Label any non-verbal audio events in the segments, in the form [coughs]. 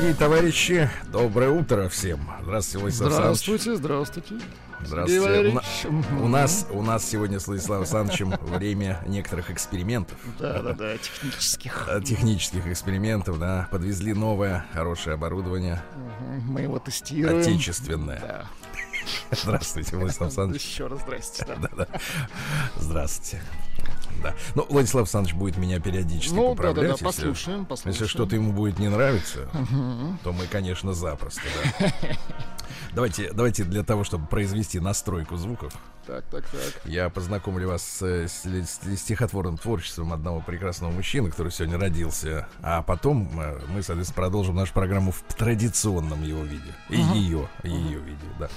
Дорогие товарищи, доброе утро всем. Здравствуйте, Владислав. Здравствуйте, здравствуйте. Здравствуйте. У, нас, у нас сегодня с Владиславом Александровичем время некоторых экспериментов. Да, да, да, технических. Э, Технических экспериментов, да. Подвезли новое, хорошее оборудование, Мы его тестируем. отечественное. Да. Здравствуйте, Владислав [laughs] Александрович. Еще раз здрасте. да. [laughs] Да-да. Здравствуйте. Да. Ну, Владислав Александрович будет меня периодически Ну, да, да, поправлять. да, если- послушаем, послушаем. Если что-то ему будет не нравиться, то мы, конечно, запросто, да. [laughs] Давайте, давайте для того, чтобы произвести настройку звуков, Так, так, я познакомлю вас с, с с стихотворным творчеством одного прекрасного мужчины, который сегодня родился. А потом э, мы, соответственно, продолжим нашу программу в традиционном его виде. И ее, ее виде, да.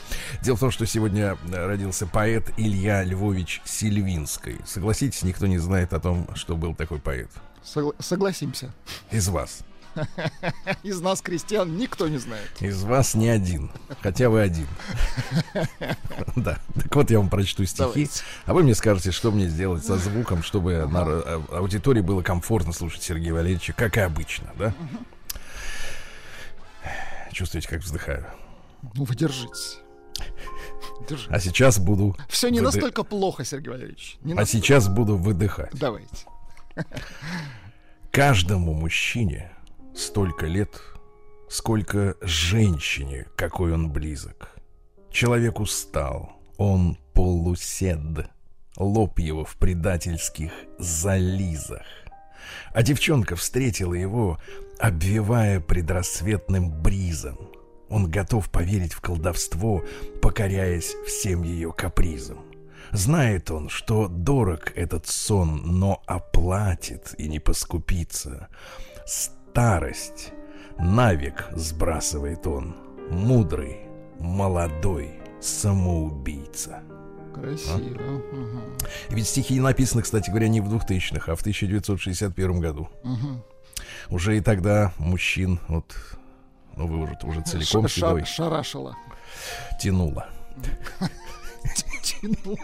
Дело в том, что сегодня э, родился поэт Илья Львович Сильвинский. Согласитесь, никто не знает о том, что был такой поэт. Согла- согласимся. Из вас. [laughs] Из нас, крестьян, никто не знает. Из вас не один. Хотя вы один. [laughs] Да. Так вот я вам прочту стихи. Давайте. А вы мне скажете, что мне сделать со звуком, чтобы на э, аудитории было комфортно слушать Сергея Валерьевича, как и обычно, да? Чувствуете, как вздыхаю. Ну, вы держитесь. Держи. А сейчас буду... Все не выды- настолько плохо, Сергей Валерьевич. Не А настолько. сейчас буду выдыхать. Давайте. Каждому мужчине столько лет, сколько женщине, какой он близок. Человек устал, он полусед, лоб его в предательских зализах. А девчонка встретила его, обвивая предрассветным бризом. Он готов поверить в колдовство, покоряясь всем ее капризам. Знает он, что дорог этот сон, но оплатит и не поскупится. Старость навек сбрасывает он, мудрый, молодой самоубийца. Красиво. Мгм. Ведь стихи написаны, кстати говоря, не в 2000-х, а в 1961 году. Мгм. Уже и тогда мужчин, вот, ну вы уже, уже целиком ша- седой, Шарашила. тянуло. [laughs] Тянуло.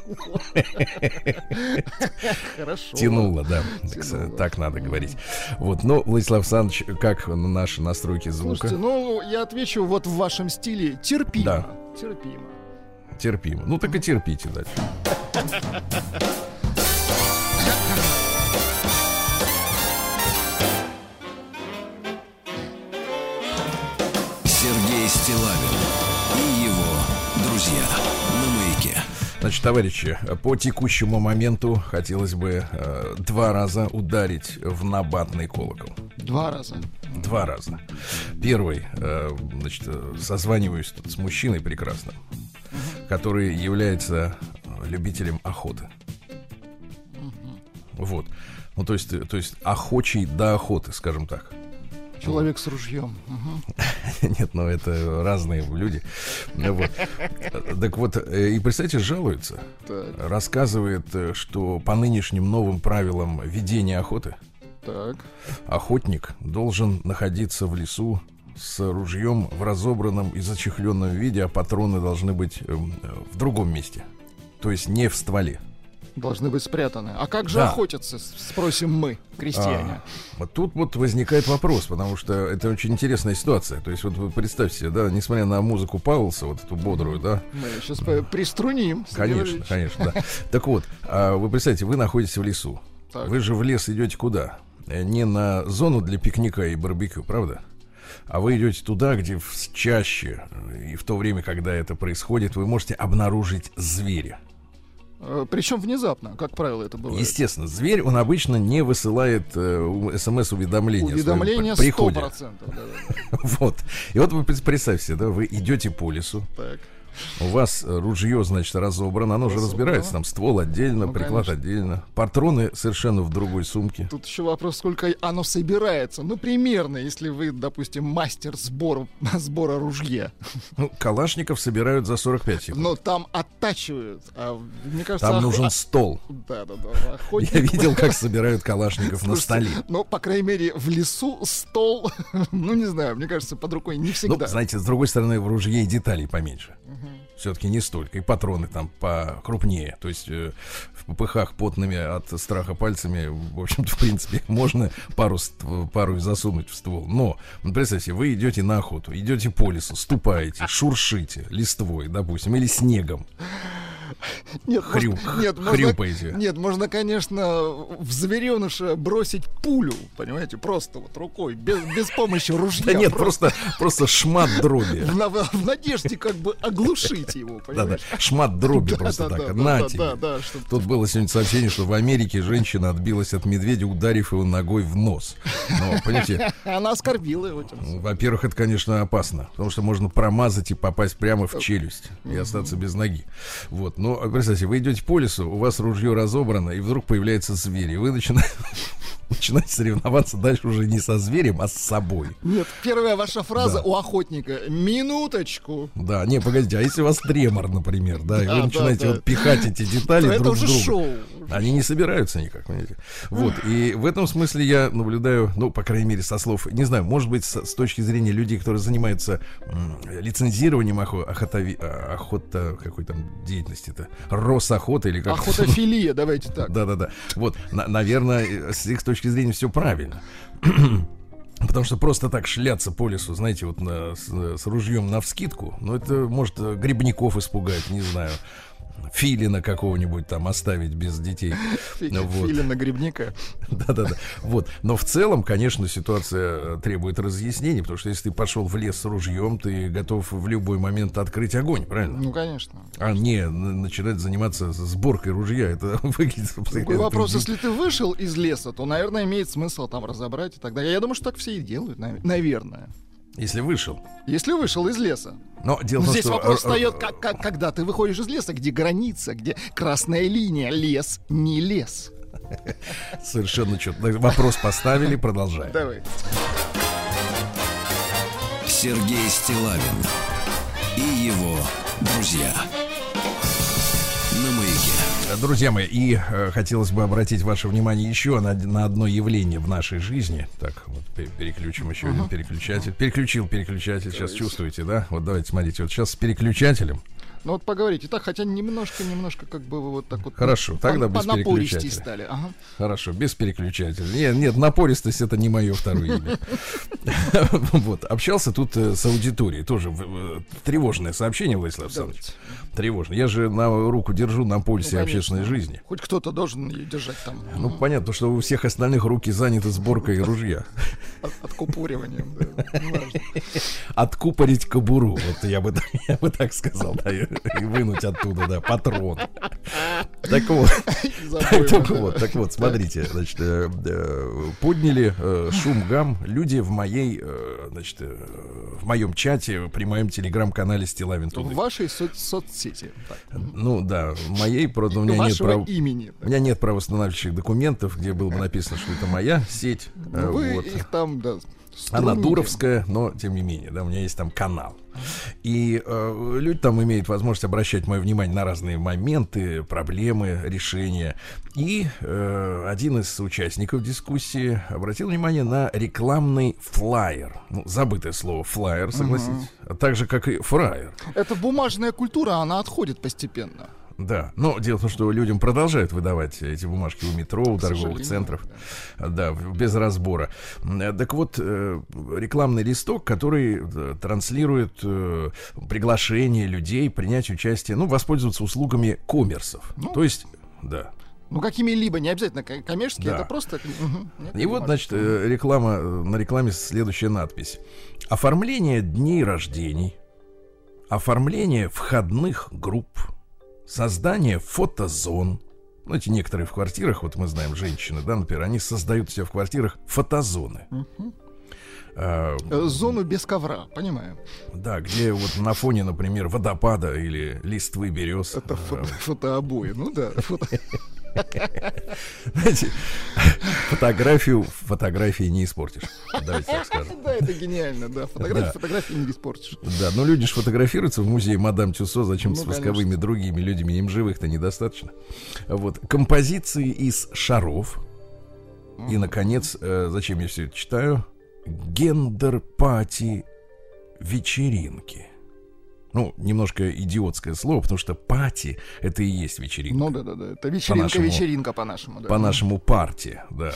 Хорошо. Тянуло, да. Так, с- Тянуло. так надо говорить. Вот, ну, Владислав Александрович, как наши настройки звука? Слушайте, ну, я отвечу вот в вашем стиле. Терпимо. Да. Терпимо. Терпимо. Ну, так и терпите дальше. Сергей Стилавин Значит, товарищи, по текущему моменту хотелось бы э, два раза ударить в набатный колокол. Два раза. Два раза. Первый, э, значит, созваниваюсь тут с мужчиной прекрасным, который является любителем охоты. Вот. Ну, то есть, то есть охочий до охоты, скажем так. Человек с ружьем. [laughs] Нет, ну это разные люди. Ну Вот. Так вот, э, и представьте, жалуется. Так, Рассказывает, э, что по нынешним новым правилам ведения охоты так. охотник должен находиться в лесу с ружьем в разобранном и зачехленном виде, а патроны должны быть эм, в другом месте. То есть не в стволе. Должны быть спрятаны. А как же Да. охотятся, спросим мы, крестьяне? А, вот тут вот возникает вопрос, потому что это очень интересная ситуация. То есть вот вы представьте себе, да, несмотря на музыку Пауэлса, вот эту бодрую, да, Мы сейчас приструним. Конечно, конечно, да. Так вот, а вы представьте, вы находитесь в лесу. Так. Вы же в лес идете куда? Э, Не на зону для пикника и барбекю, правда? А вы идете туда, где в чаще, э, и в то время, когда это происходит, вы можете обнаружить зверя. Э, Причем внезапно, как правило, это бывает. Естественно, зверь, он обычно не высылает э, смс-уведомления. Уведомление при- приходе. 100%. да-да-да. [laughs] Вот. И вот вы пред- представьте себе, да, вы идете по лесу, Так. У вас ружье, значит, разобрано. Оно же Разобрано. разбирается. Там ствол отдельно, Ну, приклад конечно. отдельно. Патроны совершенно в другой сумке. Тут еще вопрос, сколько оно собирается. Ну, примерно, если вы, допустим, мастер сбора, [laughs] сбора ружья. Ну, калашников собирают за 45 секунд. Но там оттачивают. А, мне кажется, Там нужен стол. Да, да, да. Охотник... Я видел, как [laughs] собирают калашников на Слушайте, столе. Ну, по крайней мере, в лесу стол, [laughs] ну, не знаю, мне кажется, под рукой не Ну, всегда. знаете, с другой стороны, в ружье и деталей поменьше. Все-таки не столько. И патроны там покрупнее. То есть э, в попыхах потными от страха пальцами, в общем-то, [laughs] в принципе, можно пару, пару засунуть в ствол. Но, ну, представьте, вы идете на охоту, идете по лесу, ступаете, шуршите листвой, допустим, или снегом. Нет, Хрю- можно- нет, можно- хрюпаете. Нет, можно, конечно, в звереныша бросить пулю, понимаете, просто вот рукой, без, без помощи ружья. Да нет, просто, просто шмат дроби. В, в надежде как бы оглушить его, понимаешь? шмат дроби Да, просто да, так. да, На да, тебе. да, да, чтоб- Тут было сегодня сообщение, что в Америке женщина отбилась от медведя, ударив его ногой в нос. Но, понимаете, [laughs] Она оскорбила его. во-первых, это, конечно, опасно, потому что можно промазать и попасть прямо в челюсть и остаться без ноги. Вот, но представьте, вы идете по лесу, у вас ружье разобрано, и вдруг появляется зверь, и вы начинаете, [laughs] начинаете соревноваться дальше уже не со зверем, а с собой. Нет, первая ваша фраза Да. у охотника. Минуточку. Да, не, погодите, а если у вас тремор, например, да, и Да, вы начинаете да. вот пихать эти детали То это друг уже в друга. шоу. Они не собираются никак, понимаете? Вот, и в этом смысле я наблюдаю, ну, по крайней мере, со слов, не знаю, может быть, с, с точки зрения людей, которые занимаются лицензированием охо- охотови- а, охота, какой там деятельности-то, Росохота или как Охотофилия, давайте так. да-да-да. Вот, на- наверное, с их точки зрения все правильно. [clears throat] Потому что просто так шляться по лесу, знаете, вот на- с, с ружьем на вскидку, ну это может грибников испугать, не знаю, филина какого-нибудь там оставить без детей. [laughs] Вот. Филина грибника. [laughs] Да-да-да. Вот. Но в целом, конечно, ситуация э, требует разъяснений, потому что если ты пошел в лес с ружьем, ты готов в любой момент открыть огонь, правильно? Ну, конечно. А не начинать заниматься сборкой ружья. Это [laughs] выглядит Другой вопрос, если ты вышел из леса, то, наверное, имеет смысл там разобрать и так далее. Я думаю, что так все и делают, нав- наверное. Если вышел. Если вышел из леса. Но дело том, здесь что... вопрос э, э, встает, как, как- когда ты выходишь из леса, где граница, где красная линия, лес, не лес. Совершенно четко. Вопрос поставили, продолжаем. Давай. Сергей Стилавин и его друзья. Друзья мои, и э, хотелось бы обратить ваше внимание еще на, на одно явление в нашей жизни. Так, вот пе- переключим еще один переключатель. Переключил переключатель, сейчас чувствуете, да? Вот давайте, смотрите, вот сейчас с переключателем. Ну вот поговорите. Так, хотя немножко-немножко как бы вы вот так вот... Хорошо, тогда без переключателя. стали. Ага. Хорошо, без переключателя. Нет, нет, напористость это не мое второе имя. [laughs] Вот, общался тут э, с аудиторией. Тоже э, тревожное сообщение, Владислав Александрович. Тревожно. Я же на руку держу на пульсе Ну, общественной жизни. Хоть кто-то должен ее держать там. Ну, понятно, что у всех остальных руки заняты сборкой [laughs] ружья. От- Откупориванием, да. [laughs] Откупорить кобуру. Вот я бы, я бы так сказал. да, и вынуть оттуда, да, патрон. [laughs] Так вот. Так вот, так вот, смотрите, значит, э, э, подняли э, шум гам люди в моей, значит, в моем чате, при моем телеграм-канале Стилавин В вашей со- соцсети. Так. Ну да, в моей, правда, у меня нет прав... имени. У меня нет правоустанавливающих документов, где было бы написано, что это моя сеть. Ну, Вы вот. их там, да, Она дуровская, но тем не менее, да, у меня есть там канал. И э, люди там имеют возможность обращать мое внимание на разные моменты, проблемы, решения. И э, один из участников дискуссии обратил внимание на рекламный флаер. Ну, забытое слово флаер, согласитесь. А так же, как и фраер. Эта бумажная культура, она отходит постепенно. Да, но дело в том, что людям продолжают выдавать эти бумажки у метро, у торговых центров, да, без разбора. Э, Так вот, э, рекламный листок, который э, транслирует приглашение людей принять участие, ну, воспользоваться услугами коммерсов. Ну, То есть, да. Ну, какими-либо, не обязательно ко- коммерческие, Да. это просто... некая И вот, значит, реклама, на рекламе следующая надпись. Оформление дней рождений, оформление входных групп, создание фотозон. Знаете, некоторые в квартирах, вот мы знаем, женщины, да, например, они создают у себя в квартирах фотозоны. А, Э, Зону без ковра, понимаю. да, где вот на фоне, например, водопада или листвы берез. Это э, фото- фотообои, ну да. фото- знаете, фотографию фотографии не испортишь. Давайте так скажем. Да, это гениально, да. Фотографии, Да. фотографии не испортишь. Да, но люди же фотографируются в музее Мадам Тюсо, зачем с Ну, восковыми другими людьми, им живых-то недостаточно. Вот, композиции из шаров. И, наконец, э, зачем я все это читаю? Гендер-пати вечеринки. Ну, немножко идиотское слово, потому что пати это и есть вечеринка. Ну да, да, да. Это вечеринка, По-нашему- вечеринка по-нашему. Да. По-нашему парти, да.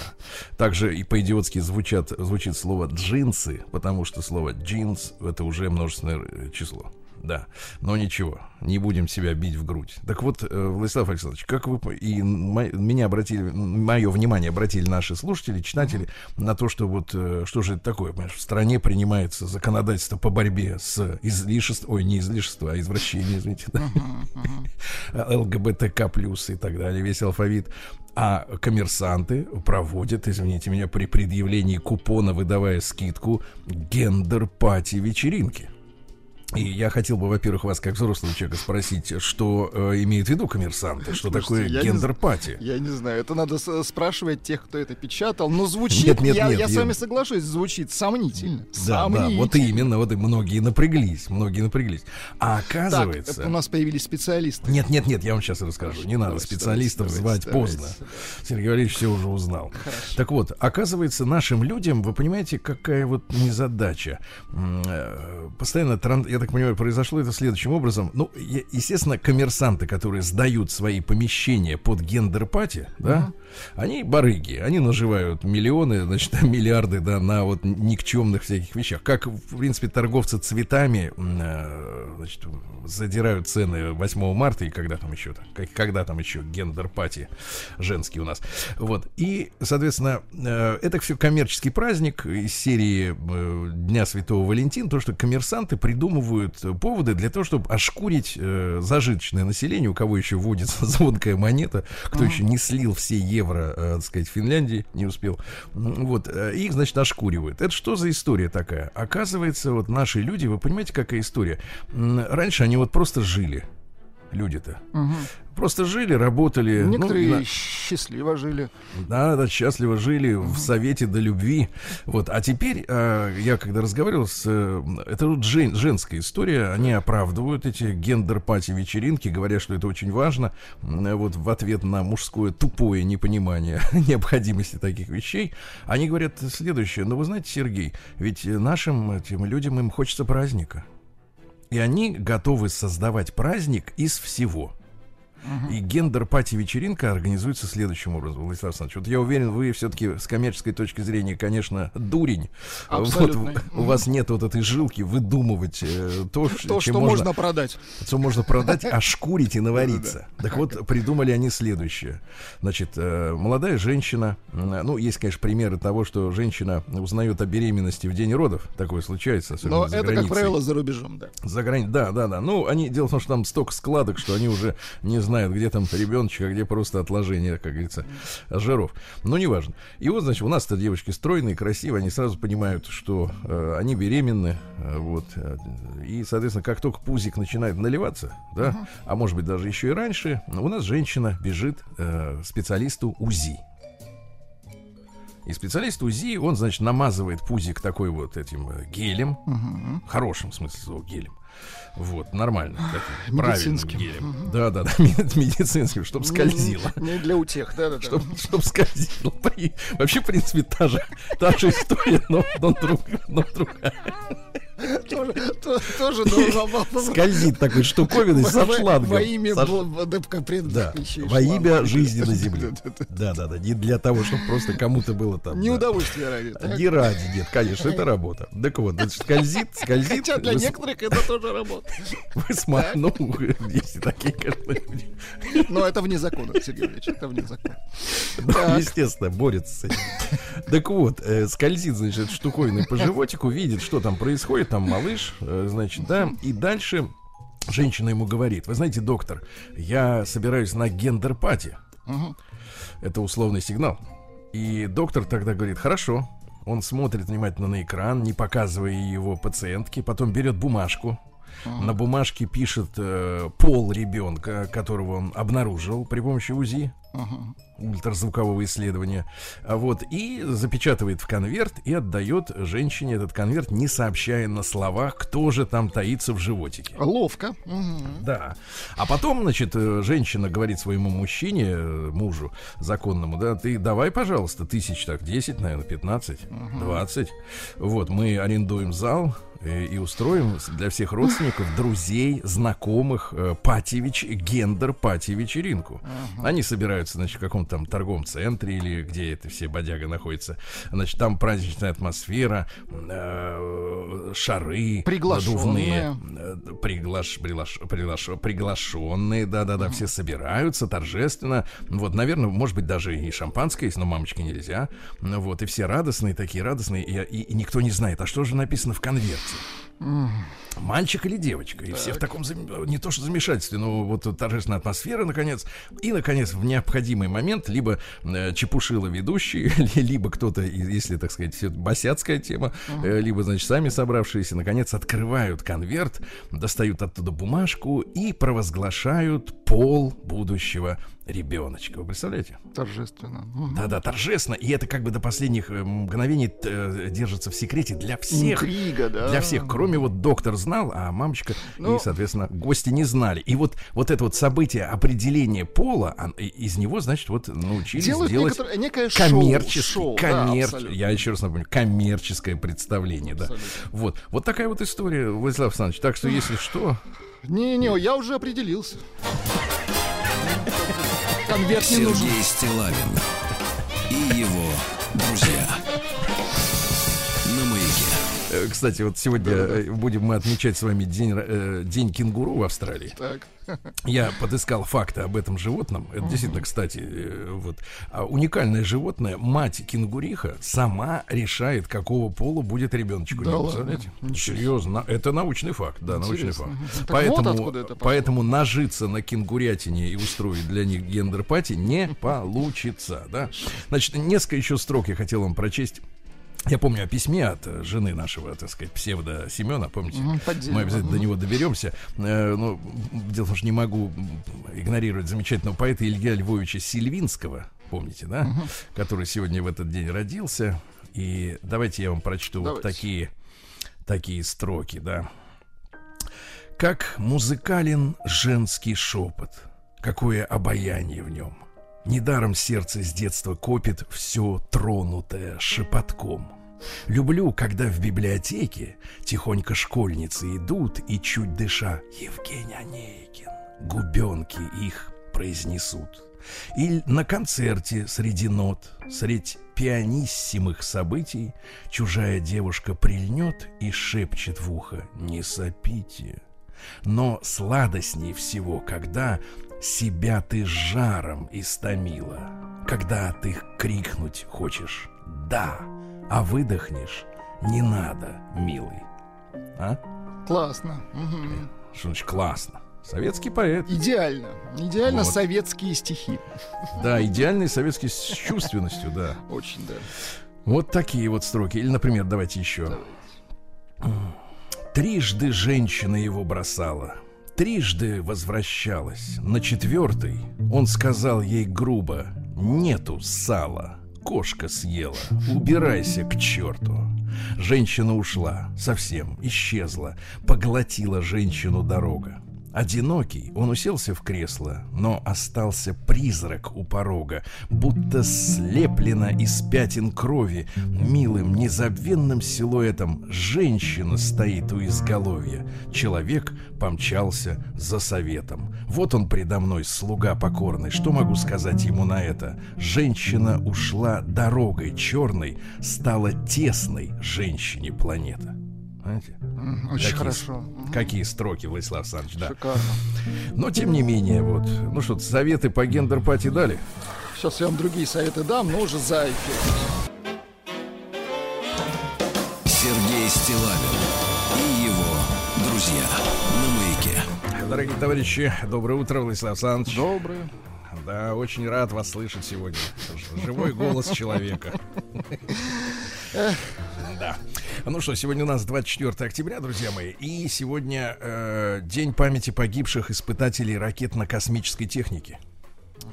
Также и по-идиотски звучат, звучит слово джинсы, потому что слово джинс это уже множественное э, число. Да, но ничего, не будем себя бить в грудь. Так вот, э, Владислав Александрович, как вы и меня обратили, мое внимание обратили наши слушатели, читатели на то, что вот э, что же это такое, понимаешь, в стране принимается законодательство по борьбе с излишеством, ой, не излишество, а извращение, извините, да, ЛГБТК плюс и так далее, весь алфавит. А коммерсанты проводят, извините меня, при предъявлении купона, выдавая скидку, гендер-пати вечеринки. И я хотел бы, во-первых, вас, как взрослого человека, спросить, что э, имеют в виду коммерсанты, что Слушайте, такое гендер-пати? Я не знаю, это надо с- спрашивать тех, кто это печатал. Но звучит, Нет, нет, я, нет, я с я- вами соглашусь, звучит сомнительно. Да, да, вот Сомнительно. именно, вот и многие напряглись, многие напряглись. А Так, оказывается... это у нас появились специалисты. Нет, нет, нет, я вам сейчас расскажу. Не надо Давайте, специалистов давайте, звать давайте, поздно. давайте. Сергей Валерьевич все уже узнал. Так вот, оказывается, нашим людям, вы понимаете, какая вот незадача. Э, Постоянно, я так понимаю, произошло это следующим образом. Ну, естественно, коммерсанты, которые сдают свои помещения под гендер-пати, да, они барыги, они наживают миллионы, значит, [laughs] миллиарды, да, на вот никчемных всяких вещах. Как, в принципе, торговцы цветами, э, значит, задирают цены 8 марта и когда там еще, когда там еще гендер-пати женский у нас. Вот. И, соответственно, э, это все коммерческий праздник из серии э, Дня Святого Валентина, то, что коммерсанты придумывают поводы для того, чтобы ошкурить зажиточное население, у кого еще водится [laughs] звонкая монета, кто еще не слил все евро, э, так сказать, Финляндии, не успел. Вот, э, их, значит, ошкуривают. Это что за история такая? Оказывается, вот наши люди, вы понимаете, какая история? Раньше они вот просто жили. Люди-то. Просто жили, работали. ну, Некоторые на- счастливо жили. да, да, счастливо жили в совете да любви. Вот, а теперь э, я когда разговаривал с, э, это вот жен- женская история, они оправдывают эти гендер-пати вечеринки, говоря, что это очень важно. Э, Вот в ответ на мужское тупое непонимание [laughs] необходимости таких вещей, они говорят следующее: ну вы знаете, Сергей, ведь нашим этим людям им хочется праздника. И они готовы создавать праздник из всего. И гендер-пати вечеринка организуется следующим образом, Владислав Александрович. Вот я уверен, вы все-таки с коммерческой точки зрения, конечно, дурень. Абсолютно. Вот, [laughs] у вас нет вот этой жилки выдумывать э, то, То, чем что можно, можно продать. что можно продать, ошкурить и навариться. Так вот, придумали они следующее. Значит, э, молодая женщина, ну, есть, конечно, примеры того, что женщина узнает о беременности в день родов. Такое случается, особенно Но за это, как правило, за рубежом, да. За границей, да, да, да. Ну, они, дело в том, что там столько складок, что они уже не знают, где там ребеночек, а где просто отложение, как говорится, жиров. Но неважно. И вот, значит, у нас-то девочки стройные, красивые, они сразу понимают, что э, они беременны, э, вот. э, И, соответственно, как только пузик начинает наливаться, да, а может быть даже еще и раньше, у нас женщина бежит э, специалисту УЗИ. И специалист УЗИ, он, значит, намазывает пузик такой вот этим э, гелем, в хорошем смысле слова гелем. Вот, нормально, Медицинским. гелем. Да, да, да, медицинским, чтобы скользило. Не для утех, да, да, да. Чтоб, чтоб скользило. Вообще, в принципе, та же, та же история, но, но, друг, но другая. Тоже, Скользит такой штуковиной со шлангом. Во имя во имя жизни на земле. [laughs] Да, да, да. Не для того, чтобы просто кому-то было там. Не удовольствие ради. Не ради, нет, конечно, это работа. Так вот, значит, скользит, скользит. Хотя для некоторых это тоже работа. Вы Ну, есть такие, конечно, люди. Но это вне закона, Сергей Ильич, это вне закона. Так. естественно, борется с этим. Так вот, э, скользит, значит, штуковиной по животику, видит, что там происходит, там малыш, э, значит, да, и дальше женщина ему говорит, вы знаете, доктор, я собираюсь на гендер-пати. Это условный сигнал. И доктор тогда говорит, хорошо. Он смотрит внимательно на экран, не показывая его пациентке, потом берет бумажку, на бумажке пишет э, пол ребенка, которого он обнаружил при помощи УЗИ. Ультразвукового исследования. А Вот, и запечатывает в конверт и отдает женщине этот конверт, не сообщая на словах, кто же там таится в животике. Ловко. Мгм. Да. А потом, значит, э, женщина говорит своему мужчине, э, мужу законному, да, ты давай, пожалуйста, тысяч так 10, наверное, 15, 20. Вот, мы арендуем зал э, и устроим для всех родственников, друзей, знакомых э, пати-веч- гендер пати-вечеринку. Они собираются, значит, в каком-то там торговом центре или где это все бодяга находится. Значит, там праздничная атмосфера, э, шары, Приглашенные. надувные, Э, приглаш, приглаш, приглаш- приглашенные, да-да-да, все собираются торжественно. Вот, наверное, может быть, даже и шампанское есть, но мамочке нельзя. Ну Вот, и все радостные, такие радостные, и, и- и никто не знает, а что же написано в конверте? Мальчик или девочка? И все в таком не то что замешательстве, но вот торжественная атмосфера, наконец. И, наконец, в необходимый момент либо э, чепушила ведущий, [laughs] ли- либо кто-то, если, так сказать, все босяцкая тема, э, либо, значит, сами собравшиеся, наконец, открывают конверт, достают оттуда бумажку и провозглашают пол будущего ребеночка. Вы представляете? Торжественно. Да-да, торжественно. И это как бы до последних э, мгновений э, держится в секрете для всех. Интрига, да. Для всех, кроме вот доктор знал, а мамочка Ну- и, соответственно, гости не знали. И вот, вот это вот событие определения пола, он- и- из него, значит, вот научились Делают делать некоторое, некое коммерческое, шоу, да, коммер- абсолютно. я еще раз напомню, коммерческое представление, да. Вот, вот такая вот история, Владислав Александрович. Так что, если что, Не-не, я уже определился. Конверт не нужен. Сергей Стилавин и его кстати, вот сегодня э, будем мы отмечать с вами день, э, день кенгуру в Австралии. Так. Я подыскал факты об этом животном. Это действительно, кстати, э, вот а уникальное животное. Мать кенгуриха сама решает, какого пола будет ребеночек у Да ладно? Серьезно, это научный факт, да, научный Интересно. факт. Мгм. Так вот Поэтому, откуда это пошло. поэтому нажиться на кенгурятине и устроить для них гендер-пати не получится, да. Значит, несколько еще строк я хотел вам прочесть. Я помню о письме от э, жены нашего, так сказать, псевдо Семена, помните? Мгм, поддельного. Мы обязательно до него доберемся. Э, ну, дело в том, что не могу игнорировать замечательного поэта Илья Львовича Сельвинского, помните, да? Который сегодня в этот день родился. И давайте я вам прочту вот Давайте. такие, такие строки, да. Как музыкален женский шепот, какое обаяние в нем. Недаром сердце с детства копит все тронутое шепотком. Люблю, когда в библиотеке тихонько школьницы идут и чуть дыша Евгений Онейкин, губенки их произнесут. Или на концерте среди нот, средь пианиссимых событий, чужая девушка прильнет и шепчет в ухо «Не сопите». Но сладостней всего, когда себя ты жаром истомила, когда ты крикнуть хочешь «да», а выдохнешь «не надо, милый». А? Классно. Мгм. Что значит классно? Советский поэт. Идеально. Идеально Вот. советские стихи. Да, идеальный советский с чувственностью, да. Очень, да. Вот такие вот строки. Или, например, давайте еще. Трижды женщина его бросала, трижды возвращалась. На четвертый он сказал ей грубо «Нету сала, кошка съела, убирайся к черту». Женщина ушла, совсем исчезла, поглотила женщину дорога. Одинокий, он уселся в кресло, но остался призрак у порога, будто слеплено из пятен крови. Милым, незабвенным силуэтом женщина стоит у изголовья. Человек помчался за советом. Вот он предо мной, слуга покорный. Что могу сказать ему на это? Женщина ушла дорогой черной, стала тесной женщине планета. Знаете? М, Очень Какие хорошо. Какие строки, Владислав Александрович, да. Шикарно. Но тем не менее, вот, ну что, советы по гендер-пати дали? Сейчас я вам другие советы дам, но уже за эфир. Сергей Стилавин и его друзья. На маяке. Дорогие товарищи, доброе утро, Владислав Александрович. Доброе. Да, очень рад вас слышать сегодня. Живой голос человека. Да. Ну что, сегодня у нас 24 октября, друзья мои, и сегодня э, День памяти погибших испытателей ракетно-космической техники.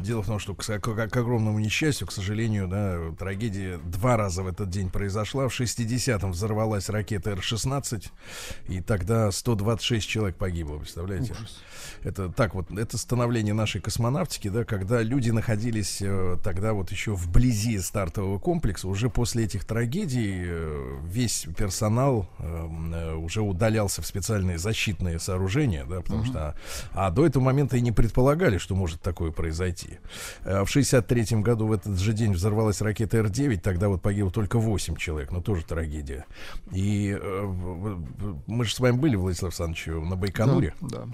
Дело в том, что к, к- к огромному несчастью, к сожалению, да, трагедия два раза в этот день произошла. В 60-м взорвалась ракета Р-16, и тогда 126 человек погибло, представляете? Это так вот, это становление нашей космонавтики, да, когда люди находились э, тогда вот еще вблизи стартового комплекса, уже после этих трагедий э, весь персонал э, э, уже удалялся в специальные защитные сооружения, да, потому что, а до этого момента и не предполагали, что может такое произойти. Э, В 63 году в этот же день взорвалась ракета Р-9, тогда вот погибло только 8 человек, но тоже трагедия. И э, мы же с вами были, Владислав Александрович, на Байконуре. Да.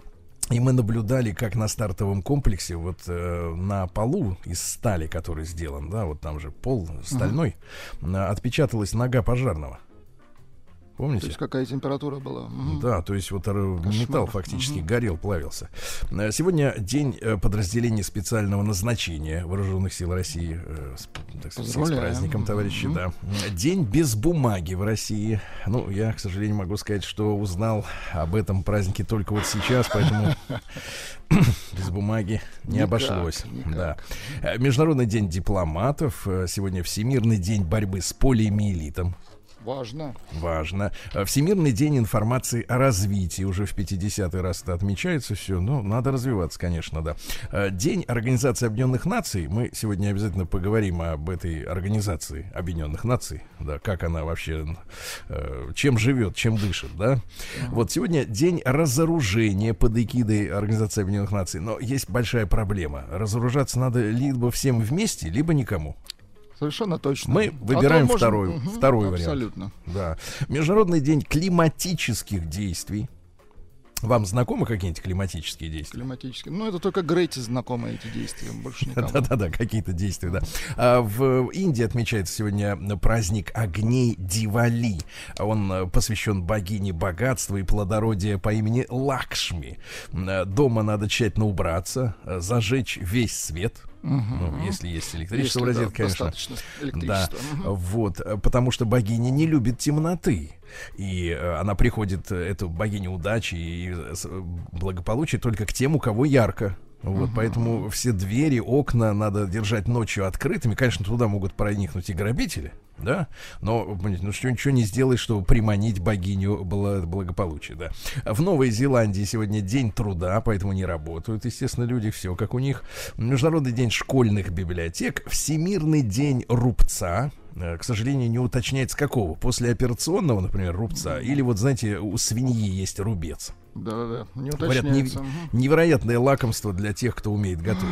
И мы наблюдали, как на стартовом комплексе, вот э, на полу из стали, который сделан, да, вот там же пол стальной, э, отпечаталась нога пожарного. То Помните? есть какая температура была? Да, то есть вот э, металл фактически горел, плавился. Э, Сегодня день э, подразделений специального назначения Вооруженных сил России. С, так сказать, с праздником, товарищи, Мгм. да. День без бумаги в России. Ну, я, к сожалению, могу сказать, что узнал об этом празднике только вот сейчас, поэтому [coughs] без бумаги не Никак, обошлось. никак. Да. Международный день дипломатов. Сегодня Всемирный день борьбы с полиомиелитом. Важно. Важно. Э, Всемирный день информации о развитии. Уже в 50-й раз это отмечается все. Ну, надо развиваться, конечно, да. Э, День Организации Объединенных Наций. Мы сегодня обязательно поговорим об этой Организации Объединенных Наций. Да, как она вообще, э, чем живет, чем дышит, да. Вот сегодня день разоружения под эгидой Организации Объединенных Наций. Но есть большая проблема. Разоружаться надо либо всем вместе, либо никому. Совершенно точно. Мы А выбираем можно- второй- Мгм, второй вариант. Абсолютно. Да. Международный день климатических действий. Вам знакомы какие-нибудь климатические действия? Климатически. Ну, это только Грейти знакомы эти действия, больше никому. [laughs] Да-да-да, какие-то действия, да. А в Индии отмечается сегодня праздник огней Дивали. Он э, посвящен богине богатства и плодородия по имени Лакшми. Э, Дома надо тщательно убраться, э, зажечь весь свет. Ну, если есть электричество в Если, да, розетке, конечно. достаточно Да, электричества. Мгм. вот, э, потому что богиня не любит темноты. И э, она приходит, э, эту богиню удачи и благополучия только к тем, у кого ярко. Вот, поэтому все двери, окна надо держать ночью открытыми. Конечно, туда могут проникнуть и грабители, да, но ну что ничего не сделаешь, чтобы приманить богиню бла- благополучия, да. В Новой Зеландии сегодня день труда, поэтому не работают, естественно, люди, все как у них. Международный день школьных библиотек, Всемирный день рубца, Э, к сожалению, не уточняется какого. После операционного, например, рубца, или вот, знаете, у свиньи есть рубец. Да-да-да, не Говорят, не- уточняется. Мгм. невероятное лакомство для тех, кто умеет готовить.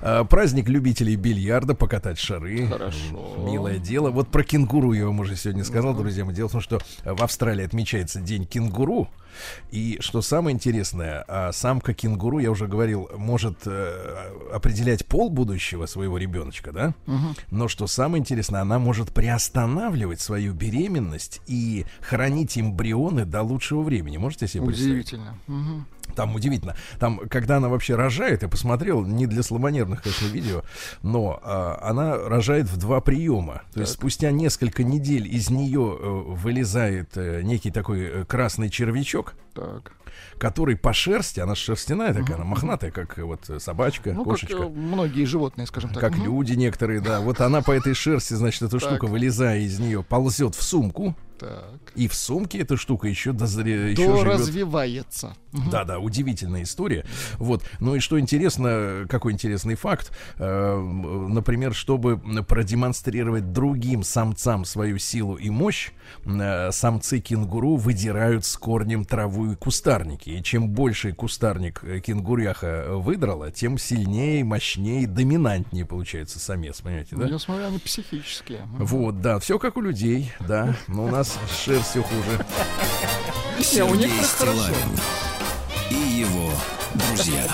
А, праздник любителей бильярда, покатать шары. Хорошо. Милое дело. Вот про кенгуру я вам уже сегодня сказал, друзья мои. Дело в том, что в Австралии отмечается день кенгуру. И что самое интересное, а, самка кенгуру, я уже говорил, может э, определять пол будущего своего ребеночка, да? Но что самое интересное, она может приостанавливать свою беременность и хранить эмбрионы до лучшего времени. Можете себе представить? Удивительно. Мгм. Там удивительно. Там, когда она вообще рожает, я посмотрел, не для слабонервных, конечно, видео, но а, она рожает в два приема. То есть спустя несколько недель из нее э, вылезает э, некий такой э, красный червячок, Так. Который по шерсти, она шерстяная такая, она мохнатая, как э, вот э, собачка, Ну, как кошечка. э, многие животные, скажем так. Как Мгм. люди некоторые, да. Вот она по этой шерсти, значит, эта Так. штука, вылезая из нее, ползет в сумку. Так. И в сумке эта штука еще, дозре... еще развивается. Да, да, удивительная история. Вот. Ну и что интересно, какой интересный факт, э, например, чтобы продемонстрировать другим самцам свою силу и мощь, э, самцы кенгуру выдирают с корнем траву и кустарники. И чем больше кустарник э, кенгуряха выдрала, тем сильнее, мощнее, доминантнее получается самец, понимаете, да? Я смотрю, они психические. Вот, да, все как у людей, да, но у нас с шерстью хуже. Сергей. Стилавин и его друзья.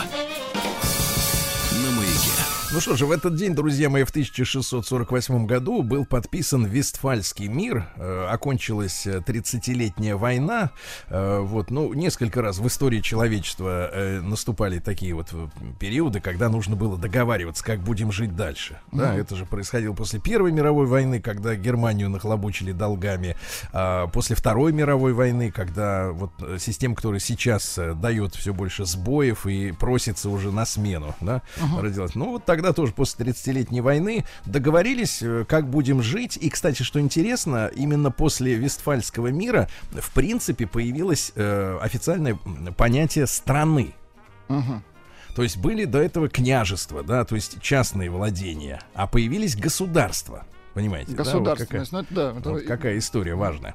Ну что же, в этот день, друзья мои, в 1648 году был подписан Вестфальский мир. Э, окончилась э, 30-летняя война. Э, вот, ну, несколько раз в истории человечества э, наступали такие вот э, периоды, когда нужно было договариваться, как будем жить дальше. Да, это же происходило после Первой мировой войны, когда Германию нахлобучили долгами. А после Второй мировой войны, когда вот э, система, которая сейчас э, дает все больше сбоев и просится уже на смену, да, родилась. Ну, вот тогда тогда тоже после 30-летней войны договорились, э, как будем жить. И, кстати, что интересно, именно после Вестфальского мира, в принципе, появилось э, официальное понятие страны. Мгм. То есть были до этого княжества, да, то есть частные владения, а появились государства. Понимаете? да, вот какая- Государственность, ну, это да. это- вот какая история важная.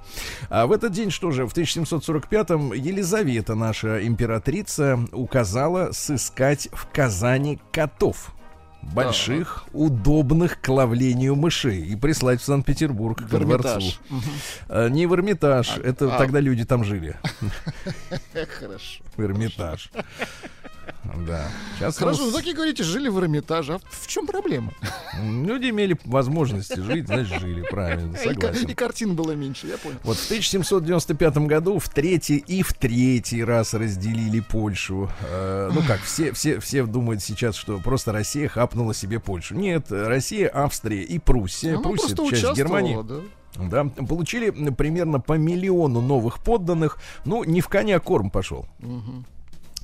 А в этот день, что же, в 1745-м Елизавета, наша императрица, указала сыскать в Казани котов. Больших, удобных к ловлению мышей и прислать в Санкт-Петербург к дворцу. А, не в Эрмитаж, это а. тогда люди там жили. [laughs] Хорошо. В Эрмитаж. Да. Сейчас Хорошо, ну нас, так и говорите, жили в Эрмитаже. А в чем проблема? люди имели возможности жить, значит, жили, правильно, согласен. и картин было меньше, я понял. Вот в 1795 году в третий и в третий раз разделили Польшу. Э, ну как, все, все, все думают сейчас, что просто Россия хапнула себе Польшу. Нет, Россия, Австрия и Пруссия. Она Пруссия это часть Германии. да. Да, получили примерно по миллиону новых подданных. Ну, не в коня корм пошел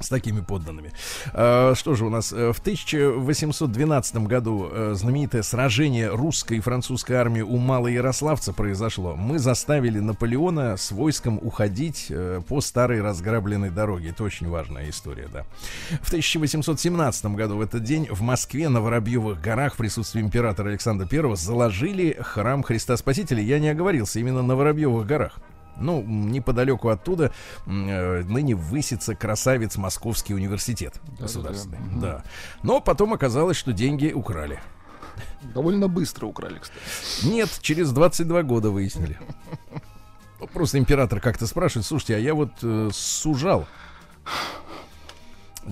с такими подданными. А, что же у нас? Э, В 1812 году э, знаменитое сражение русской и французской армии у Малоярославца произошло. Мы заставили Наполеона с войском уходить э, по старой разграбленной дороге. Это очень важная история, да. В 1817 году в этот день в Москве на Воробьевых горах в присутствии императора Александра I заложили храм Христа Спасителя. Я не оговорился, именно на Воробьевых горах. Ну, неподалеку оттуда э, ныне высится красавец Московский университет государственный. да. Мгм. Да. Но потом оказалось, что деньги украли. Довольно быстро украли, кстати. Нет, через 22 года выяснили. Вот [laughs] Просто император как-то спрашивает, слушайте, а я вот э, сужал.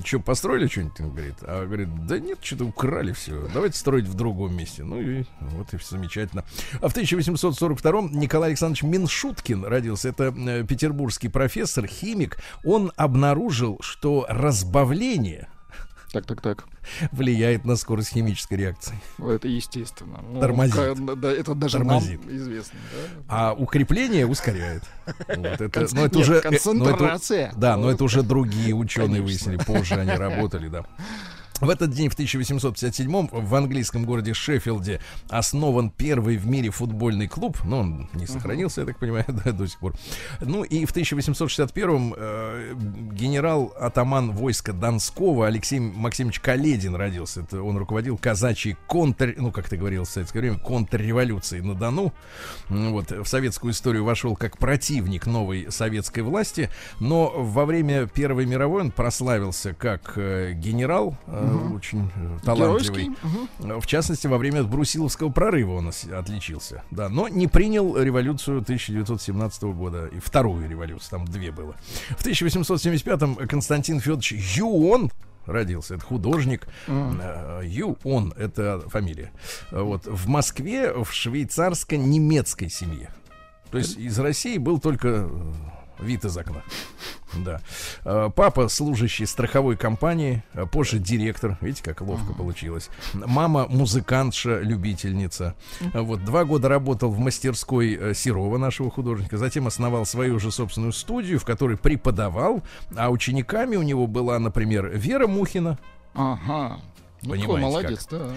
Что, построили что-нибудь? Он говорит. А говорит, да нет, что-то украли все. Давайте строить в другом месте. Ну и вот и все замечательно. А в 1842-м Николай Александрович Миншуткин родился. Это э, петербургский профессор, химик. Он обнаружил, что разбавление Так, так, так. влияет на скорость химической реакции. Это естественно. Ну, Тормозит. да, это даже Тормозит. нам известно. да. А укрепление ускоряет. Вот это, но это Нет, уже, э, концентрация. но это- да, но это уже другие ученые Конечно. выяснили. Позже они работали, да. [laughs] В этот день, в 1857 в английском городе Шеффилде основан первый в мире футбольный клуб. Но он не сохранился, я так понимаю, [laughs] да, до сих пор. Ну и в 1861 э, генерал-атаман войска Донского Алексей Максимович Каледин родился. Это он руководил казачьей контр... Ну, как ты говорил в советское время, контрреволюцией на Дону. Вот, в советскую историю вошел как противник новой советской власти, но во время Первой мировой он прославился как э, генерал, э, очень э, талантливый. Геройский. В частности, во время Брусиловского прорыва он отличился. Да, но не принял революцию 1917 года. И вторую революцию, там две было. В 1875-м Константин Федорович Юон родился. Это художник. Э, Юон — это фамилия. Э, Вот. В Москве в швейцарско-немецкой семье. То есть из России был только э, вид из окна. Да. Э, Папа служащий страховой компании, а позже директор. Видите, как ловко получилось. Мама музыкантша, любительница. А Вот два года работал в мастерской э, Серова, нашего художника. Затем основал свою же собственную студию, в которой преподавал. А учениками у него была, например, Вера Мухина. Ага. Ну, Понимаете, какой молодец, да.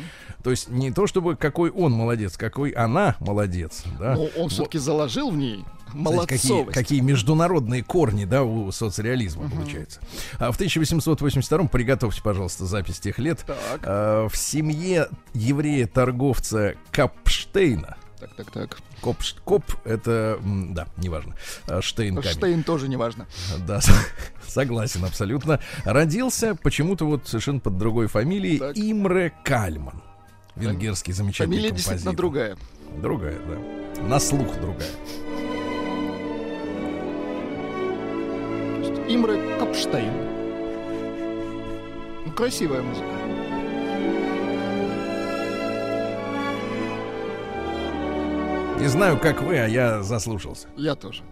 То есть не то чтобы какой он молодец, какой она молодец. Да? Но он Вот. все-таки заложил в ней Знаете, какие, молодцовость. какие международные корни, да, у соцреализма получается. А в 1882 приготовьте, пожалуйста, запись тех лет. Так, А, в семье еврея-торговца Капштейна. так, так, так. Копш- Коп, это, да, неважно. А, Штейн камень. Штейн тоже не важно. Да, согласен абсолютно. Родился почему-то вот совершенно под другой фамилией Так. Имре Кальман. Венгерский замечательный Фамилия композитор. действительно другая. Другая, да. На слух другая. Имре Капштейн. Ну, красивая музыка. Не знаю, как вы, а я заслушался. Я тоже.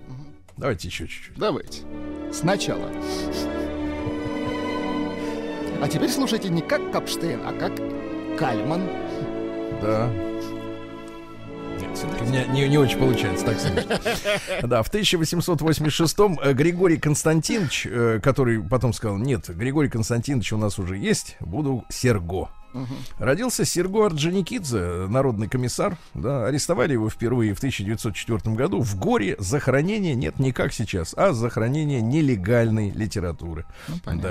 Давайте еще чуть-чуть. Давайте. Сначала. А теперь слушайте не как Капштейн, а как Кальман. Да. Меня не, не очень получается так сказать. [laughs] Да, в 1886-м э, Григорий Константинович, э, который потом сказал, нет, Григорий Константинович у нас уже есть, буду Серго. Родился Серго Орджоникидзе, народный комиссар. Да, арестовали его впервые в 1904 году в горе за хранение, нет, не как сейчас, а за хранение нелегальной литературы. Ну, понятно.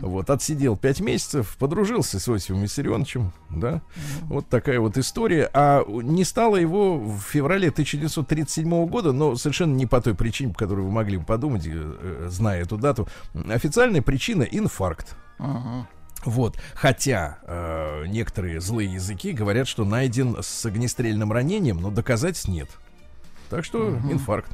да. Вот, отсидел пять месяцев, подружился с Иосифом Виссарионовичем, да. Вот такая вот история. А не стало его в феврале 1937 года, но совершенно не по той причине, по которой вы могли бы подумать, э, э, зная эту дату. Официальная причина — инфаркт. Ага. Вот, хотя э, некоторые злые языки говорят, что найден с огнестрельным ранением, но доказательств нет. Так что инфаркт.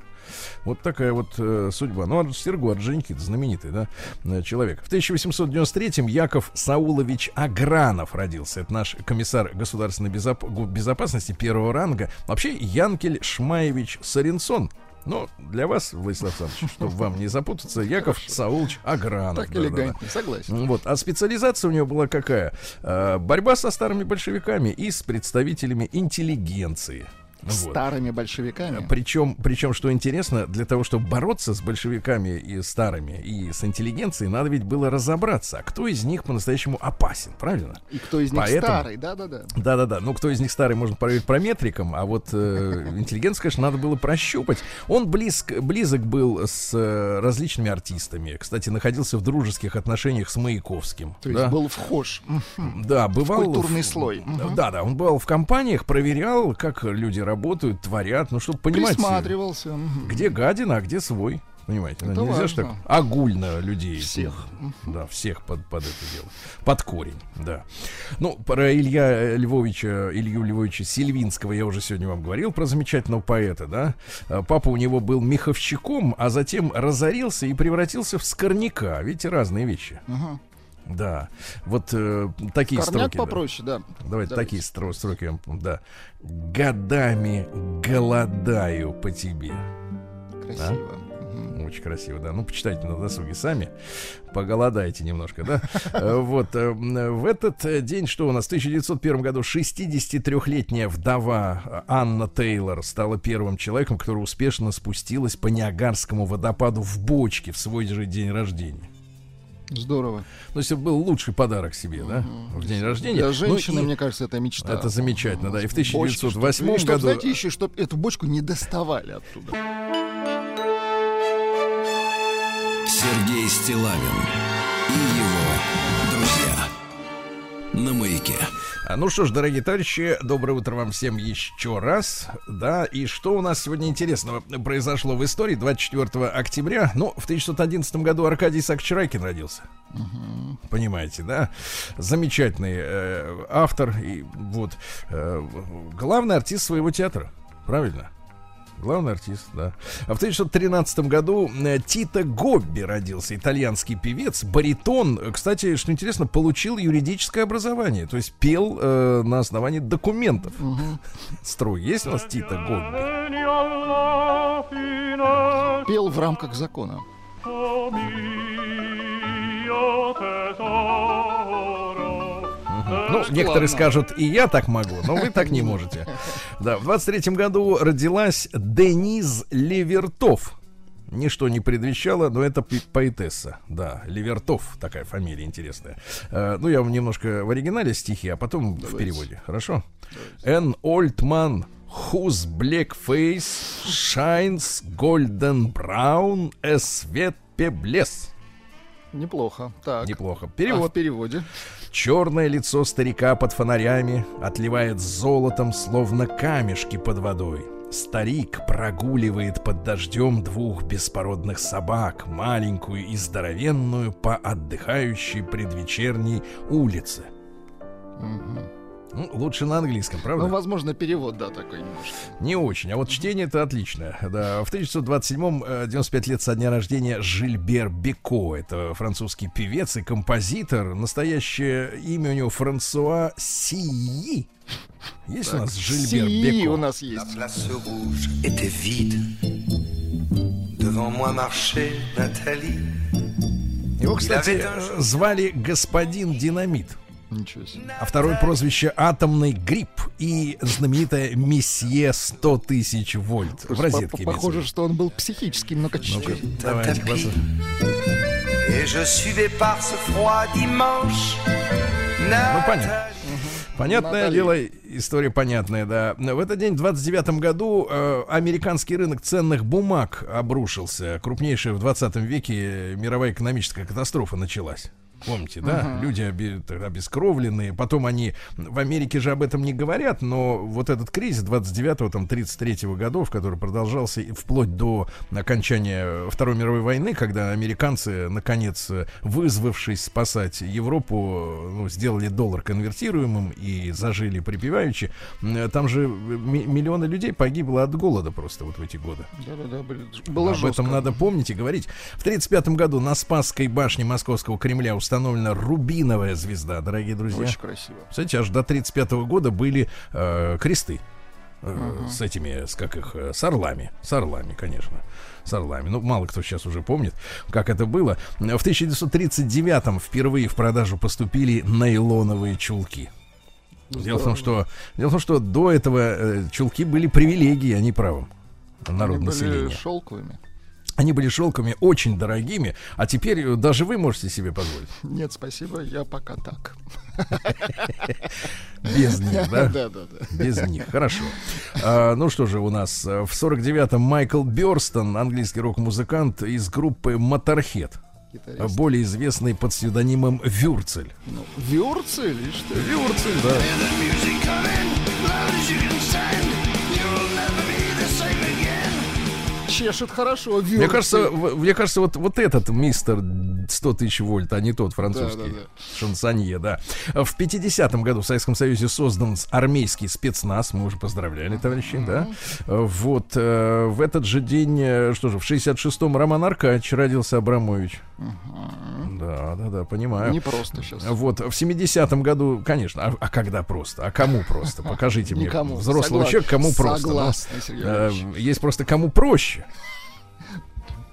Вот такая вот э, судьба. Ну, а Серго Орджоникидзе, знаменитый, да, э, человек. В 1893-м Яков Саулович Агранов родился. Это наш комиссар государственной безоп- безопасности первого ранга. Вообще, Янкель Шмаевич Саренсон. Но для вас, Владислав Александрович, [laughs] чтобы вам не запутаться, Яков Саулович Агранов. Так Да-да-да. элегантнее, согласен. Вот. А специализация у него была какая? Э, борьба со старыми большевиками и с представителями интеллигенции. Вот. Старыми большевиками. Причем, причем, что интересно, для того, чтобы бороться с большевиками и старыми, и с интеллигенцией, надо ведь было разобраться, а кто из них по-настоящему опасен, правильно? И кто из них Поэтому- старый, да-да-да. Да-да-да. Ну, кто из них старый, можно проверить прометриком, а вот э, интеллигенцию, конечно, надо было прощупать. Он близк, близок был с э, различными артистами. Кстати, находился в дружеских отношениях с Маяковским. То есть да? был вхож. Да, бывал культурный в- слой. Мгм. Да, да, он бывал в компаниях, проверял, как люди работают, творят, ну, чтобы понимать, Присматривался. мгм. где гадина, а где свой. Понимаете, ну, Это нельзя же так важно. огульно людей. Всех. [laughs] Да, всех под, под это дело. Под корень, да. Ну, про Илья Львовича, Илью Львовича Сильвинского я уже сегодня вам говорил, про замечательного поэта, да. А, Папа у него был меховщиком, а затем разорился и превратился в скорняка. Видите, разные вещи. Ага. Да, вот э, такие Корняк строки. да. попроще, да. Давайте, Давайте. такие стро- строки, да. Годами голодаю по тебе. Красиво. Мгм. Очень красиво, да. Ну, почитайте на досуге сами. Поголодайте немножко, да. [laughs] Э, Вот. э, В этот э, день, что у нас, в 1901 году 63-летняя вдова Анна Тейлор стала первым человеком, который успешно спустилась по Ниагарскому водопаду в бочке в свой же день рождения. Здорово. То есть это был лучший подарок себе, да, в день рождения. Для Ну, женщины, и- мне кажется, это мечта. Это замечательно, да. И в Бочки, чтоб- 1908 и чтоб, году... знаете, еще, чтобы эту бочку не доставали оттуда. Сергей Стилавин и его. На маяке. А, Ну что ж, дорогие товарищи, доброе утро вам всем еще раз. Да, и что у нас сегодня интересного произошло в истории 24 октября? Ну, в 1911 году Аркадий Сакчарайкин родился. Понимаете, да? Замечательный э, автор и вот э, главный артист своего театра. Правильно? Главный артист, да. А в 1913 году э, Тито Гобби родился, итальянский певец, баритон. Кстати, что интересно, получил юридическое образование, то есть пел э, на основании документов. Строй. Есть у нас Тито Гобби? Пел в рамках закона. Ну, некоторые скажут, и я так могу, но вы так не [laughs] можете. Да, в 23-м году родилась Дениз Левертов. Ничто не предвещало, но это поэтесса. Да, Левертов, такая фамилия интересная. Э, ну, я вам немножко в оригинале стихи, а потом в переводе. Хорошо? Old man whose black face shines golden brown as wet pebbles. Неплохо. Так. Неплохо. А в Перевод. переводе. Черное лицо старика под фонарями отливает золотом, словно камешки под водой. Старик прогуливает под дождем двух беспородных собак, маленькую и здоровенную, по отдыхающей предвечерней улице. Ну, лучше на английском, правда? Ну, возможно, перевод, да, такой немножко. Не очень, а вот чтение это отлично. Да, в 1927-м, э, 95 лет со дня рождения Жильбер Беко. Это французский певец и композитор. Настоящее имя у него Франсуа Сии. Есть у нас Жильбер Си Беко? у нас есть. Его, кстати, э, звали господин Динамит. Ничего себе. А второе прозвище Атомный грипп и знаменитое Месье 100 тысяч вольт. В розетке. По- Похоже, что он был психически многочисленным. Давайте, dimanche. Ну, понятно. Понятное Натали. дело, история понятная, да. В этот день, в 29 году, э, американский рынок ценных бумаг обрушился. Крупнейшая в 20 веке мировая экономическая катастрофа началась. Помните, да? Люди оби- обескровленные. Потом они в Америке же об этом не говорят, но вот этот кризис 29-го, там, 33-го годов, который продолжался вплоть до окончания Второй мировой войны, когда американцы, наконец, э, вызвавшись спасать Европу, ну, сделали доллар конвертируемым и зажили припеваючи. М, Там же ми- миллионы людей погибло от голода просто вот в эти годы. Да-да-да, было Об жестко. этом надо помнить и говорить. В 1935 году на Спасской башне Московского Кремля установлена рубиновая звезда, дорогие друзья. Очень красиво. Кстати, аж до 1935 года были э, кресты. э, С этими, с как их, э, с орлами. С орлами, конечно. С орлами. Ну, мало кто сейчас уже помнит, как это было. В 1939 впервые в продажу поступили нейлоновые чулки. Дело в том, что, дело в том, что до этого э, чулки были привилегией, а не правом народ Они были населения. шелковыми. Они были шелками очень дорогими, а теперь э, даже вы можете себе позволить. Нет, спасибо, я пока так. Без них, да? [laughs] Да-да-да. Без них, хорошо. А, ну что же у нас? э, В 49-м Майкл Бёрстон, английский рок-музыкант из группы Motorhead, Гитарист. более известный под псевдонимом Вюрцель. Ну, Вюрцель, или что? Вюрцель, да. Чешет хорошо. Мне кажется, мне кажется, вот, вот этот мистер 100 тысяч вольт, а не тот французский Да-да-да. шансонье, да. В 50-м году в Советском Союзе создан армейский спецназ, мы уже поздравляли, товарищи, да. Вот э, в этот же день, э, что же, в 66-м Роман Аркадьевич родился Абрамович. Да, да, да, понимаю. Не просто сейчас. Вот, в 70-м году, конечно, а, а когда просто? А кому просто? Покажите мне Никому. взрослого человека, кому просто. Ну, Согласен, Сергей э, есть просто кому проще.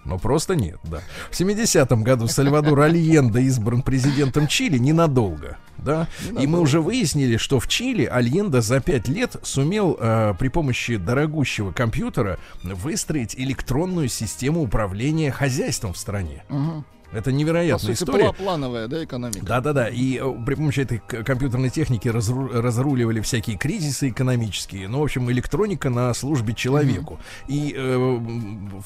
Но просто нет, да. В 70-м году Сальвадор Альенда избран президентом Чили ненадолго, да. И мы уже выяснили, что в Чили Альенда за пять лет сумел э, при помощи дорогущего компьютера выстроить электронную систему управления хозяйством в стране. Это По невероятная сути, история. пла- плановая, да, экономика. Да-да-да, и э, при помощи этой компьютерной техники разру- разруливали всякие кризисы экономические. Ну, в общем, электроника на службе человеку. И э,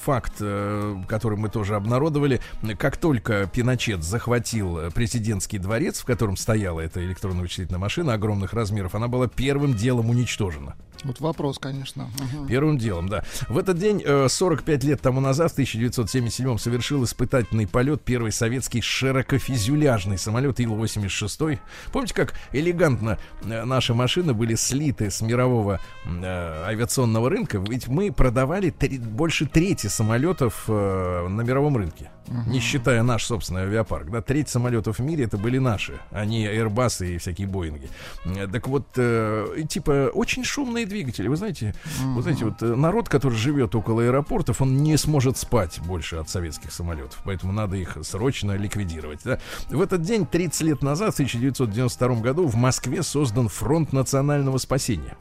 факт, э, который мы тоже обнародовали, как только Пиночет захватил э, президентский дворец, в котором стояла эта электронная вычислительная машина огромных размеров, она была первым делом уничтожена. Вот вопрос, конечно. Мгм. Первым делом, да. В этот день, э, 45 лет тому назад, в 1977 совершил испытательный полет первый советский широкофюзеляжный самолет Ил-86. Помните, как элегантно э, наши машины были слиты с мирового э, авиационного рынка? Ведь мы продавали три- больше трети самолетов э, на мировом рынке. Не считая наш собственный авиапарк. Да, треть самолетов в мире это были наши, а не Airbus и всякие Боинги. Э, Так вот, э, типа, очень шумные двигатели. Вы знаете, вы знаете, вот э, народ, который живет около аэропортов, он не сможет спать больше от советских самолетов. Поэтому надо их срочно ликвидировать. да. В этот день, 30 лет назад, в 1992 году, в Москве создан Фронт национального спасения.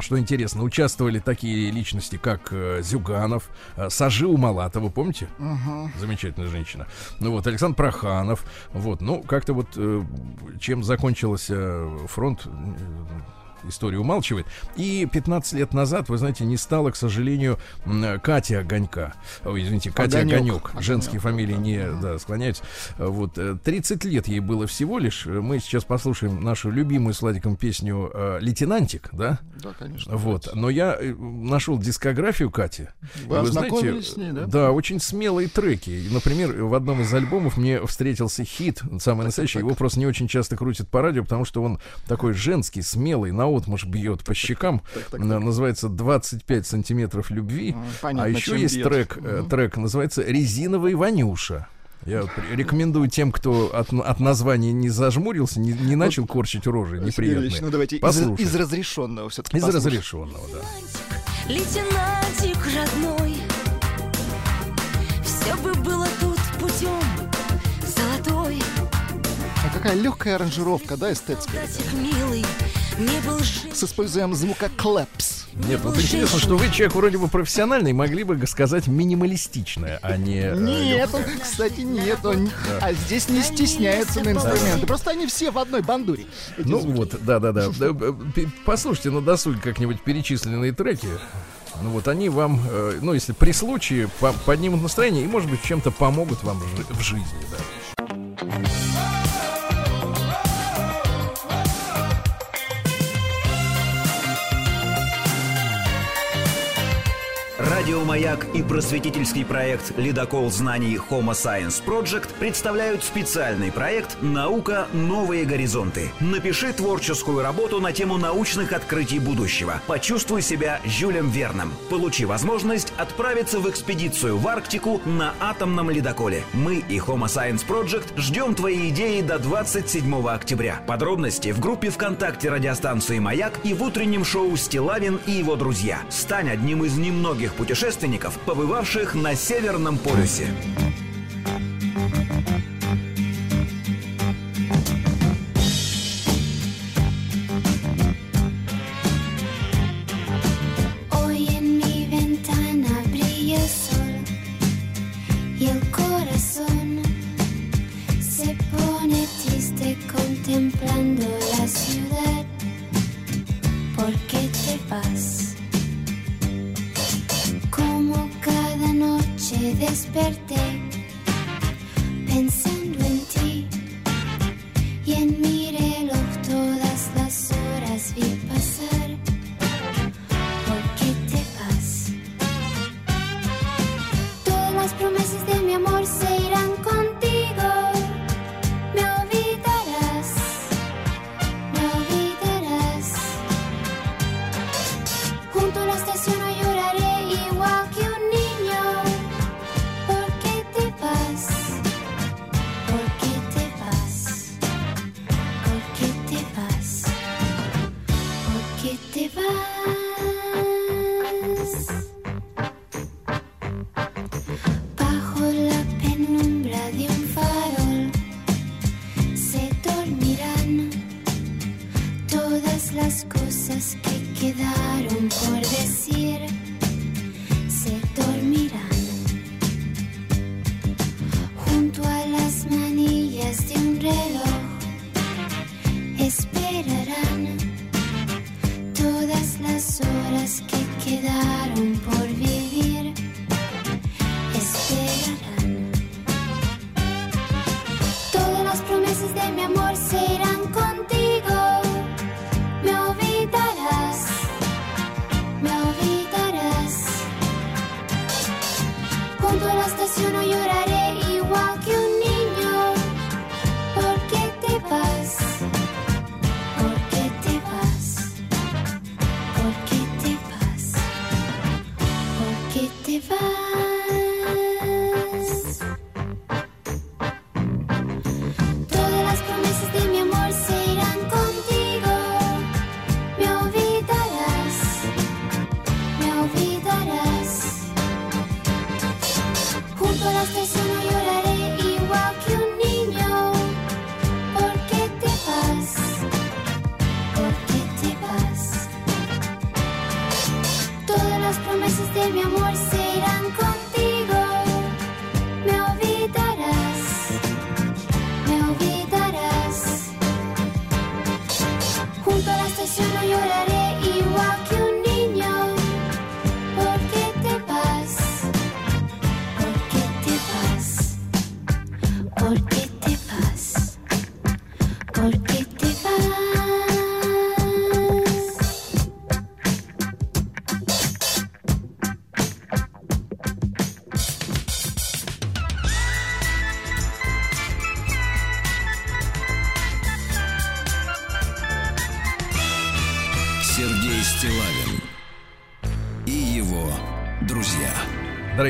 Что интересно, участвовали такие личности, как э, Зюганов, э, Сажи Умалатова, помните? Замечательная женщина. Ну вот, Александр Проханов. Вот, ну, как-то вот э, чем закончился фронт, э, история умалчивает. И 15 лет назад, вы знаете, не стало, к сожалению, Катя Огонька. Ой, извините, Катя Огонек. Огонек. Огонек, Женские фамилии да. не да, склоняются. Вот, э, 30 лет ей было всего лишь. Мы сейчас послушаем нашу любимую с Владиком песню э, «Лейтенантик», да? Да, конечно. Вот. Но я э, нашел дискографию Кати. Вы И ознакомились с ней, да? Да, очень смелые треки. Например, в одном из альбомов мне встретился хит, самый настоящий. Его просто не очень часто крутят по радио, потому что он такой женский, смелый, наотмашь бьет по щекам. На- Называется «25 сантиметров любви». М, понятно, а еще есть бьет. трек, э, трек называется «Резиновый Ванюша». Я вот рекомендую тем, кто от, от названия не зажмурился, не, не начал корчить рожи Ильич, неприятные. ну давайте из, Послушай. из разрешенного все-таки. Из разрешенного, да. Лейтенантик родной Все бы было тут путем Золотой А какая легкая аранжировка, да, эстетская. Солдатик милый С использованием звука клэпс. Нет, вот интересно, что вы человек вроде бы профессиональный, могли бы сказать минималистичное, а не... э, Нет, он, кстати, нет, он, а здесь не стесняется на инструменты. Просто они все в одной бандуре. Ну звуки. вот, да-да-да. Да, э, Послушайте на досуге как-нибудь перечисленные треки. Ну вот они вам, э, ну если при случае, по- поднимут настроение и, может быть, чем-то помогут вам в жизни, да. Радиомаяк и просветительский проект «Ледокол знаний Homo Science Project» представляют специальный проект «Наука. Новые горизонты». Напиши творческую работу на тему научных открытий будущего. Почувствуй себя Жюлем Верном. Получи возможность отправиться в экспедицию в Арктику на атомном ледоколе. Мы и Homo Science Project ждем твои идеи до 27 октября. Подробности в группе ВКонтакте радиостанции «Маяк» и в утреннем шоу «Стилавин и его друзья». Стань одним из немногих путешественников, побывавших на Северном полюсе.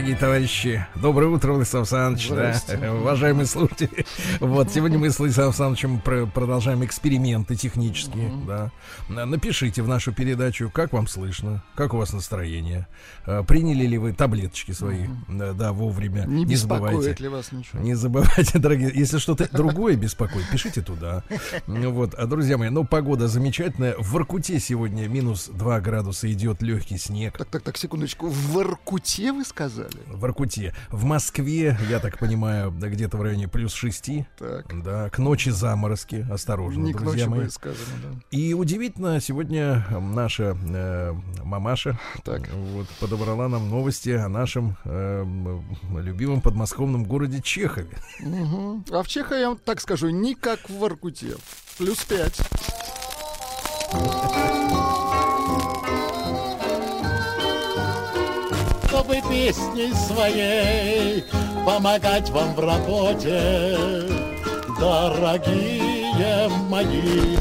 Дорогие товарищи, доброе утро, Владислав Александрович. Да, уважаемые слушатели. Вот, сегодня мы с Владиславом Александровичем про- продолжаем эксперименты технические. Да. На- Напишите в нашу передачу, как вам слышно, как у вас настроение. Э, Приняли ли вы таблеточки свои, да, вовремя. Не забывайте. беспокоит ли вас ничего? Не забывайте, [laughs] дорогие, если что-то другое беспокоит, пишите туда. Ну Вот, а друзья мои, ну погода замечательная. В Воркуте сегодня минус 2 градуса идет легкий снег. Так, так, так, секундочку. В Воркуте вы сказали? В Воркуте. В Москве, я так понимаю, да, где-то в районе плюс 6. Так. Да, к ночи заморозки. Осторожно, Не к друзья ночи мои. сказано, да. И удивительно, сегодня наша э, мамаша Так. вот, подобрала нам новости о нашем э, любимом подмосковном городе Чехове. Мгм. А в Чехии, я вам так скажу, не как в Воркуте. Плюс пять. чтобы песней своей помогать вам в работе, дорогие мои.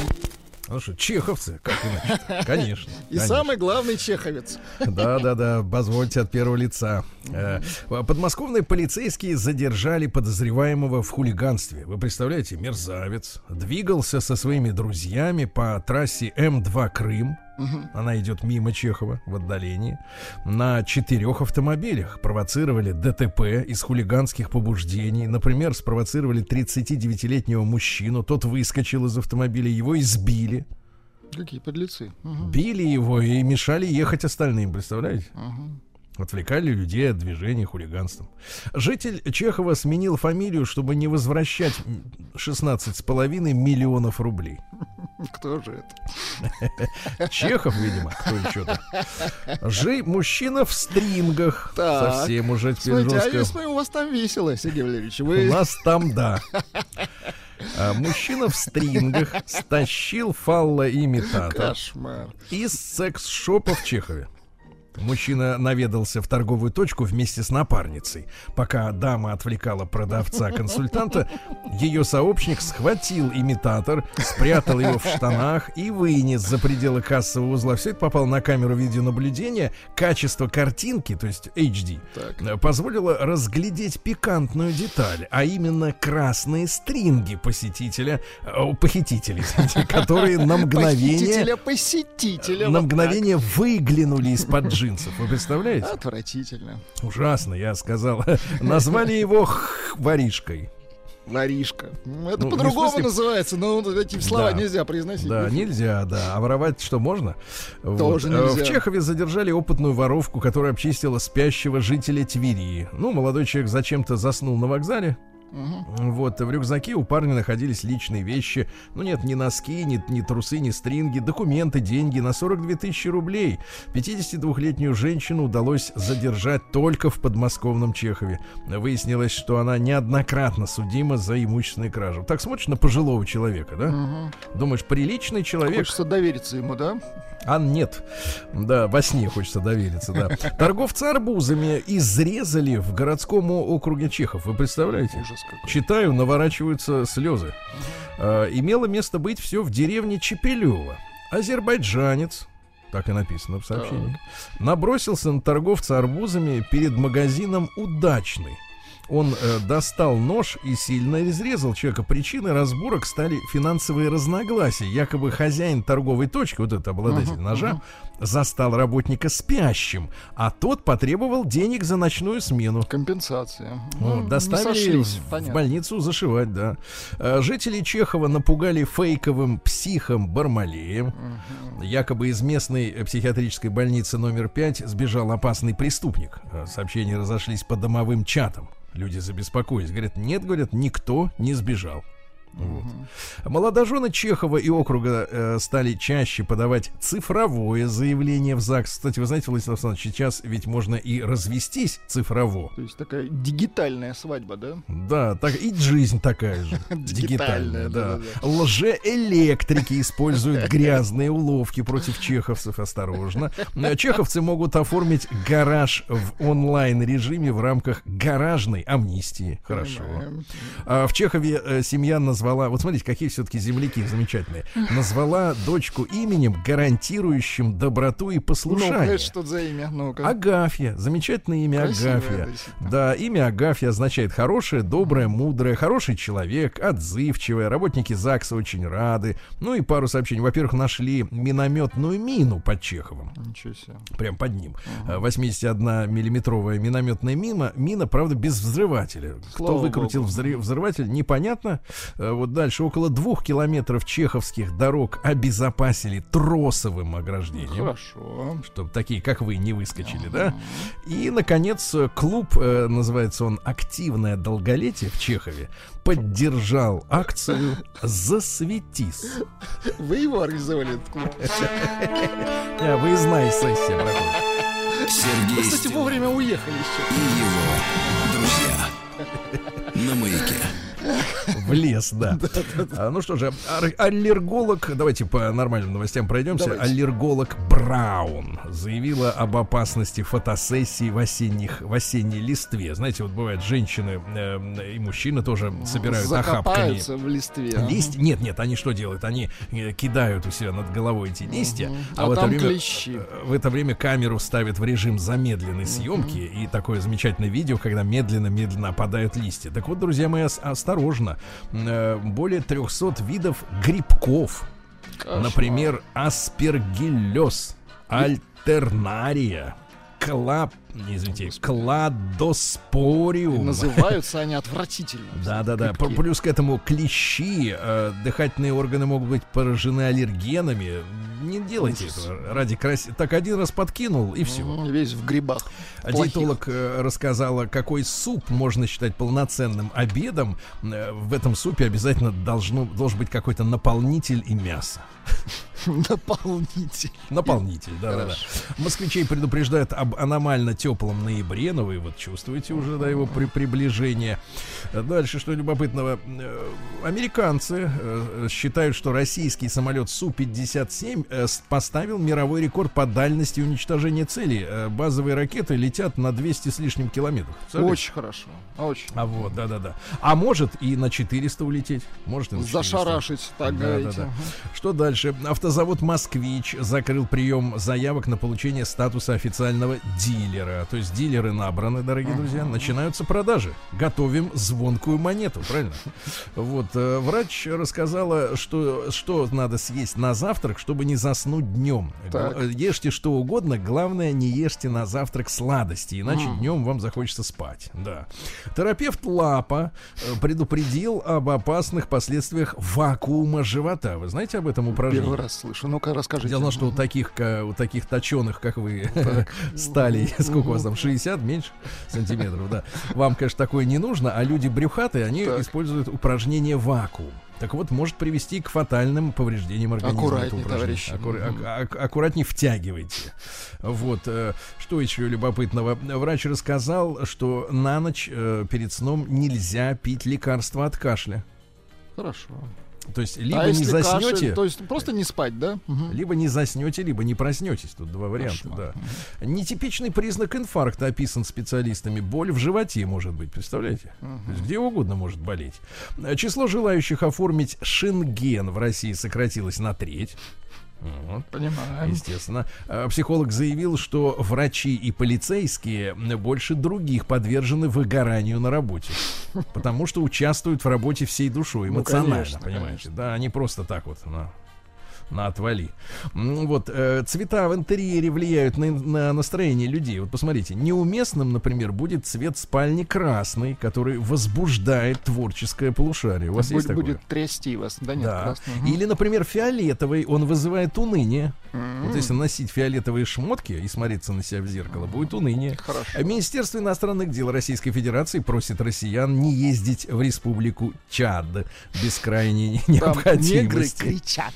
Ну что, чеховцы, как иначе? [laughs] Конечно. И конечно. самый главный чеховец. Да, да, да, позвольте от первого лица. Э, Подмосковные полицейские задержали подозреваемого в хулиганстве. Вы представляете, мерзавец двигался со своими друзьями по трассе М2 Крым. Она идет мимо Чехова в отдалении. На четырех автомобилях провоцировали ДТП из хулиганских побуждений. Например, спровоцировали 39-летнего мужчину. Тот выскочил из автомобиля, его избили. Какие подлецы. Мгм. Били его и мешали ехать остальным, представляете? Мгм. Отвлекали людей от движения хулиганством. Житель Чехова сменил фамилию, чтобы не возвращать м, 16,5 миллионов рублей. [laughs] Кто же это? [laughs] Чехов, видимо, кто еще-то. Жи мужчина в стрингах. Так. Совсем уже теперь Смотрите, а жестко. смотрю, у вас там весело, Сергей Валерьевич. У Вы нас [laughs] там, да. А, мужчина в стрингах стащил фаллоимитатор кошмар. из секс-шопа в Чехове. Мужчина наведался в торговую точку вместе с напарницей. Пока дама отвлекала продавца-консультанта, ее сообщник схватил имитатор, спрятал его в штанах и вынес за пределы кассового узла. Все это попало на камеру видеонаблюдения. Качество картинки, то есть HD, Так. э, позволило разглядеть пикантную деталь, а именно красные стринги посетителя, э, похитителей, которые на мгновение Похитителя посетителя. на мгновение выглянули из-под джинсов. Вы представляете? Отвратительно. Ужасно, я сказал. [laughs] Назвали его воришкой. Воришка. Ну, Это Ну, по-другому смысле- называется, но вот эти слова Да. нельзя произносить. Да, нельзя, да. А воровать что можно? Тоже Вот. Э, нельзя. В Чехове задержали опытную воровку, которая обчистила спящего жителя Твери. Ну, молодой человек зачем-то заснул на вокзале. Вот, в рюкзаке у парня находились личные вещи. Ну нет, ни носки, ни, ни трусы, ни стринги, документы, деньги на 42 тысячи рублей. 52-летнюю женщину удалось задержать только в подмосковном Чехове. Выяснилось, что она неоднократно судима за имущественные кражи. Так смотришь на пожилого человека, да? Мгм. Думаешь, приличный человек, Хочется довериться ему, да? а нет. Да, во сне хочется довериться, да. [laughs] Торговцы арбузами изрезали в городском округе Чехов. Вы представляете? Ужас какой. Читаю, наворачиваются слезы. А, имело место быть все в деревне Чепелево. Азербайджанец, так и написано в сообщении, набросился на торговца арбузами перед магазином «Удачный». Он э, достал нож и сильно изрезал человека. Причиной разборок стали финансовые разногласия. Якобы хозяин торговой точки, вот этот обладатель ножа, застал работника спящим, а тот потребовал денег за ночную смену. Компенсация. Ну, не доставили сошлись, в понятно. больницу зашивать, да. Э, Жители Чехова напугали фейковым психом Бармалеем. Якобы из местной психиатрической больницы номер 5 сбежал опасный преступник. Э, Сообщения разошлись по домовым чатам. Люди забеспокоились. Говорят, нет, говорят, никто не сбежал. Вот. Молодожены Чехова и округа э, стали чаще подавать цифровое заявление в ЗАГС. Кстати, вы знаете, Владислав Александрович, сейчас ведь можно и развестись цифрово. То есть такая дигитальная свадьба, да? Да, так и жизнь такая же. [laughs] Дигитальная, да. Лжеэлектрики используют грязные уловки против чеховцев. Осторожно. Э, Чеховцы могут оформить гараж в онлайн-режиме в рамках гаражной амнистии. Хорошо. А в Чехове э, семья называется назвала, вот смотрите, какие все-таки земляки замечательные, назвала дочку именем, гарантирующим доброту и Ну, послушание. это что за имя? Ну-ка. Агафья, замечательное имя Красивое, Агафья. Да, имя Агафья означает хорошее, доброе, мудрое, хороший человек, отзывчивая. Работники ЗАГСа очень рады. Ну и пару сообщений. Во-первых, нашли минометную мину под Чеховым. Ничего себе. Прям под ним. Э, 81-миллиметровая минометная мина. Мина, правда, без взрывателя. Кто Слава выкрутил богу. взры- взрыватель, непонятно. Э, Вот дальше. Около двух километров чеховских дорог обезопасили тросовым ограждением Хорошо. чтобы такие, как вы, не выскочили, да? И, наконец, клуб, э, называется он «Активное долголетие» в Чехове, поддержал акцию «Засветись». Вы его организовали, этот клуб? [laughs] А, Выездная сессия проходит. Сергей Вы, кстати, вовремя уехали еще. и его друзья на маяке. [laughs] В лес, [laughs] да. А, Ну что же, аллерголог, давайте по нормальным новостям пройдемся. Аллерголог Браун заявила об опасности фотосессии в, осенних, в осенней листве. Знаете, вот бывает, женщины э, и мужчины тоже собирают охапками. В листве. Листья? Нет, нет, они что делают? Они э, кидают у себя над головой эти листья, А в это время э, в это время камеру ставят в режим замедленной съемки и такое замечательное видео, когда медленно-медленно опадают листья. Так вот, друзья мои, ос- осторожно, Э, более 300 видов грибков, Кошмар. например, аспергиллез, альтернария, клап, не, извините, кладоспориум. Называются они отвратительно. Да, да, да. Грибки. Плюс к этому клещи, э, дыхательные органы могут быть поражены аллергенами. Не делайте Ужас. этого ради красоты. Так один раз подкинул и все. Весь в грибах. Плохих. диетолог э, рассказала, какой суп можно считать полноценным обедом. Э, В этом супе обязательно должно, должен быть какой-то наполнитель и мясо. [laughs] [laughs] Наполнитель. Наполнитель, да, да, да. Хорошо. Москвичей предупреждают об аномально теплом ноябре, но вы вот чувствуете уже, да, его при приближение. Дальше, что любопытного. Э, Американцы э, считают, что российский самолет Су-57 э, поставил мировой рекорд по дальности уничтожения цели. Базовые ракеты летят на 200 с лишним километров. Представляете? Очень хорошо. Очень. А вот, да-да-да. А может и на 400 улететь. Может и на 400. Зашарашить, так Да, говорите. да, да. Что дальше? Автозавод «Москвич» закрыл прием заявок на получение статуса официального дилера. То есть дилеры набраны, дорогие друзья. Начинаются продажи. Готовим звонкую монету, правильно? Вот. э, Врач рассказала, что, что надо съесть на завтрак, чтобы не заснуть днем. Так. Г- Ешьте что угодно, главное не ешьте на завтрак сладости, иначе днем вам захочется спать. Да. Терапевт Лапа э, предупредил об опасных последствиях вакуума живота. Вы знаете об этом упражнении? Первый раз слышу. Ну-ка, расскажите. Дело в том, что у таких, у таких точеных, как вы, [laughs] стали, сколько у вас там, 60, меньше сантиметров, да. Вам, конечно, такое не нужно, а люди брюхатые, они Так. используют упражнение вакуум. Так вот, может привести к фатальным повреждениям организма. упражнение. товарищи. Аккура- Мгм. ак- ак- аккуратней втягивайте. Вот. э, Что еще любопытного? Врач рассказал, что на ночь э, перед сном нельзя пить лекарства от кашля. Хорошо. То есть либо а не заснете, кашель, то есть просто не спать, да? Мгм. либо не заснете, либо не проснетесь. Тут два варианта, Кошмар. да. Нетипичный признак инфаркта описан специалистами. Боль в животе может быть, представляете? То есть где угодно может болеть. Число желающих оформить шенген в России сократилось на треть. Вот. Понимаем. Естественно. А Психолог заявил, что врачи и полицейские больше других подвержены выгоранию на работе. Потому что участвуют в работе всей душой, Ну, эмоционально, конечно, понимаете? Да, они просто так вот на, на отвали. Вот, э, цвета в интерьере влияют на, на настроение людей. Вот посмотрите, неуместным, например, будет цвет спальни красный, который возбуждает творческое полушарие. У вас Будет- есть такое? будет трясти вас. Да нет, Да. красный. Или, например, фиолетовый, он вызывает уныние. М. Вот если носить фиолетовые шмотки и смотреться на себя в зеркало, будет уныние. Хорошо. Министерство иностранных дел Российской Федерации просит россиян не ездить в республику Чад без крайней Там негры необходимости. кричат.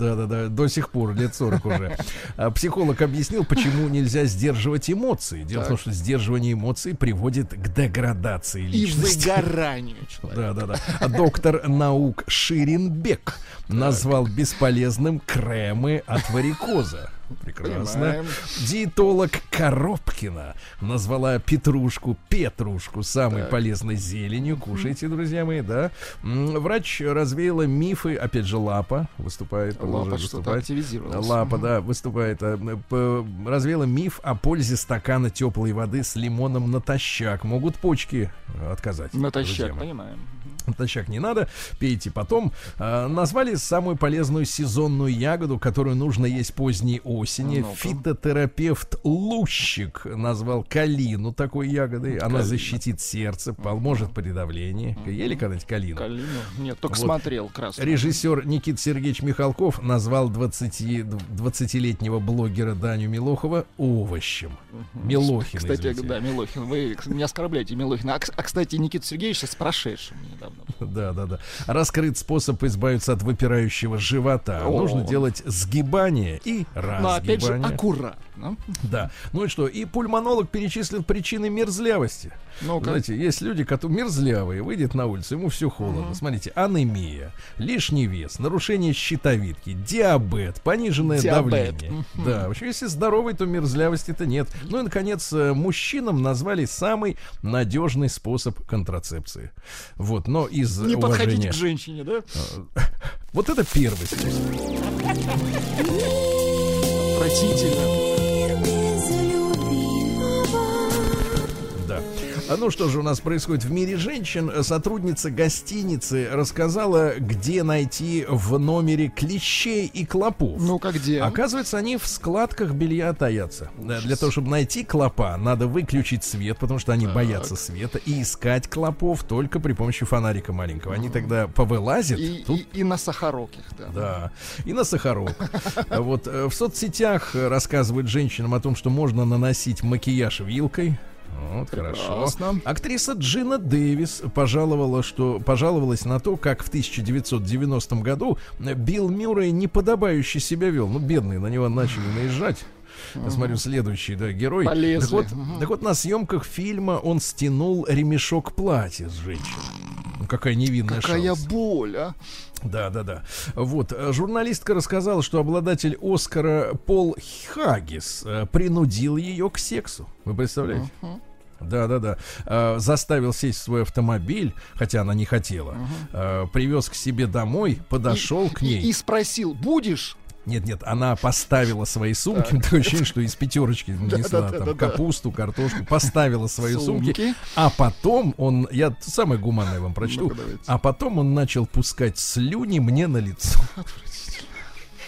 Да-да-да, до сих пор, лет 40 уже. А Психолог объяснил, почему нельзя сдерживать эмоции. Дело в том, что сдерживание эмоций приводит к деградации И личности. выгоранию человека. Да, да, да. Доктор наук Ширинбек назвал бесполезным кремы от варикоза. Прекрасно. Понимаем. Диетолог Коробкина назвала петрушку, петрушку самой полезной зеленью. Кушайте, друзья мои, да. Врач развеяла мифы, опять же, Лапа выступает. Лапа что-то активизировалась. Лапа, да, выступает. э, Развеяла миф о пользе стакана теплой воды с лимоном натощак. Могут почки отказать. Натощак, понимаем. Натощак не надо, пейте потом. А, назвали самую полезную сезонную ягоду, которую нужно есть поздней осени. Ну-ка. Фитотерапевт Лущик назвал калину такой ягодой. Она Калина. защитит сердце, поможет при давлении. Ели когда-нибудь калину? Калину. Нет, только Вот. смотрел красный. Режиссер Никита Сергеевич Михалков назвал 20 20-летнего блогера Даню Милохова овощем. Милохин, Кстати, извините. да, Милохин, вы не оскорбляйте Милохина. А, а, кстати, Никита Сергеевич с прошедшим недавно. [laughs] Да, да, да. Раскрыт способ избавиться от выпирающего живота. Нужно делать сгибание и разгибание. Но опять же, аккуратно. Да. Ну и что? И пульмонолог перечислил причины мерзлявости. Ну-ка. Знаете, есть люди, которые мерзлявые, выйдет на улицу, ему все холодно. Смотрите, анемия, лишний вес, нарушение щитовидки, диабет, пониженное Диабет. давление. Да, в общем, если здоровый, то мерзлявости-то нет. Ну и, наконец, э, мужчинам назвали самый надежный способ контрацепции. Вот, но из Не уважения... к женщине, да? Вот это первый способ. Отвратительно. Ну что же у нас происходит в мире женщин? Сотрудница гостиницы рассказала, где найти в номере клещей и клопов. Ну-ка, где? Оказывается, они в складках белья таятся. Да, Для того, чтобы найти клопа, надо выключить свет, потому что они боятся света, и искать клопов только при помощи фонарика маленького. Они тогда повылазят. И, тут и- и на сахарок их, да. да, и на сахарок. А Вот э, в соцсетях э, рассказывают женщинам о том, что можно наносить макияж вилкой. Вот, хорошо. Актриса Джина Дэвис пожаловала, что, пожаловалась на то, как в 1990 году Билл Мюррей неподобающе себя вел. Ну, бедный, на него начали наезжать. Я смотрю, следующий, да, герой. Полезли. Так вот, так вот, на съемках фильма он стянул ремешок платья с женщины. Ну, какая невинная Какая шалость. боль, а? Да, да, да. Вот, э, журналистка рассказала, что обладатель Оскара Пол Хаггис э, принудил ее к сексу. Вы представляете? Да, да, да. Э, заставил сесть в свой автомобиль, хотя она не хотела. Э, привез к себе домой, подошел И- к ней. И, и спросил, будешь? Нет, нет, она поставила свои сумки. [laughs] Такое ощущение, что из пятерочки несла там капусту, картошку, поставила свои сумки. А потом он, я самое гуманное вам прочту, а потом он начал пускать слюни мне на лицо.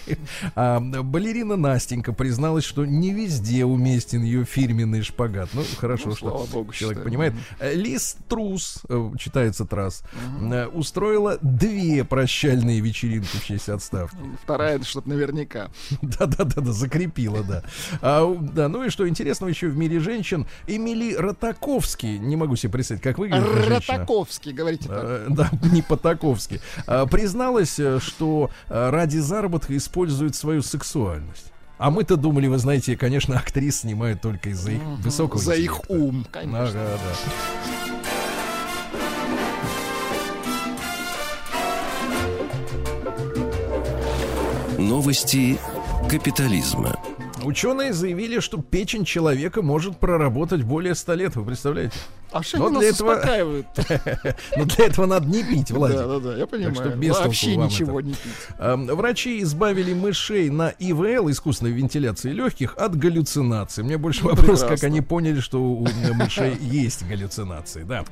[laughs] А, балерина Настенька призналась, что не везде уместен ее фирменный шпагат. Ну, хорошо, Ну, что богу, человек считаю. понимает. Э, Лиз Трус, э, читается трасс, э, устроила две прощальные вечеринки в честь отставки. Вторая, чтобы наверняка. [laughs] Да-да-да, закрепила, да. А, да. Ну и что интересного еще в мире женщин. Эмили Ротаковский, не могу себе представить, как выглядит. Ротаковский, говорите так. Э, Да, [laughs] не по-таковски. А, Призналась, что ради заработка использует свою сексуальность. А мы-то думали, вы знаете, конечно, [laughs] актрис снимают только из-за их высокого За их ум, конечно. Ага, да. Новости капитализма. Ученые заявили, что печень человека может проработать более 100 лет. Вы представляете? А что Но для этого- успокаивают? [laughs] Но для этого надо не пить, Владик. Да, да, да, я понимаю. что без Вообще ничего это. не пить. Эм, Врачи избавили мышей на ИВЛ, искусственной вентиляции легких, от галлюцинаций. Мне больше Ну, вопрос, как прекрасно. они поняли, что у мышей есть галлюцинации. Да.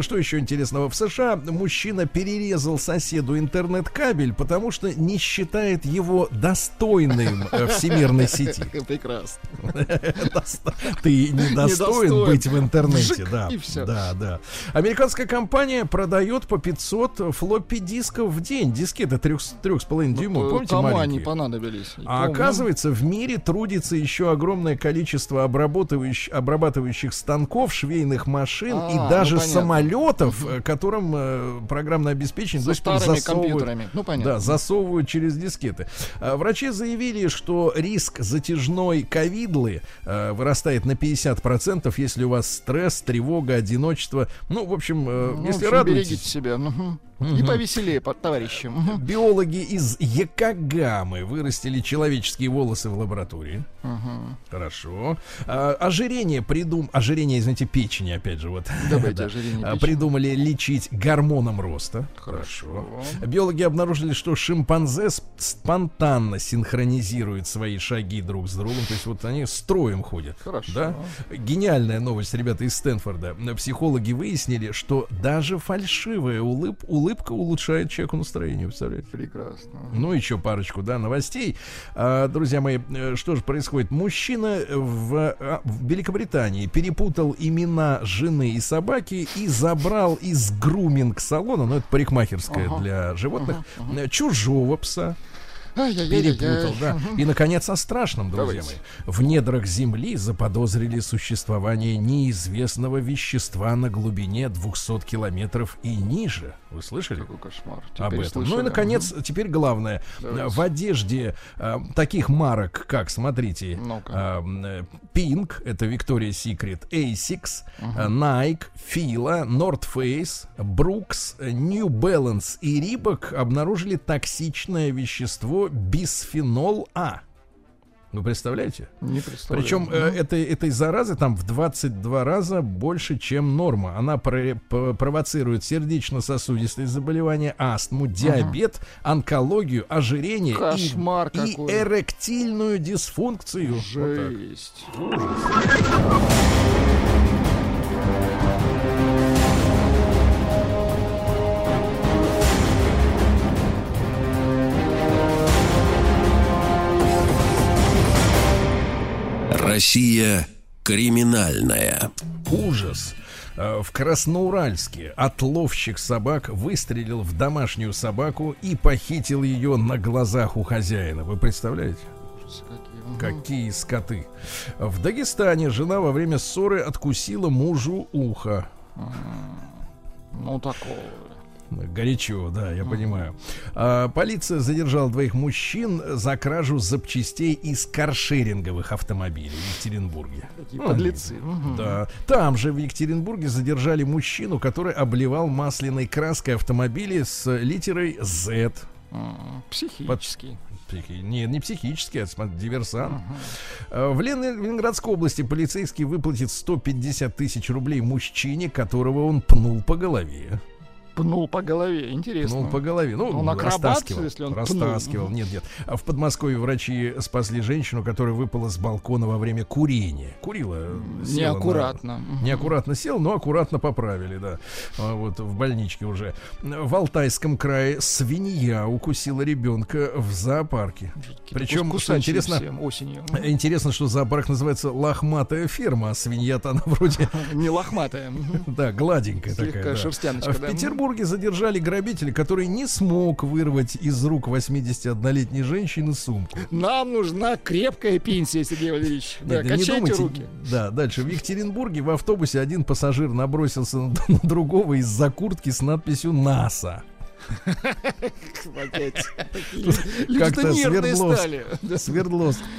Что еще интересного? В США мужчина перерезал соседу интернет-кабель, потому что не считает его достойным э, всемирной сети. [laughs] Прекрасно. [laughs] Ты недостоин быть в интернете, да. и Всё. Да, да. Американская компания продает по 500 флоппи дисков в день. Дискеты 3,5 дюймов. Э, Помните, Кому они маленькие? понадобились? А Помню. оказывается, в мире трудится еще огромное количество обрабатывающих, обрабатывающих станков, швейных машин А, и ну, даже понятно. самолетов, э, которым э, программное обеспечение Со до сих пор засовывают-. Ну, понятно. Да, засовывают через дискеты. А, Врачи заявили, что риск затяжной ковидлы э, вырастает на 50%, если у вас стресс, тревога, одиночество. Ну, в общем, э, Ну, в если общем, радуетесь... себя. мгм. И повеселее, под товарищи. Мгм. Биологи из Якогамы вырастили человеческие волосы в лаборатории. Хорошо. А, ожирение придум... Ожирение, извините, печени, опять же, вот. Давайте [laughs] Да. ожирение А, печени. Придумали лечить гормоном роста. Хорошо. Биологи обнаружили, что шимпанзе сп- спонтанно синхронизируют свои шаги друг с другом. То есть вот они строем ходят. Хорошо. Да? Гениальная новость, ребята, из Стэнфорда. Психологи выяснили, что даже фальшивая улыб... улыбка улучшает человеку настроение. Представляете? Прекрасно. Ну, еще парочку, да, новостей. А, друзья мои, э, что же происходит? Мужчина в, а, в Великобритании перепутал имена жены и собаки и забрал из груминг-салона, ну, это парикмахерская Ага. для животных, э, чужого пса. Перепутал, да. И, наконец, о страшном, друзья мои. В недрах Земли заподозрили существование неизвестного вещества на глубине 200 километров и ниже. Вы слышали? Какой кошмар. об Теперь этом. Ну и слышали. наконец, теперь главное. Давайте. В одежде э, таких марок, как, смотрите, э, м, Pink, это Victoria's Secret, Asics, э, Nike, Fila, North Face, Brooks, э, New Balance и Reebok обнаружили токсичное вещество бисфенол А. Вы представляете? Не представляю. Причем э, этой, этой заразы там в 22 раза больше, чем норма. Она про- п- провоцирует сердечно-сосудистые заболевания, астму, диабет, онкологию, ожирение и- Кошмар и, какой. эректильную дисфункцию. Вот так. Россия криминальная. Ужас. Э, В Красноуральске отловщик собак выстрелил в домашнюю собаку и похитил ее на глазах у хозяина. Вы представляете? Какие скоты. В Дагестане жена во время ссоры откусила мужу ухо. Ну, такого. Горячо, да, я понимаю. А, полиция задержала двоих мужчин за кражу запчастей из каршеринговых автомобилей в Екатеринбурге. Такие Ну, подлецы. Мгм. Да. Там же в Екатеринбурге задержали мужчину, который обливал масляной краской автомобили с литерой Z. М, Психический. Психи- Не, не психический, а диверсант. Э, В Лен- Ленинградской области полицейский выплатит 150 тысяч рублей мужчине, которого он пнул по голове. Пнул по голове. Интересно. Пнул по голове. Ну, Он акробат, растаскивал. если он пнул? растаскивал. Мгм. Нет, нет. А в Подмосковье врачи спасли женщину, которая выпала с балкона во время курения. Курила. села на- Неаккуратно. Неаккуратно сел, но аккуратно поправили, да. А Вот в больничке уже. В Алтайском крае свинья укусила ребенка в зоопарке. Причем, что интересно, осенью. интересно, что зоопарк называется лохматая ферма, а свинья-то она вроде, [laughs] Не лохматая. [laughs] Да, гладенькая Слегка такая. да. шерстяночка, А в да. Петербурге задержали грабителя, который не смог вырвать из рук 81-летней женщины сумку. Нам нужна крепкая пенсия, Сергей Валерьевич. Да, Нет, не качайте думайте. руки. Да, дальше. В Екатеринбурге в автобусе один пассажир набросился на, [laughs] на другого из-за куртки с надписью НАСА. [laughs] Как-то нервные свердло, стали.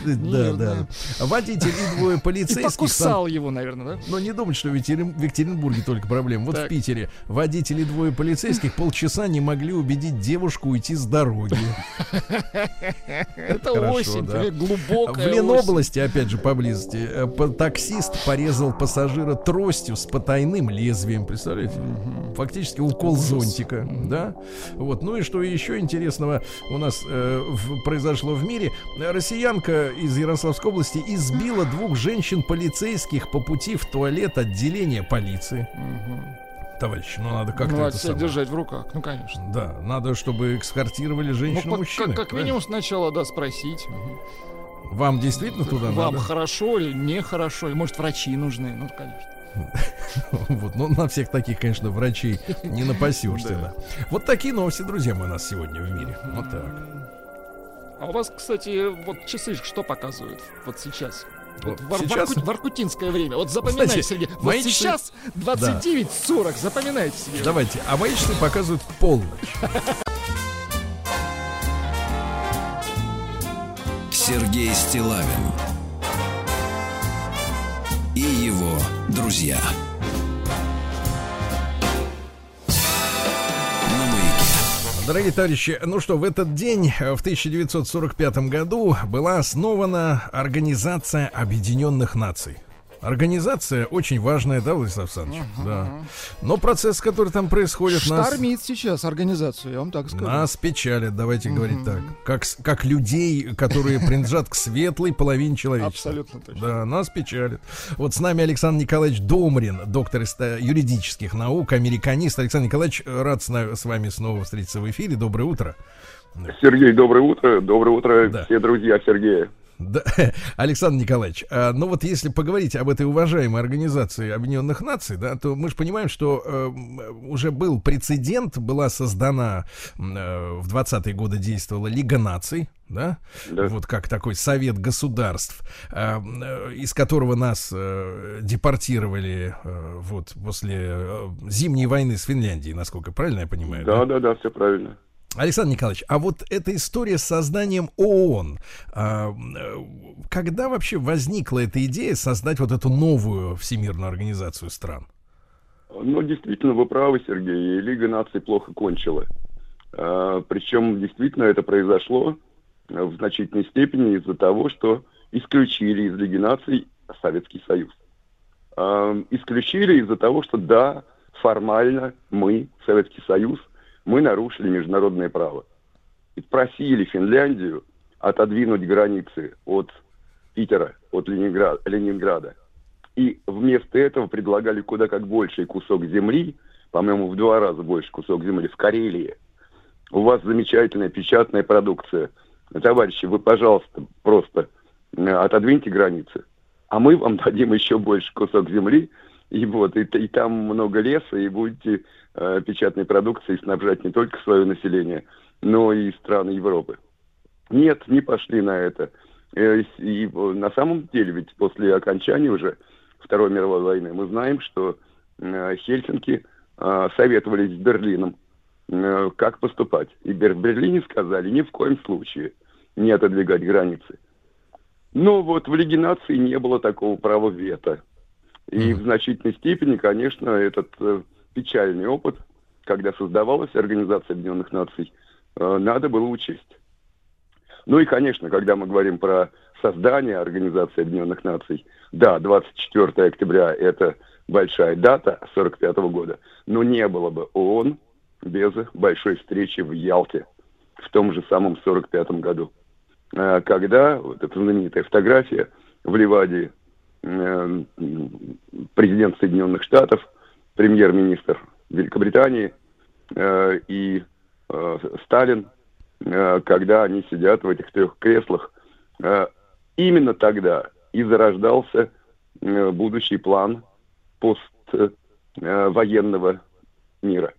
Да. да. Водитель и двое [laughs] полицейских. Покусал его, наверное, да? Но не думать, что в Екатерин- в Екатеринбурге только проблема. Вот в Питере водители двое полицейских полчаса не могли убедить девушку уйти с дороги. Это осень, глубокая В Ленобласти, опять же, поблизости, э, таксист порезал пассажира тростью с потайным лезвием, представляете? Фактически укол зонтика, да? Вот. Ну и что еще интересного у нас э, в- произошло в мире? Россиянка из Ярославской области избила двух женщин-полицейских по пути в туалет отделения полиции. Товарищи, ну надо как-то Ну, это себя самое. держать в руках, ну, конечно. Да, надо, чтобы экскортировали Ну, женщину мужчины. как, как правильно? минимум сначала, да, спросить. Вам действительно туда Вам надо? хорошо или нехорошо, может врачи нужны, ну, конечно. [laughs] Вот, ну, на всех таких, конечно, врачей не напасешься, да. Вот такие новости, друзья мои, у нас сегодня в мире. Вот так. А у вас, кстати, вот часы что показывают вот сейчас? Вот Вот в, Ар- сейчас- Ворку- воркутинское время. Вот запоминайте, Кстати, Сергей. Вот мои часы- сейчас 29.40. Запоминайте себе. Давайте, а мои часы показывают полночь. Сергей Стилавин и его друзья. Дорогие товарищи, ну что, в этот день, э, в 1945 году, была основана Организация Объединенных Наций. Организация очень важная, да, Владислав Александрович? Да. Но процесс, который там происходит, нас, Штормит сейчас организацию, я вам так скажу. нас печалит, давайте говорить так. Как, как людей, которые принадлежат к светлой половине человечества. Абсолютно точно. Да, нас печалит. Вот с нами Александр Николаевич Домрин, доктор юридических наук, американист. Александр Николаевич, рад с вами снова встретиться в эфире. Доброе утро. Сергей, доброе утро. Доброе утро, Да. все друзья Сергея. Да, [laughs] Александр Николаевич, а, ну вот если поговорить об этой уважаемой организации Объединенных Наций, да, то мы же понимаем, что э, м, уже был прецедент, была создана э, в 20-е годы действовала Лига наций, да, Да. вот как такой совет государств, э, м, э, из которого нас э, депортировали э, вот после э, зимней войны с Финляндией, насколько правильно я понимаю? Да, да, да, все правильно. Александр Николаевич, а вот эта история с созданием ООН, а, э, когда вообще возникла эта идея создать вот эту новую всемирную организацию стран? Ну, действительно, вы правы, Сергей, Лига наций плохо кончила. А, причем, действительно, это произошло э, в значительной степени из-за того, что исключили из Лиги наций Советский Союз. А, исключили из-за того, что, да, формально мы, Советский Союз, мы нарушили международное право. И просили Финляндию отодвинуть границы от Питера, от Ленинграда, Ленинграда. И вместо этого предлагали куда как больший кусок земли, по-моему, в два раза больше кусок земли в Карелии. У вас замечательная печатная продукция. Товарищи, вы, пожалуйста, просто отодвиньте границы, а мы вам дадим еще больше кусок земли, и вот, и, и там много леса, и будете э, печатной продукцией снабжать не только свое население, но и страны Европы. Нет, не пошли на это. Э, И э, на самом деле, ведь после окончания уже Второй мировой войны мы знаем, что э, Хельсинки э, советовались с Берлином, э, как поступать. И в Берлине сказали ни в коем случае не отодвигать границы. Но вот в Лиге наций не было такого права вето. И в значительной степени, конечно, этот э, печальный опыт, когда создавалась Организация Объединенных Наций, э, надо было учесть. Ну и, конечно, когда мы говорим про создание Организации Объединенных Наций, да, 24 октября – это большая дата 45 года, но не было бы ООН без большой встречи в Ялте в том же самом 45 году, Э, когда вот эта знаменитая фотография в Ливадии президент Соединенных Штатов, премьер-министр Великобритании э, и э, Сталин, э, когда они сидят в этих трех креслах, э, именно тогда и зарождался э, будущий план поствоенного мира.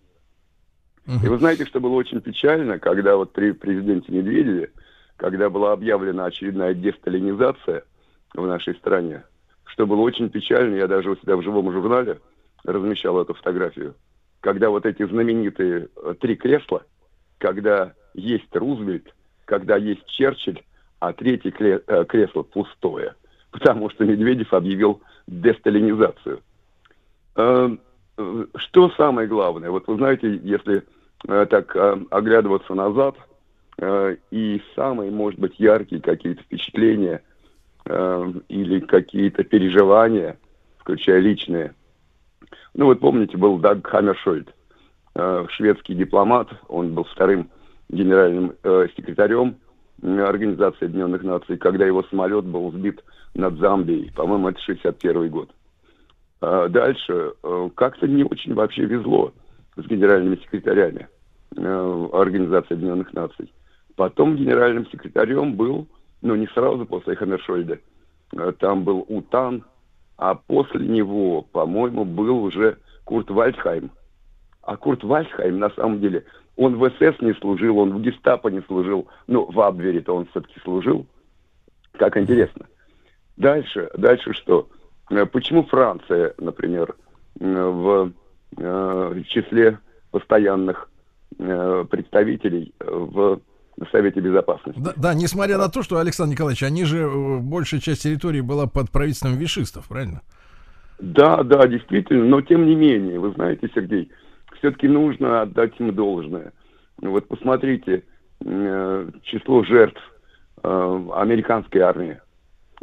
И вы знаете, что было очень печально, когда вот при президенте Медведеве, когда была объявлена очередная десталинизация в нашей стране, что было очень печально, я даже у себя в живом журнале размещал эту фотографию, когда вот эти знаменитые э, три кресла, когда есть Рузвельт, когда есть Черчилль, а третье э, кресло пустое, [laughs] потому что Медведев объявил десталинизацию. Э, э, Что самое главное? Вот вы знаете, если э, так оглядываться назад, и самые, может быть, яркие какие-то впечатления э, или какие-то переживания, включая личные. Ну вот помните, был Даг Хаммершольд, э, шведский дипломат, он был вторым генеральным э, секретарем Организации Объединенных Наций, когда его самолет был сбит над Замбией, по-моему, это 61 год. А дальше э, как-то не очень вообще везло с генеральными секретарями э, Организации Объединенных Наций. Потом генеральным секретарем был, ну не сразу после Хаммершольда, э, там был Утан, а после него, по-моему, был уже Курт Вальдхайм. А Курт Вальдхайм, на самом деле, он в СС не служил, он в гестапо не служил, ну, в Абвере-то он все-таки служил. Как интересно. Дальше, дальше что? Э, Почему Франция, например, э, в э, числе постоянных представителей э, в Совете Безопасности? Да, да, несмотря на то, что, Александр Николаевич, они же, э, большая часть территории была под правительством вишистов, правильно? Да, да, действительно, но тем не менее, вы знаете, Сергей, все-таки нужно отдать им должное. Вот посмотрите, э, число жертв э, американской армии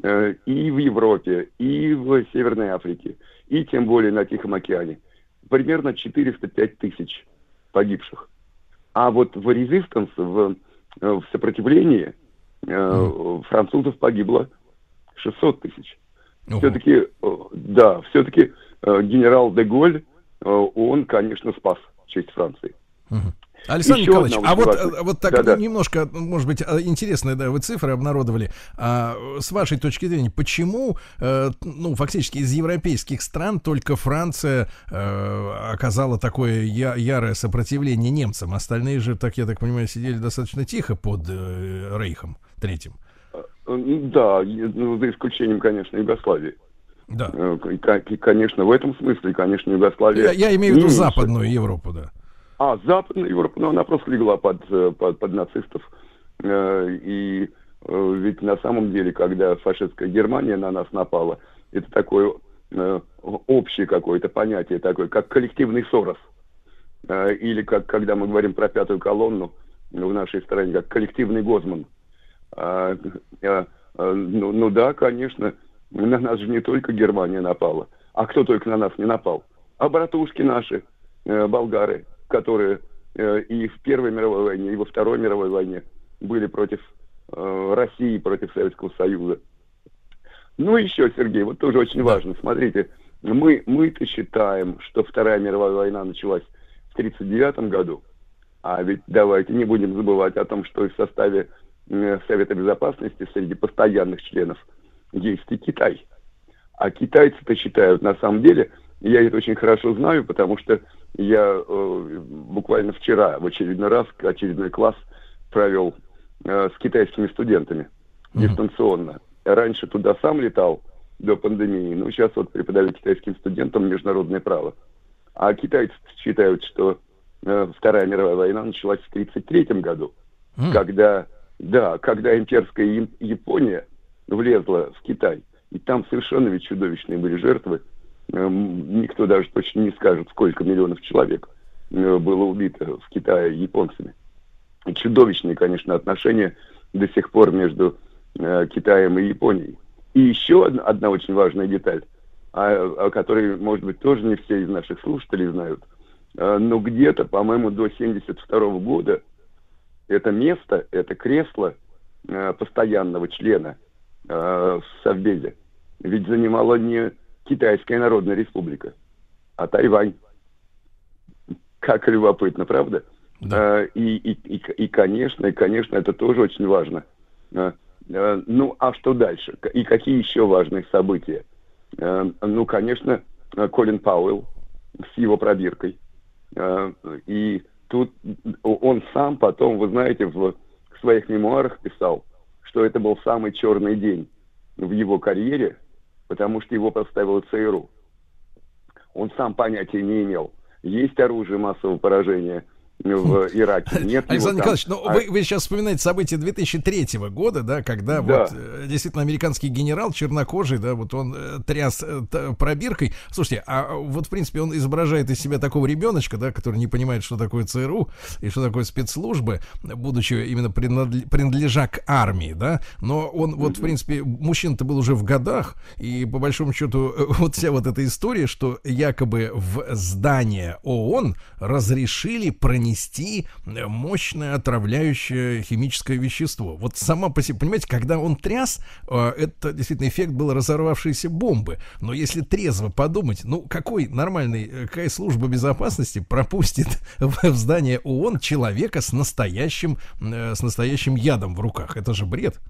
э, и в Европе, и в Северной Африке, и тем более на Тихом океане. Примерно 405 тысяч погибших. А вот в резистанс, в, в сопротивлении э, французов погибло 600 тысяч. Все-таки, э, да, все-таки э, генерал де Голь, э, он, конечно, спас честь Франции. Александр Еще Николаевич, а вот, э, вот так Да-да. ну, немножко, может быть, э, интересные, да, вы цифры обнародовали. А, с вашей точки зрения, почему, э, ну, фактически из европейских стран только Франция э, оказала такое я- ярое сопротивление немцам? Остальные же, так я так понимаю, сидели достаточно тихо под э, Рейхом Третьим. Э, Да, ну, за исключением, конечно, Югославии. Да. Э, И, конечно, в этом смысле, конечно, Югославия... Я, я имею в виду меньше. Западную Европу, да. А, Западная Европа, ну, она просто легла под, э, под, под нацистов. Э, И э, ведь на самом деле, когда фашистская Германия на нас напала, это такое общее какое-то понятие, такое, как коллективный Сорос. Или как, когда мы говорим про пятую колонну в нашей стране, как коллективный Гозман. А, ну, ну да, конечно, на нас же не только Германия напала. А кто только на нас не напал? А братушки наши, болгары, которые э, и в Первой мировой войне, и во Второй мировой войне были против э, России, против Советского Союза. Ну еще, Сергей, вот тоже очень важно. Смотрите, мы, мы-то считаем, что Вторая мировая война началась в 1939 году, а ведь давайте не будем забывать о том, что и в составе э, Совета Безопасности среди постоянных членов есть и Китай. А китайцы-то считают, на самом деле, я это очень хорошо знаю, потому что я э, буквально вчера в очередной раз очередной класс провел э, с китайскими студентами дистанционно. Раньше туда сам летал до пандемии, но сейчас вот преподаю китайским студентам международное право. А китайцы считают, что э, Вторая мировая война началась в 1933 году, когда, да, когда имперская Яп- Япония влезла в Китай. И там совершенно ведь чудовищные были жертвы. Эм, Никто даже точно не скажет, сколько миллионов человек э, было убито в Китае японцами. Чудовищные, конечно, отношения до сих пор между э, Китаем и Японией. И еще одна, одна очень важная деталь, о, о которой, может быть, тоже не все из наших слушателей знают. Э, но где-то, по-моему, до 72 года это место, это кресло постоянного члена в Совбезе ведь занимала не Китайская Народная Республика, а Тайвань. Как любопытно, правда? Э, И, и, и, и, конечно, и, конечно, это тоже очень важно. Э, э, Ну, а что дальше? И какие еще важные события? Ну, конечно, Колин Пауэлл с его пробиркой. И тут он сам потом, вы знаете, в своих мемуарах писал, что это был самый черный день в его карьере, потому что его поставила ЦРУ. Он сам понятия не имел, есть оружие массового поражения в Ираке, нет Александр там. Николаевич, ну А- вы, вы сейчас вспоминаете события 2003 года, да, когда Да. вот э, действительно американский генерал чернокожий, да, вот он э, тряс э, пробиркой. Слушайте, а вот в принципе он изображает из себя такого ребеночка, да, который не понимает, что такое ЦРУ и что такое спецслужбы, будучи именно принадле- принадлежа к армии, да, но он вот в принципе мужчина-то был уже в годах и по большому счету [laughs] вот вся вот эта история, что якобы в здание ООН разрешили пронести э, мощное отравляющее химическое вещество. Вот сама по себе, понимаете, когда он тряс, э, это действительно эффект был разорвавшейся бомбы. Но если трезво подумать, ну какой нормальный, э, какая служба безопасности пропустит [laughs] в, здание ООН человека с настоящим, с настоящим ядом в руках? Это же бред.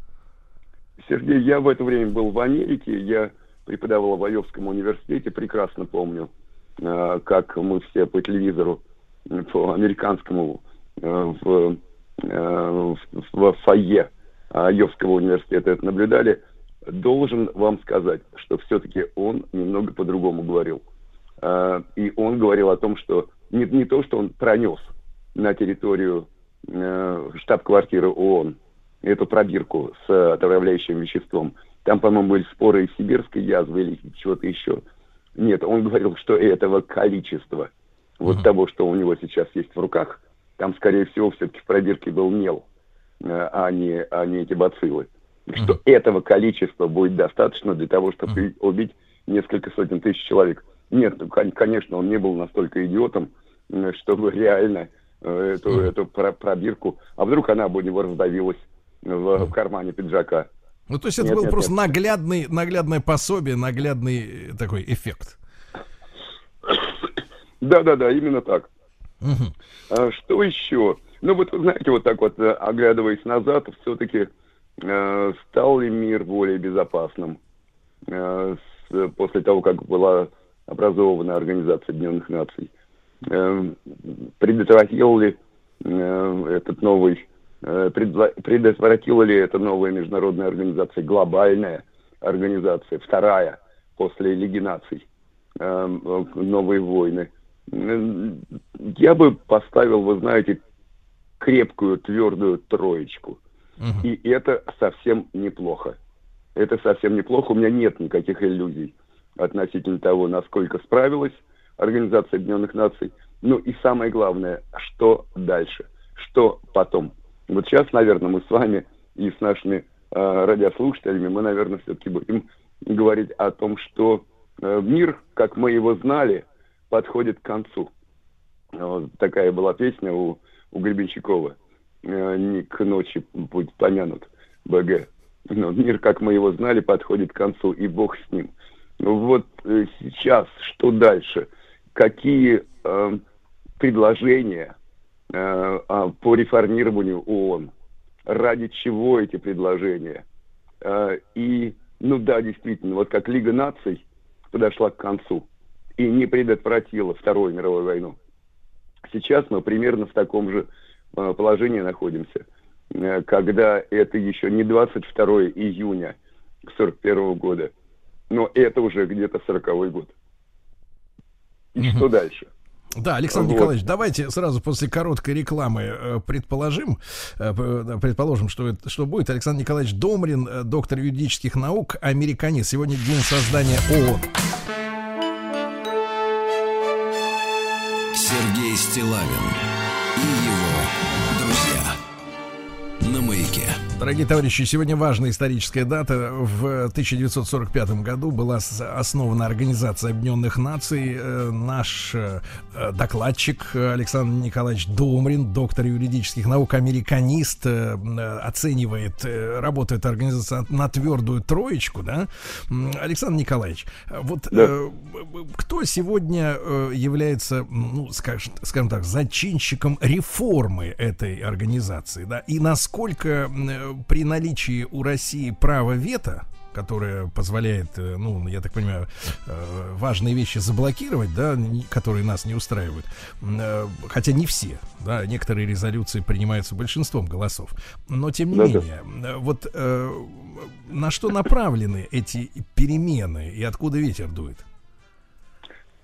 Сергей, я в это время был в Америке, я преподавал в Айовском университете, прекрасно помню, как мы все по телевизору, по американскому, э, в, э, в, в фойе Айовского университета это наблюдали, должен вам сказать, что все-таки он немного по-другому говорил. Э, И он говорил о том, что не, не то, что он пронес на территорию штаб-квартиры ООН эту пробирку с отравляющим веществом. Там, по-моему, были споры из сибирской язвы или чего-то еще. Нет, он говорил, что этого количества, вот того, что у него сейчас есть в руках, там, скорее всего, все-таки в пробирке был мел, э, а не, а не эти бациллы. Что этого количества будет достаточно для того, чтобы убить несколько сотен тысяч человек. Нет, ну, кон- конечно, он не был настолько идиотом, э, чтобы реально э, эту, эту про- пробирку... А вдруг она бы у него раздавилась в, в кармане пиджака? Ну, то есть это Нет, был нет, просто нет. наглядный, наглядное пособие, наглядный такой эффект. Да-да-да, именно так. А что еще? Ну вот, знаете, вот так вот, э, оглядываясь назад, все-таки стал ли мир более безопасным э, с- после того, как была образована Организация Объединенных Наций? Э, предотвратил ли э, этот новый, э, предотвратила ли эта новая международная организация, глобальная организация, вторая после Лиги Наций, э, новые войны? Э, Я бы поставил, вы знаете, крепкую, твердую троечку. И это совсем неплохо. Это совсем неплохо. У меня нет никаких иллюзий относительно того, насколько справилась Организация Объединенных Наций. Ну и самое главное, что дальше, что потом. Вот сейчас, наверное, мы с вами и с нашими э, радиослушателями, мы, наверное, все-таки будем говорить о том, что э, мир, как мы его знали, подходит к концу. Вот такая была песня у, у Гребенщикова. Э, Не к ночи будет помянут БГ. Но мир, как мы его знали, подходит к концу, и Бог с ним. Ну вот э, сейчас, что дальше? Какие э, предложения э, а, по реформированию ООН? Ради чего эти предложения? Э, и, ну да, действительно, вот как Лига наций подошла к концу и не предотвратила Вторую мировую войну. Сейчас мы примерно в таком же э, положении находимся, э, когда это еще не 22 июня 41 года, но это уже где-то 40 год. И что дальше? Да, Александр Вот. Николаевич, давайте сразу после короткой рекламы э, предположим, предположим, что, это, что будет. Александр Николаевич Домрин, доктор юридических наук, американист. Сегодня день создания ООН. Сергей Стилавин и его Дорогие товарищи, сегодня важная историческая дата. В 1945 году была основана Организация Объединенных Наций. Э, Наш э, э, докладчик Александр Николаевич Домрин, доктор юридических наук, американист, оценивает работу этой организации на твердую троечку, да? Александр Николаевич, вот э, кто сегодня является, ну, скажем, скажем так, зачинщиком реформы этой организации, да, и насколько при наличии у России права вето, которое позволяет, э, ну, я так понимаю, э, важные вещи заблокировать, да, которые нас не устраивают, э, хотя не все, да, некоторые резолюции принимаются большинством голосов, но тем не Да-да. менее, э, вот на что направлены эти перемены и откуда ветер дует?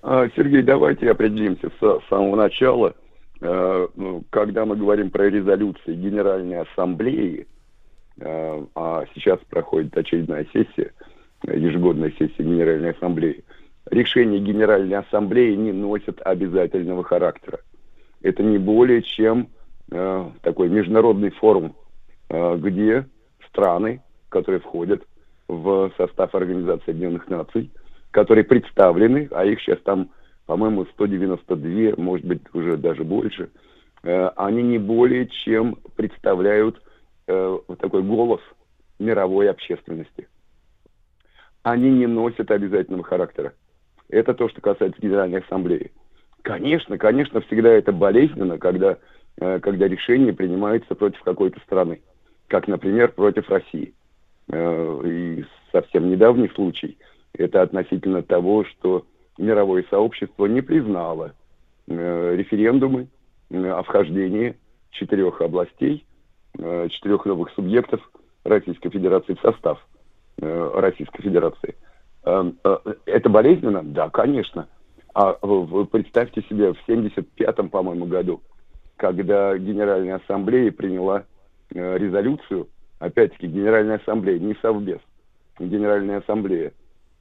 А, Сергей, давайте определимся с самого начала. Ну, Когда мы говорим про резолюции Генеральной Ассамблеи, а сейчас проходит очередная сессия, э, ежегодная сессия Генеральной Ассамблеи, решения Генеральной Ассамблеи не носят обязательного характера. Это не более чем э, такой международный форум, э, где страны, которые входят в состав Организации Объединенных Наций, которые представлены, а их сейчас там, по-моему, 192, может быть, уже даже больше, э, они не более чем представляют э, такой голос мировой общественности. Они не носят обязательного характера. Это то, что касается Генеральной Ассамблеи. Конечно, конечно, всегда это болезненно, когда, э, когда решение принимается против какой-то страны, как, например, против России. Э, И совсем недавний случай – Это относительно того, что мировое сообщество не признало э, референдумы э, о вхождении четырех областей, четырех новых субъектов Российской Федерации в состав э, Российской Федерации. Э, э, это болезненно? Да, конечно. А вы представьте себе, в 75-м, по-моему, году, когда Генеральная Ассамблея приняла э, резолюцию, опять-таки Генеральная Ассамблея, не Совбез, Генеральная Ассамблея,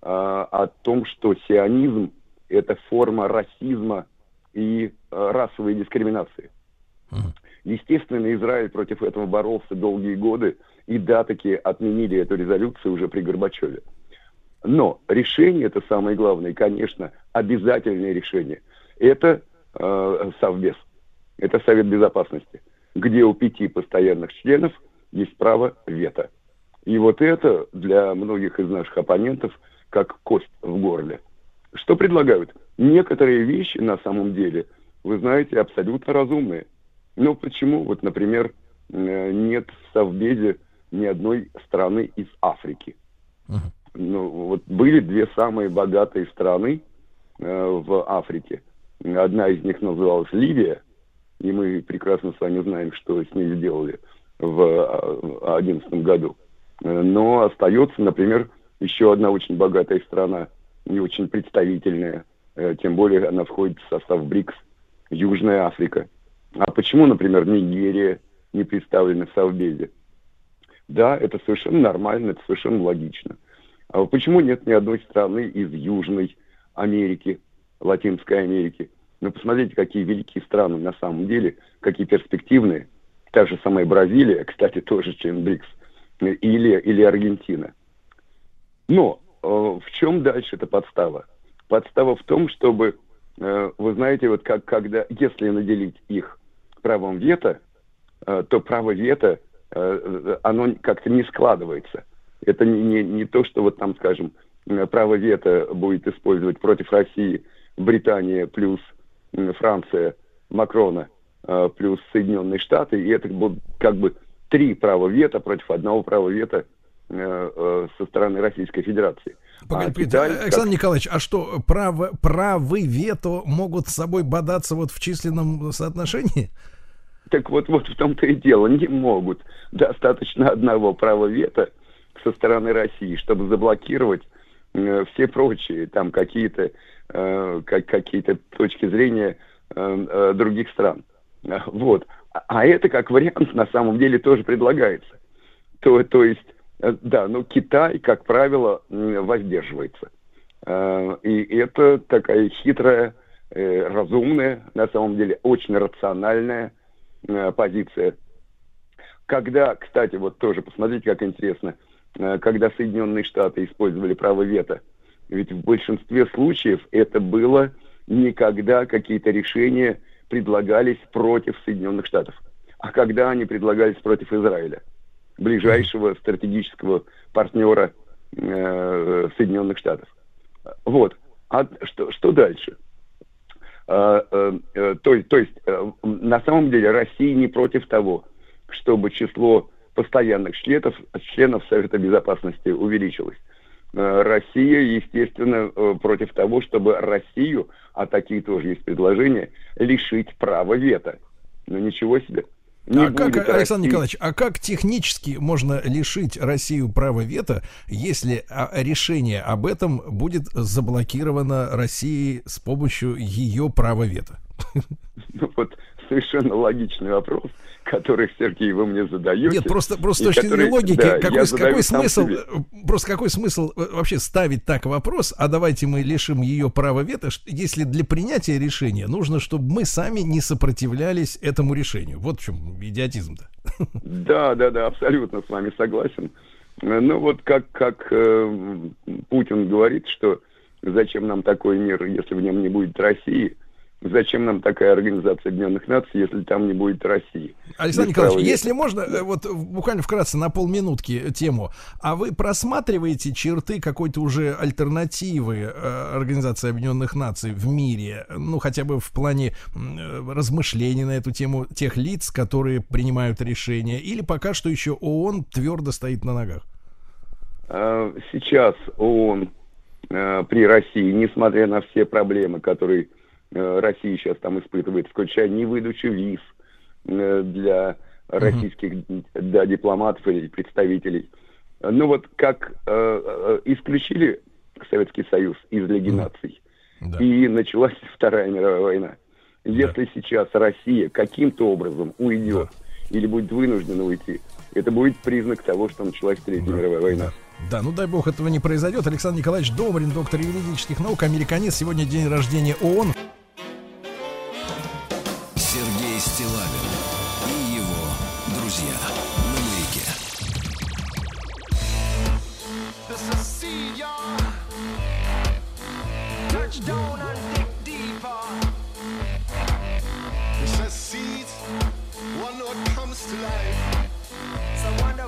а, о том, что сионизм – это форма расизма и расовой дискриминации. Естественно, Израиль против этого боролся долгие годы, и да, таки отменили эту резолюцию уже при Горбачеве. Но решение, это самое главное, конечно, обязательное решение, это э, Совбез, это Совет Безопасности, где у пяти постоянных членов есть право вето. И вот это для многих из наших оппонентов как кость в горле. Что предлагают? Некоторые вещи на самом деле, вы знаете, абсолютно разумные. Ну почему, вот, например, э, нет в Совбезе ни одной страны из Африки? Uh-huh. Ну, вот были две самые богатые страны э, в Африке. Одна из них называлась Ливия, и мы прекрасно с вами знаем, что с ней сделали в 2011 э, году. Но остается, например, еще одна очень богатая страна, не очень представительная, э, тем более она входит в состав БРИКС, Южная Африка. А почему, например, Нигерия не представлена в Совбезе? Да, это совершенно нормально, это совершенно логично. А почему нет ни одной страны из Южной Америки, Латинской Америки? Ну, посмотрите, какие великие страны на самом деле, какие перспективные. Та же самая Бразилия, кстати, тоже член БРИКС, или, или Аргентина. Но э, в чем дальше эта подстава? Подстава в том, чтобы, э, вы знаете, вот как когда, если наделить их правом вето, э, то право вето, э, оно как-то не складывается. Это не, не, не то, что вот там, скажем, право вето будет использовать против России Британия плюс Франция Макрона э, плюс Соединенные Штаты, и это будут как бы три права вето против одного права вето э, э, со стороны Российской Федерации. Погодите, а Китай, Александр как... Николаевич, а что, право, правы вето могут с собой бодаться вот в численном соотношении? Так вот, вот в том-то и дело, не могут. Достаточно одного права вето со стороны России, чтобы заблокировать э, все прочие там какие-то э, как, какие-то точки зрения э, э, других стран. Вот. А это как вариант на самом деле тоже предлагается. То, то есть, э, да, ну Китай, как правило, воздерживается. Э, и это такая хитрая, э, разумная, на самом деле очень рациональная позиция. Когда, кстати, вот тоже посмотрите, как интересно, когда Соединенные Штаты использовали право вето, ведь в большинстве случаев это было никогда какие-то решения предлагались против Соединенных Штатов. А когда они предлагались против Израиля, ближайшего стратегического партнера э, Соединенных Штатов. Вот. А что, что дальше? А, э, э, то, то есть, э, на самом деле, Россия не против того, чтобы число постоянных членов, членов Совета Безопасности увеличилось. Россия, естественно, против того, чтобы Россию, а такие тоже есть предложения, лишить права вето. Ну ничего себе. Не а как, Александр России... Николаевич, а как технически можно лишить Россию права вето, если а, решение об этом будет заблокировано Россией с помощью ее права вето? Ну вот совершенно логичный вопрос которых, Сергей, вы мне задаете. Нет, просто, просто с точки зрения логики, да, какой, какой смысл, себе. просто какой смысл э, вообще ставить так вопрос, а давайте мы лишим ее права вето, если для принятия решения нужно, чтобы мы сами не сопротивлялись этому решению. Вот в чем идиотизм-то. Да, да, да, абсолютно с вами согласен. Ну вот как, как э, Путин говорит, что зачем нам такой мир, если в нем не будет России, Зачем нам такая организация Объединенных Наций, если там не будет России? Александр Николаевич, если можно, э, вот буквально вкратце на полминутки тему. А вы просматриваете черты какой-то уже альтернативы э, Организации Объединенных Наций в мире? Ну, хотя бы в плане э, размышлений на эту тему тех лиц, которые принимают решения? Или пока что еще ООН твердо стоит на ногах? А, сейчас ООН э, при России, несмотря на все проблемы, которые э, Россия сейчас там испытывает, включая невыдачу виз э, для российских да, дипломатов или представителей. Ну вот как э, э, исключили Советский Союз из Лиги наций, Да. и началась [laughs] Вторая мировая война. Если сейчас Россия каким-то образом уйдет или будет вынуждена уйти, это будет признак того, что началась Третья мировая война. Да, ну дай бог этого не произойдет. Александр Николаевич Домрин, доктор юридических наук, американец. Сегодня день рождения ООН.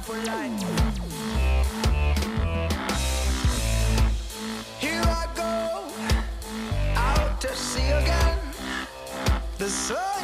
Wonderful life. Here I go, out to sea again. The sunshine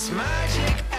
It's magic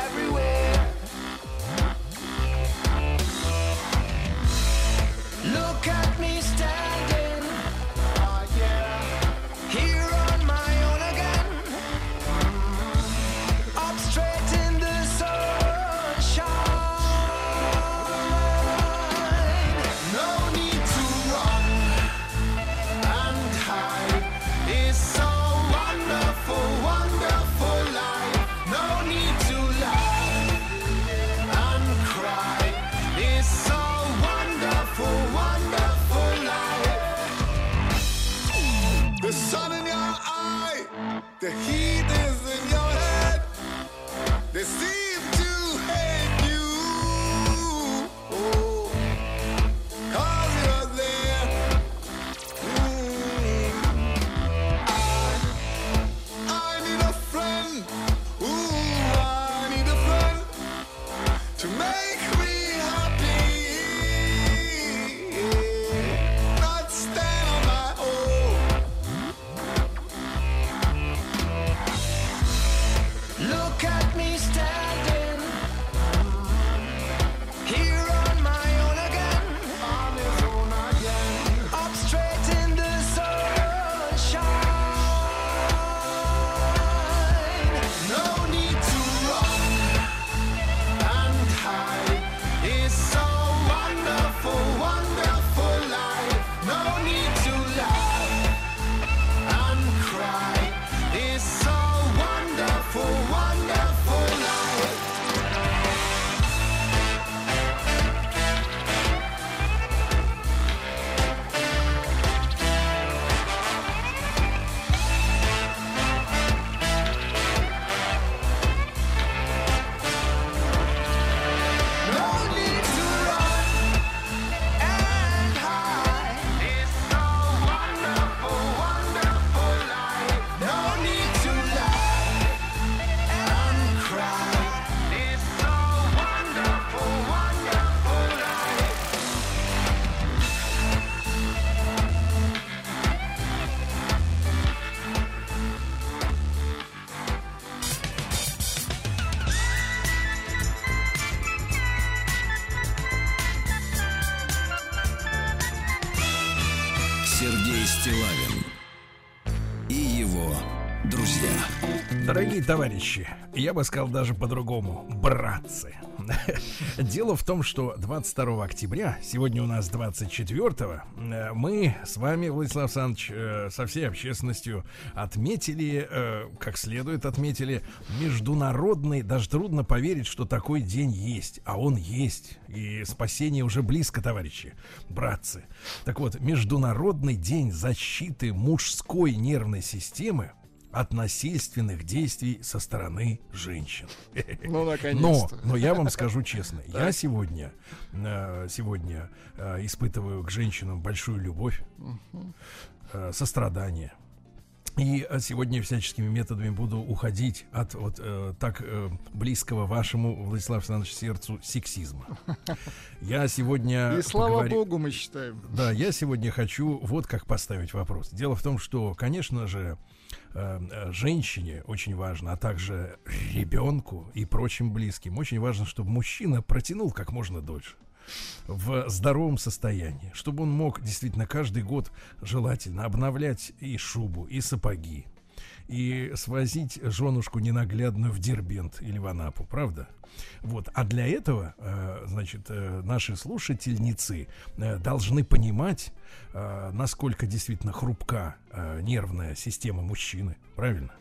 Дорогие товарищи, я бы сказал даже по-другому, братцы. [laughs] Дело в том, что 22 октября, сегодня у нас 24 э, мы с вами, Владислав Александрович, э, со всей общественностью отметили, э, как следует отметили, международный, даже трудно поверить, что такой день есть, а он есть. И спасение уже близко, товарищи, братцы. Так вот, Международный день защиты мужской нервной системы от насильственных действий со стороны женщин. Ну, Но, наконец-то. но я вам скажу честно, я сегодня, э, сегодня э, испытываю к женщинам большую любовь, э, сострадание. И сегодня всяческими методами буду уходить от вот э, так э, близкого вашему, Владислав Александрович, сердцу сексизма. Я сегодня... И слава поговорю- богу, мы считаем. Да, я сегодня хочу вот как поставить вопрос. Дело в том, что, конечно же, женщине очень важно, а также ребенку и прочим близким, очень важно, чтобы мужчина протянул как можно дольше в здоровом состоянии, чтобы он мог действительно каждый год желательно обновлять и шубу, и сапоги, и свозить женушку ненаглядную в Дербент или в Анапу, правда? Вот. А для этого, э, значит, э, наши слушательницы э, должны понимать, насколько действительно хрупка нервная система мужчины, правильно?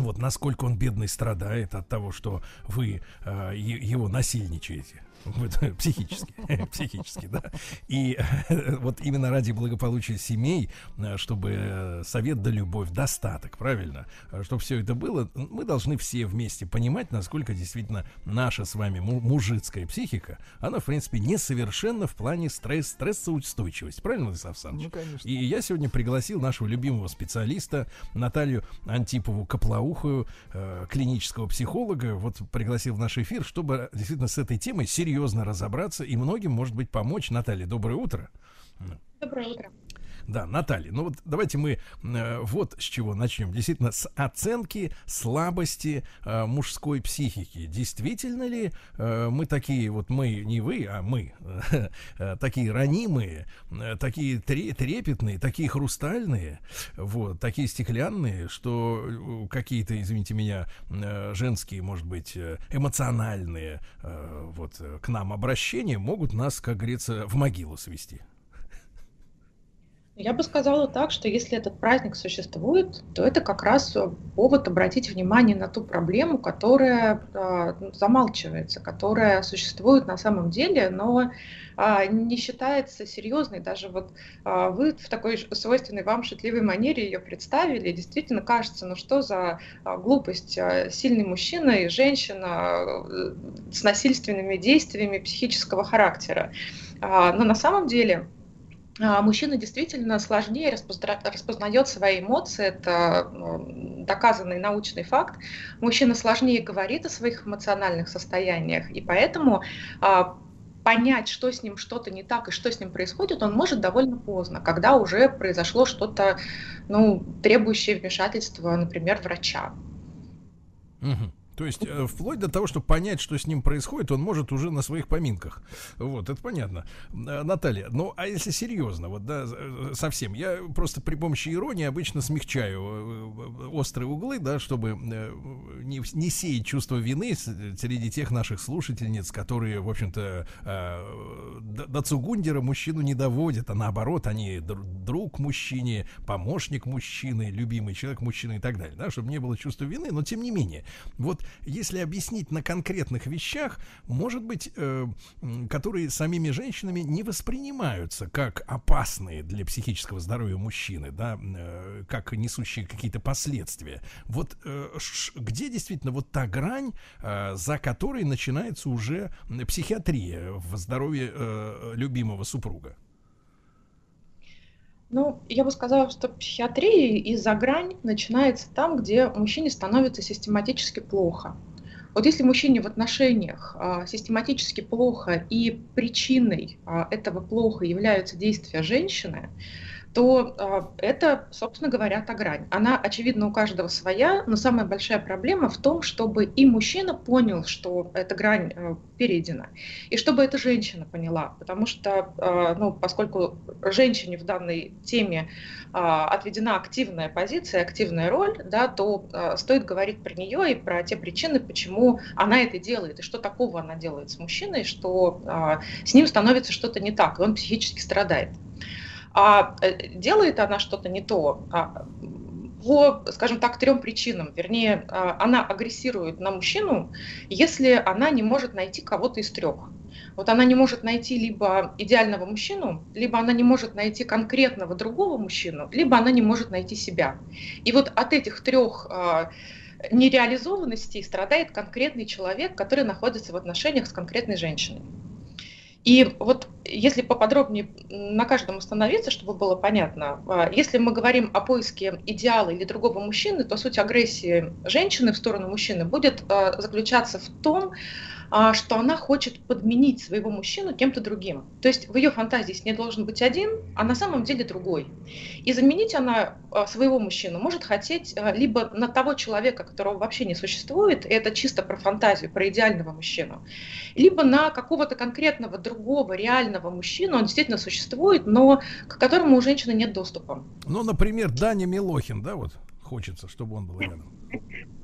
Вот насколько он бедный страдает от того, что вы э, его насильничаете. [laughs] Психически, [laughs] психически, да. И э, вот именно ради благополучия семей, э, чтобы э, совет да любовь, достаток, правильно, чтобы все это было, мы должны все вместе понимать, насколько действительно наша с вами му- мужицкая психика, она, в принципе, несовершенна в плане стресс, стрессоустойчивости, правильно, Владислав Александрович? Ну, конечно. И я сегодня пригласил нашего любимого специалиста Наталью Антипову Каплаухую, э, клинического психолога, вот пригласил в наш эфир, чтобы действительно с этой темой серьезно разобраться и многим, может быть, помочь. Наталья, доброе утро. Доброе утро. Да, Наталья, ну вот давайте мы э, вот с чего начнем. Действительно, с оценки слабости э, мужской психики. Действительно ли э, мы такие, вот мы, не вы, а мы, э, [laughs] такие ранимые, э, такие тре- трепетные, такие хрустальные, вот, такие стеклянные, что э, какие-то, извините меня, э, женские, может быть, э, эмоциональные э, вот э, к нам обращения могут нас, как говорится, в могилу свести. Я бы сказала так, что если этот праздник существует, то это как раз повод обратить внимание на ту проблему, которая э, замалчивается, которая существует на самом деле, но а, не считается серьезной. Даже вот а, вы в такой свойственной вам шутливой манере ее представили. Действительно кажется, ну что за а, глупость. а, Сильный мужчина и женщина с насильственными действиями психического характера. А, Но на самом деле а, Мужчина действительно сложнее распознает свои эмоции, это доказанный научный факт. Мужчина сложнее говорит о своих эмоциональных состояниях, и поэтому а, понять, что с ним что-то не так и что с ним происходит, он может довольно поздно, когда уже произошло что-то, ну, требующее вмешательства, например, врача. Мгм. То есть э, вплоть до того, чтобы понять, что с ним происходит, он может уже на своих поминках. Вот, это понятно. Наталья, ну а если серьезно, вот да, э, совсем, я просто при помощи иронии обычно смягчаю э, острые углы, да, чтобы не, не сеять чувство вины среди тех наших слушательниц, которые, в общем-то, до, Цугундера мужчину не доводят, а наоборот, они др- друг мужчине, помощник мужчины, любимый человек мужчины и так далее, да, чтобы не было чувства вины, но тем не менее, вот если объяснить на конкретных вещах, может быть, э, которые самими женщинами не воспринимаются как опасные для психического здоровья мужчины, да, э, как несущие какие-то последствия. Вот э, где действительно вот та грань, э, за которой начинается уже психиатрия в здоровье э, любимого супруга? Ну, я бы сказала, что психиатрия и за грань начинается там, где мужчине становится систематически плохо. Вот если мужчине в отношениях а, систематически плохо и причиной а, этого плохо являются действия женщины, то а, это, собственно говоря, та грань. Она, очевидно, у каждого своя, но самая большая проблема в том, чтобы и мужчина понял, что эта грань э, перейдена, и чтобы эта женщина поняла, потому что, э, ну, поскольку женщине в данной теме а, отведена активная позиция, активная роль, да, то а, стоит говорить про нее и про те причины, почему она это делает, и что такого она делает с мужчиной, что а, с ним становится что-то не так, и он психически страдает. А э, делает она что-то не то а, по, скажем так, трем причинам. Вернее, а, она агрессирует на мужчину, если она не может найти кого-то из трех. Вот она не может найти либо идеального мужчину, либо она не может найти конкретного другого мужчину, либо она не может найти себя. И вот от этих трех а, нереализованностей страдает конкретный человек, который находится в отношениях с конкретной женщиной. И вот если поподробнее на каждом остановиться, чтобы было понятно, а, если мы говорим о поиске идеала или другого мужчины, то суть агрессии женщины в сторону мужчины будет а, заключаться в том, что она хочет подменить своего мужчину кем-то другим. То есть в ее фантазии с ней должен быть один, а на самом деле другой. И заменить она а, своего мужчину может хотеть а, либо на того человека, которого вообще не существует, и это чисто про фантазию, про идеального мужчину, либо на какого-то конкретного другого реального мужчину, он действительно существует, но к которому у женщины нет доступа. Ну, например, Даня Милохин, да, вот хочется, чтобы он был рядом.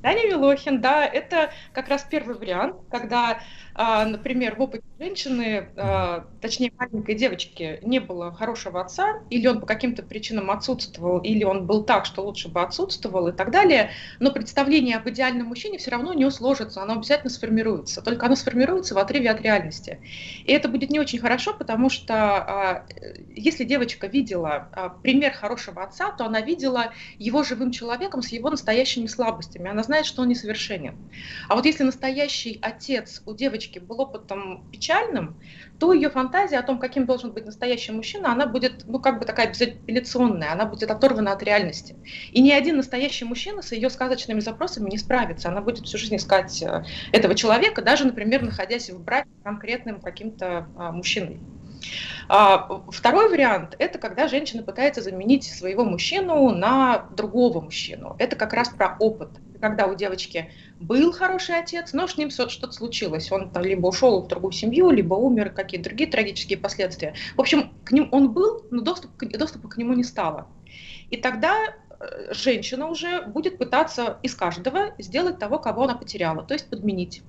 Даня Милохин, да, это как раз первый вариант, когда, а, например, в опыте женщины, а, точнее маленькой девочки, не было хорошего отца, или он по каким-то причинам отсутствовал, или он был так, что лучше бы отсутствовал и так далее, но представление об идеальном мужчине все равно не сложится, оно обязательно сформируется, только оно сформируется в отрыве от реальности. И это будет не очень хорошо, потому что а, если девочка видела пример хорошего отца, то она видела его живым человеком с его настоящими слабостями. Она знает, что он несовершенен. А вот если настоящий отец у девочки был опытом печальным, то ее фантазия о том, каким должен быть настоящий мужчина, она будет, ну, как бы такая безапелляционная, она будет оторвана от реальности. И ни один настоящий мужчина с ее сказочными запросами не справится. Она будет всю жизнь искать э, этого человека, даже, например, находясь в браке с конкретным каким-то а, мужчиной. А, второй вариант – это когда женщина пытается заменить своего мужчину на другого мужчину. Это как раз про опыт. Когда у девочки был хороший отец, но с ним что-то случилось. Он там либо ушел в другую семью, либо умер, какие-то другие трагические последствия. В общем, к ним он был, но доступ, доступа к нему не стало. И тогда э, женщина уже будет пытаться из каждого сделать того, кого она потеряла, то есть подменить.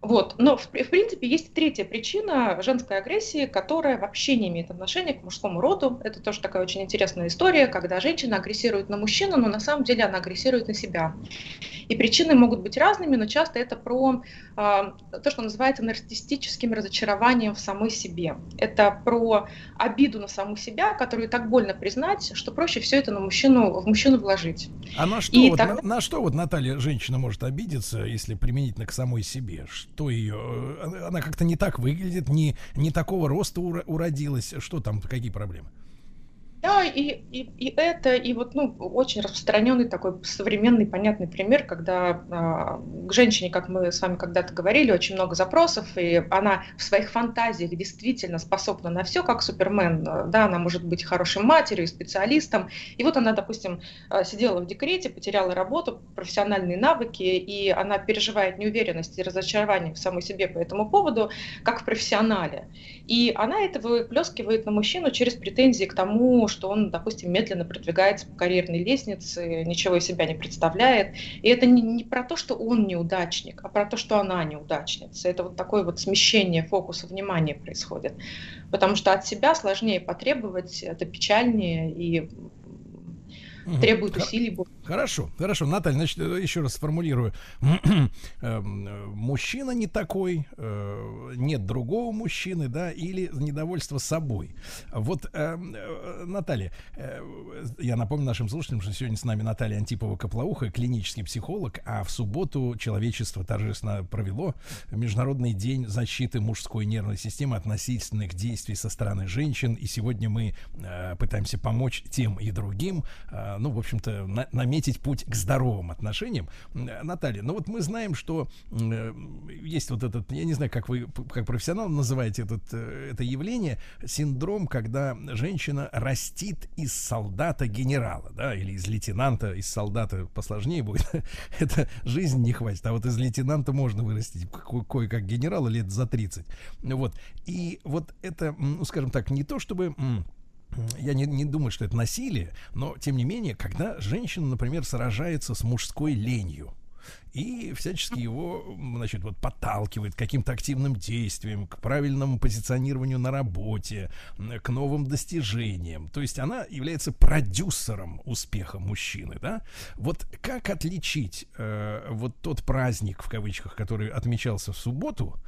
Вот. Но, в, в принципе, есть третья причина женской агрессии, которая вообще не имеет отношения к мужскому роду. Это тоже такая очень интересная история, когда женщина агрессирует на мужчину, но на самом деле она агрессирует на себя. И причины могут быть разными, но часто это про э, то, что называется нарциссическим разочарованием в самой себе. Это про обиду на саму себя, которую так больно признать, что проще все это на мужчину, в мужчину вложить. А на что, И вот, тогда... на, на что вот Наталья женщина может обидеться, если применительно к самой себе? Что ее, э, она как-то не так выглядит, не, не такого роста уродилась, что там, какие проблемы? Да, и, и, и это, и вот ну, очень распространенный такой современный понятный пример, когда э, к женщине, как мы с вами когда-то говорили, очень много запросов, и она в своих фантазиях действительно способна на все, как Супермен. Да, она может быть хорошей матерью, специалистом. И вот она, допустим, а, сидела в декрете, потеряла работу, профессиональные навыки, и она переживает неуверенность и разочарование в самой себе по этому поводу, как в профессионале. И она это выплескивает на мужчину через претензии к тому, что он, допустим, медленно продвигается по карьерной лестнице, ничего из себя не представляет. И это не, не про то, что он неудачник, а про то, что она неудачница. Это вот такое вот смещение фокуса внимания происходит. Потому что от себя сложнее потребовать, это печальнее и требует усилий Хорошо, хорошо. Наталья, значит, э, еще раз сформулирую. [clears throat] Эм, мужчина не такой, э, нет другого мужчины, да, или недовольство собой. Вот, эм, э, Наталья, я напомню нашим слушателям, что сегодня с нами Наталья Антипова-Коплауха, клинический психолог, а в субботу человечество торжественно провело Международный день защиты мужской нервной системы от насильственных действий со стороны женщин. И сегодня мы пытаемся помочь тем и другим, ну, в общем-то, на, наметить путь к здоровым отношениям. Наталья, ну вот мы знаем, что э, есть вот этот, я не знаю, как вы, как профессионал называете этот, э, это явление, синдром, когда женщина растит из солдата генерала, да, или из лейтенанта, из солдата посложнее будет. [laughs] это жизнь не хватит, а вот из лейтенанта можно вырастить кое-как генерала лет за 30. Вот. И вот это, ну, скажем так, не то чтобы я не, не думаю, что это насилие, но тем не менее, когда женщина, например, сражается с мужской ленью, и всячески его, значит, вот подталкивает к каким-то активным действиям, к правильному позиционированию на работе, к новым достижениям. То есть она является продюсером успеха мужчины, да? Вот как отличить э, вот тот праздник, в кавычках, который отмечался в субботу,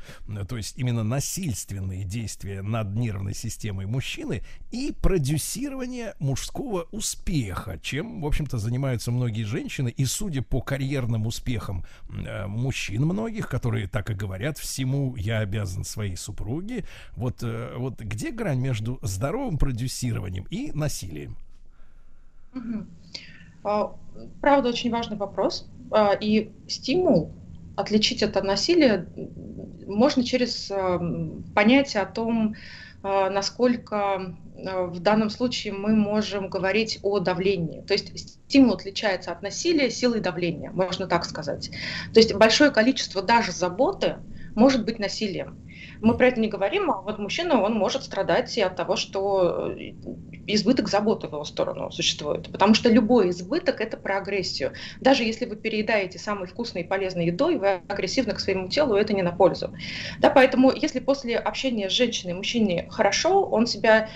то есть именно насильственные действия над нервной системой мужчины и продюсирование мужского успеха, чем, в общем-то, занимаются многие женщины, и судя по карьерным успехам, успехом э, мужчин многих, которые так и говорят, всему я обязан своей супруге. Вот, э, вот где грань между здоровым продюсированием и насилием? А, Правда, очень важный вопрос. А, И стимул отличить это от насилия можно через ам, понятие о том, насколько а, в данном случае мы можем говорить о давлении. То есть стимул отличается от насилия силой давления, можно так сказать. То есть большое количество даже заботы может быть насилием. Мы про это не говорим, а вот мужчина, он может страдать и от того, что э, избыток заботы в его сторону существует. Потому что любой избыток – это про агрессию. Даже если вы переедаете самой вкусной и полезной едой, вы агрессивны к своему телу, это не на пользу. Да, поэтому если после общения с женщиной мужчине хорошо, он себя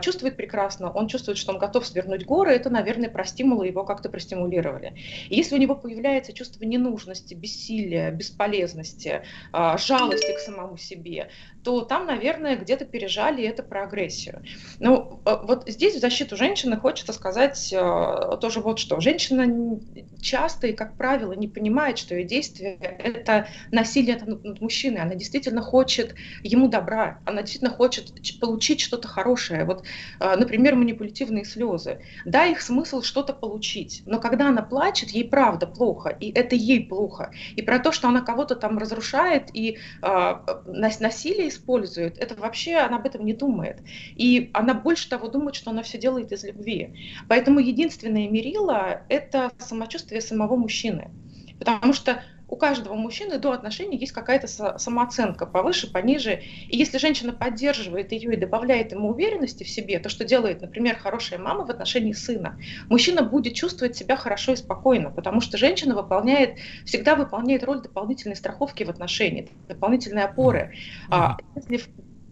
чувствует прекрасно, он чувствует, что он готов свернуть горы, это, наверное, про стимулы его как-то простимулировали. И если у него появляется чувство ненужности, бессилия, бесполезности, а, жалости к самому себе, то там, наверное, где-то пережали это про агрессию. Ну, э, вот здесь в защиту женщины хочется сказать э, тоже вот что. Женщина часто и, как правило, не понимает, что ее действие – это насилие над мужчиной. Она действительно хочет ему добра, она действительно хочет получить что-то хорошее. Вот, э, например, манипулятивные слезы. Да, их смысл что-то получить, но когда она плачет, ей правда плохо, и это ей плохо. И про то, что она кого-то там разрушает и нас- насилие использует, это вообще она об этом не думает. И она больше того думает, что она все делает из любви. Поэтому единственное мерило – это самочувствие самого мужчины. Потому что у каждого мужчины до отношений есть какая-то са- самооценка повыше, пониже. И если женщина поддерживает ее и добавляет ему уверенности в себе, то, что делает, например, хорошая мама в отношении сына, мужчина будет чувствовать себя хорошо и спокойно, потому что женщина выполняет, всегда выполняет роль дополнительной страховки в отношениях, дополнительной опоры. А если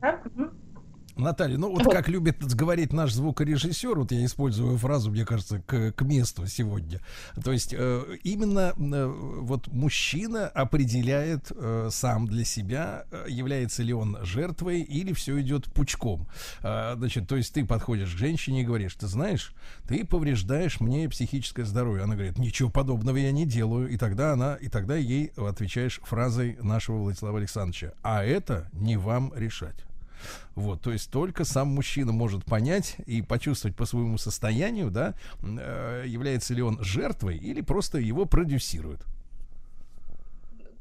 да. Наталья, ну вот как любит говорить наш звукорежиссер, вот я использую фразу, мне кажется, к, к месту сегодня. То есть э, именно э, вот мужчина определяет э, сам для себя, э, является ли он жертвой или все идет пучком. Э, значит, то есть ты подходишь к женщине и говоришь, ты знаешь, ты повреждаешь мне психическое здоровье. Она говорит, ничего подобного я не делаю. И тогда она, и тогда ей отвечаешь фразой нашего Владислава Александровича, а это не вам решать. Вот, то есть только сам мужчина может понять и почувствовать по своему состоянию, да, э, является ли он жертвой или просто его продюсируют.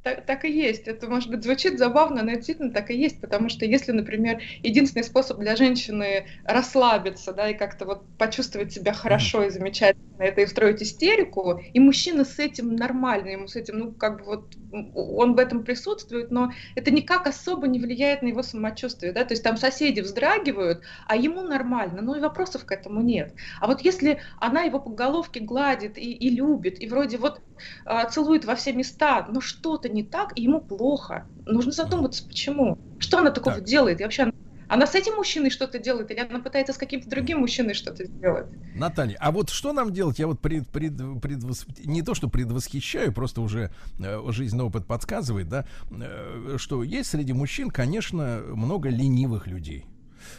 Так, так и есть. Это, может быть, звучит забавно, но это действительно так и есть, потому что если, например, единственный способ для женщины расслабиться, да, и как-то вот почувствовать себя хорошо и замечательно, это и устроить истерику, и мужчина с этим нормально, ему с этим, ну, как бы вот, он в этом присутствует, но это никак особо не влияет на его самочувствие, да, то есть там соседи вздрагивают, а ему нормально, ну и вопросов к этому нет. А вот если она его по головке гладит и, и любит, и вроде вот а, целует во все места, но что-то не так, и ему плохо. Нужно задуматься, почему. Что она такого делает? И вообще, она, она с этим мужчиной что-то делает, или она пытается с каким-то другим мужчиной что-то сделать? Наталья, а вот что нам делать? Я вот пред, пред, предвос- не то, что предвосхищаю, просто уже э, жизненный опыт подсказывает, да, э, что есть среди мужчин, конечно, много ленивых людей.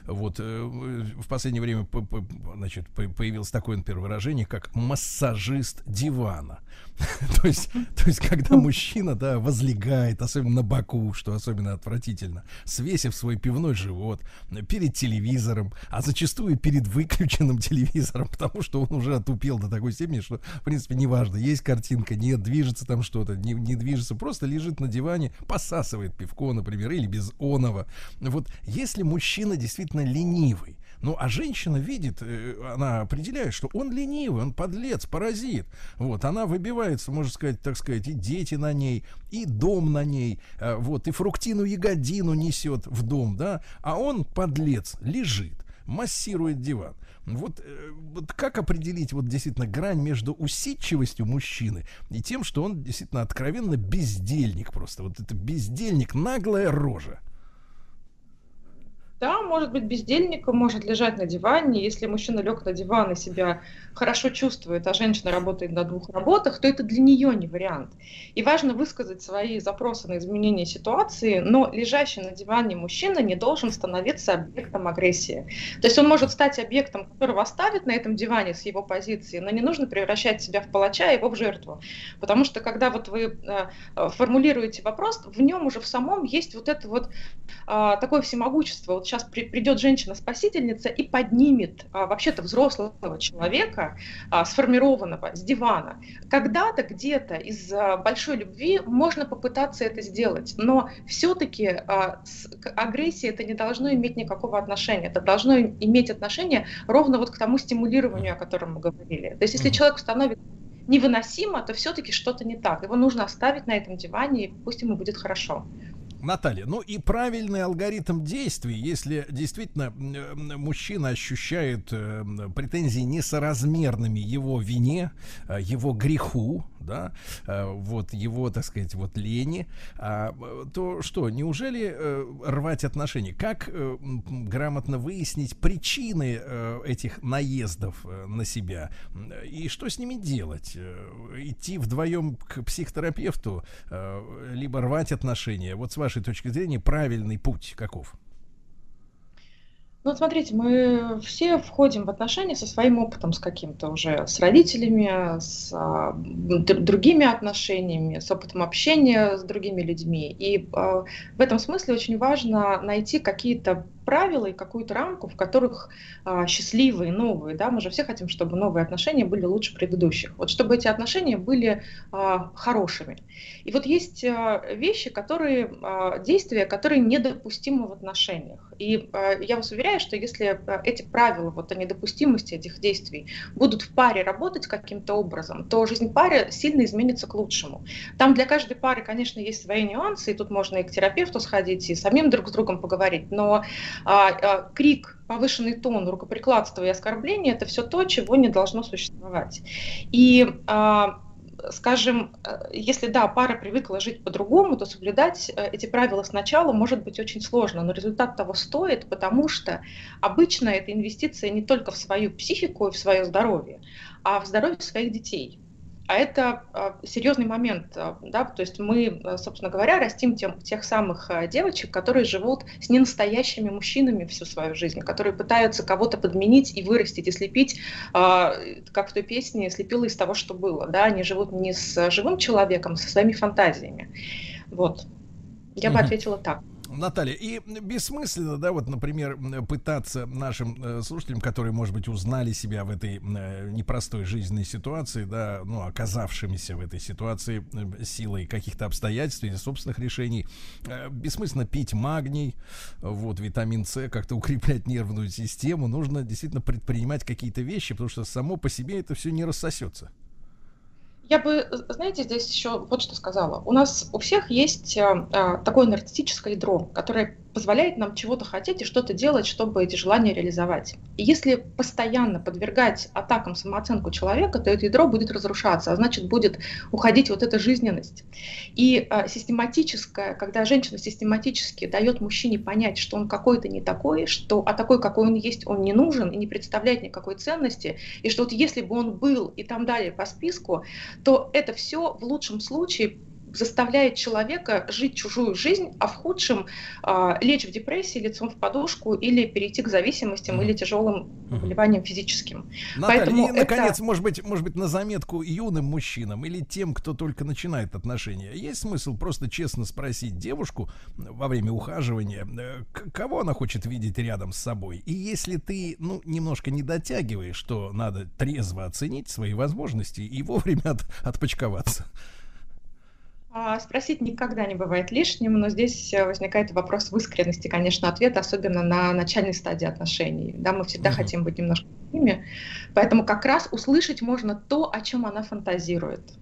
Вот э, в последнее время п- п- значит, по- появилось такое, например, выражение, как массажист дивана. [laughs] то, есть, то есть, когда мужчина, да, возлегает, особенно на боку, что особенно отвратительно, свесив свой пивной живот перед телевизором, а зачастую перед выключенным [laughs] телевизором, потому что он уже отупел до такой степени, что, в принципе, неважно, есть картинка, нет, движется там что-то, не, не движется, просто лежит на диване, посасывает пивко, например, или без оного. Вот если мужчина действительно ленивый, ну, а женщина видит, э, она определяет, что он ленивый, он подлец, паразит. Вот, она выбивается, можно сказать, так сказать, и дети на ней, и дом на ней, э, вот, и фруктину ягодину несет в дом, да, а он подлец, лежит, массирует диван. Вот, э, вот как определить вот действительно грань между усидчивостью мужчины и тем, что он действительно откровенно бездельник просто. Вот это бездельник, наглая рожа. Да, может быть бездельником, может лежать на диване. Если мужчина лег на диван и себя хорошо чувствует, а женщина работает на двух работах, то это для нее не вариант. И важно высказать свои запросы на изменение ситуации, но лежащий на диване мужчина не должен становиться объектом агрессии. То есть он может стать объектом, которого оставит на этом диване с его позиции, но не нужно превращать себя в палача и его в жертву. Потому что когда вот вы э, э, формулируете вопрос, в нем уже в самом есть вот это вот э, такое всемогущество. Вот сейчас при, придет женщина-спасительница и поднимет э, вообще-то взрослого человека, э, сформированного с дивана. Когда-то где-то из э, большой любви можно попытаться это сделать, но все-таки э, к агрессии это не должно иметь никакого отношения. Это должно иметь отношение ровно вот к тому стимулированию, о котором мы говорили. То есть если человек становится невыносимо, то все-таки что-то не так. Его нужно оставить на этом диване, и пусть ему будет хорошо. Наталья, ну и правильный алгоритм действий, если действительно мужчина ощущает э, претензии несоразмерными его вине, э, его греху, да, э, вот его, так сказать, вот лени, а, то что, неужели рвать отношения? Как грамотно выяснить причины этих наездов на себя и что с ними делать? Идти вдвоем к психотерапевту, либо рвать отношения? Вот с вашей точки зрения правильный путь каков? Ну, вот смотрите, мы все входим в отношения со своим опытом, с каким-то уже, с родителями, с а, другими отношениями, с опытом общения с другими людьми. И а, в этом смысле очень важно найти какие-то правила и какую-то рамку, в которых а, счастливые, новые, да, мы же все хотим, чтобы новые отношения были лучше предыдущих. Вот чтобы эти отношения были а, хорошими. И вот есть а, вещи, которые, а, действия, которые недопустимы в отношениях. И а, я вас уверяю, что если а, эти правила вот о недопустимости этих действий будут в паре работать каким-то образом, то жизнь пары сильно изменится к лучшему. Там для каждой пары, конечно, есть свои нюансы, и тут можно и к терапевту сходить, и самим друг с другом поговорить, но а, а, крик, повышенный тон, рукоприкладство и оскорбление – это все то, чего не должно существовать. И а, скажем, если да, пара привыкла жить по-другому, то соблюдать э, эти правила сначала может быть очень сложно, но результат того стоит, потому что обычно это инвестиция не только в свою психику и в свое здоровье, а в здоровье своих детей. А это а, серьезный момент, а, да, то есть мы, а, собственно говоря, растим тем, тех самых девочек, которые живут с ненастоящими мужчинами всю свою жизнь, которые пытаются кого-то подменить и вырастить, и слепить, как в той песне, слепила из того, что было, да, они живут не с живым человеком, а со своими фантазиями. Вот. Я бы ответила так. Наталья, и бессмысленно, да, вот, например, пытаться нашим э, слушателям, которые, может быть, узнали себя в этой э, непростой жизненной ситуации, да, ну, оказавшимися в этой ситуации э, силой каких-то обстоятельств или собственных решений, бессмысленно пить магний, вот, витамин С, как-то укреплять нервную систему, нужно действительно предпринимать какие-то вещи, потому что само по себе это все не рассосется. Я бы, знаете, здесь еще вот что сказала. У нас у всех есть а, такое нарциссическое ядро, которое позволяет нам чего-то хотеть и что-то делать, чтобы эти желания реализовать. И если постоянно подвергать атакам самооценку человека, то это ядро будет разрушаться, а значит будет уходить вот эта жизненность. И а, систематическое, когда женщина систематически дает мужчине понять, что он какой-то не такой, что а такой, какой он есть, он не нужен и не представляет никакой ценности, и что вот если бы он был и там далее по списку, то это все в лучшем случае заставляет человека жить чужую жизнь, а в худшем э, лечь в депрессии лицом в подушку или перейти к зависимостям mm-hmm. или тяжелым заболеваниям mm-hmm. физическим. Наталья, Поэтому и, это... наконец, может быть, может быть, на заметку юным мужчинам или тем, кто только начинает отношения, есть смысл просто честно спросить девушку во время ухаживания, э, кого она хочет видеть рядом с собой. И если ты, ну, немножко не дотягиваешь, что надо трезво оценить свои возможности и [laughs] вовремя от, отпочковаться. А, спросить никогда не бывает лишним, но здесь э, возникает вопрос в искренности, конечно, ответа, особенно на начальной стадии отношений. Да, мы всегда угу. хотим быть немножко такими, поэтому как раз услышать можно то, о чем она фантазирует.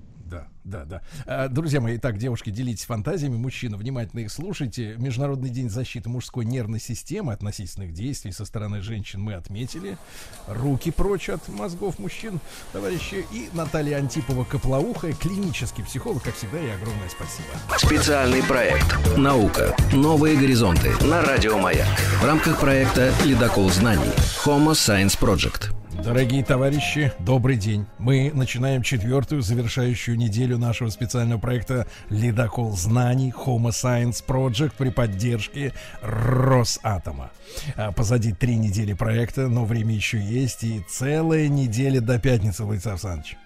Да, да. А, Друзья мои, итак, девушки, делитесь фантазиями, мужчины, внимательно их слушайте. Международный день защиты мужской нервной системы от насильственных действий со стороны женщин мы отметили. Руки прочь от мозгов мужчин, товарищи. И Наталья Антипова-Коплоухая, клинический психолог, как всегда, и огромное спасибо. Специальный проект «Наука. Новые горизонты» на Радио Маяк. В рамках проекта «Ледокол знаний» Homo Science Project. Дорогие товарищи, добрый день. Мы начинаем четвертую завершающую неделю нашего специального проекта «Ледокол знаний» Homo Science Project при поддержке Росатома. А, Позади три недели проекта, но время еще есть и целая неделя до пятницы, Владислав Александрович.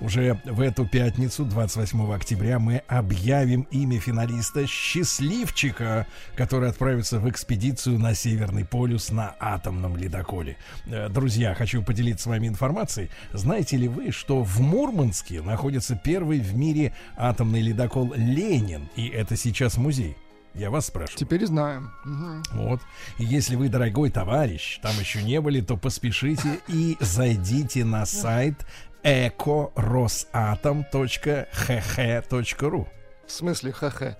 Уже в эту пятницу, 28 октября, мы объявим имя финалиста счастливчика, который отправится в экспедицию на Северный полюс на атомном ледоколе. Э, Друзья, хочу поделиться с вами информацией. Знаете ли вы, что в Мурманске находится первый в мире атомный ледокол «Ленин», и это сейчас музей? Я вас спрашиваю. Теперь знаем. Мгм. Вот. И если вы, дорогой товарищ, там еще не были, то поспешите и зайдите на сайт ecorosatom.hh.ru В смысле, ха-ха.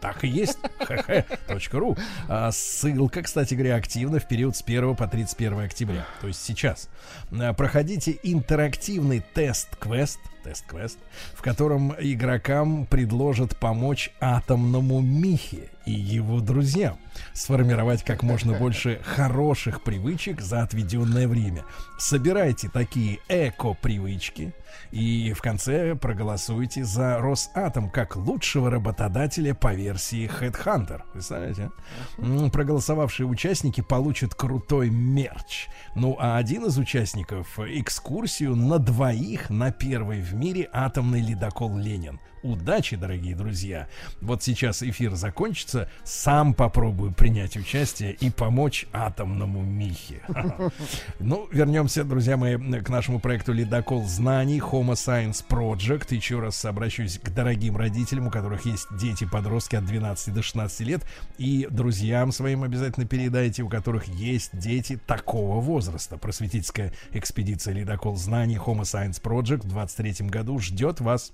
Так и есть. hh.ru. А, Ссылка, кстати говоря, активна в период с 1 по 31 октября. То есть сейчас. А, Проходите интерактивный тест-квест тест-квест, в котором игрокам предложат помочь атомному Михе и его друзьям сформировать как можно больше хороших привычек за отведенное время. Собирайте такие эко-привычки и в конце проголосуйте за Росатом как лучшего работодателя по версии Headhunter. Представляете? а? Проголосовавшие участники получат крутой мерч. Ну а один из участников экскурсию на двоих на первый в мире атомный ледокол Ленин. Удачи, дорогие друзья. Вот сейчас эфир закончится. Сам попробую принять участие и помочь атомному Михе. [laughs] Ну, вернемся, друзья мои, к нашему проекту «Ледокол знаний» Homo Science Project. Еще раз обращусь к дорогим родителям, у которых есть дети-подростки от 12 до 16 лет. И друзьям своим обязательно передайте, у которых есть дети такого возраста. Просветительская экспедиция «Ледокол знаний» Homo Science Project в 23 году ждет вас.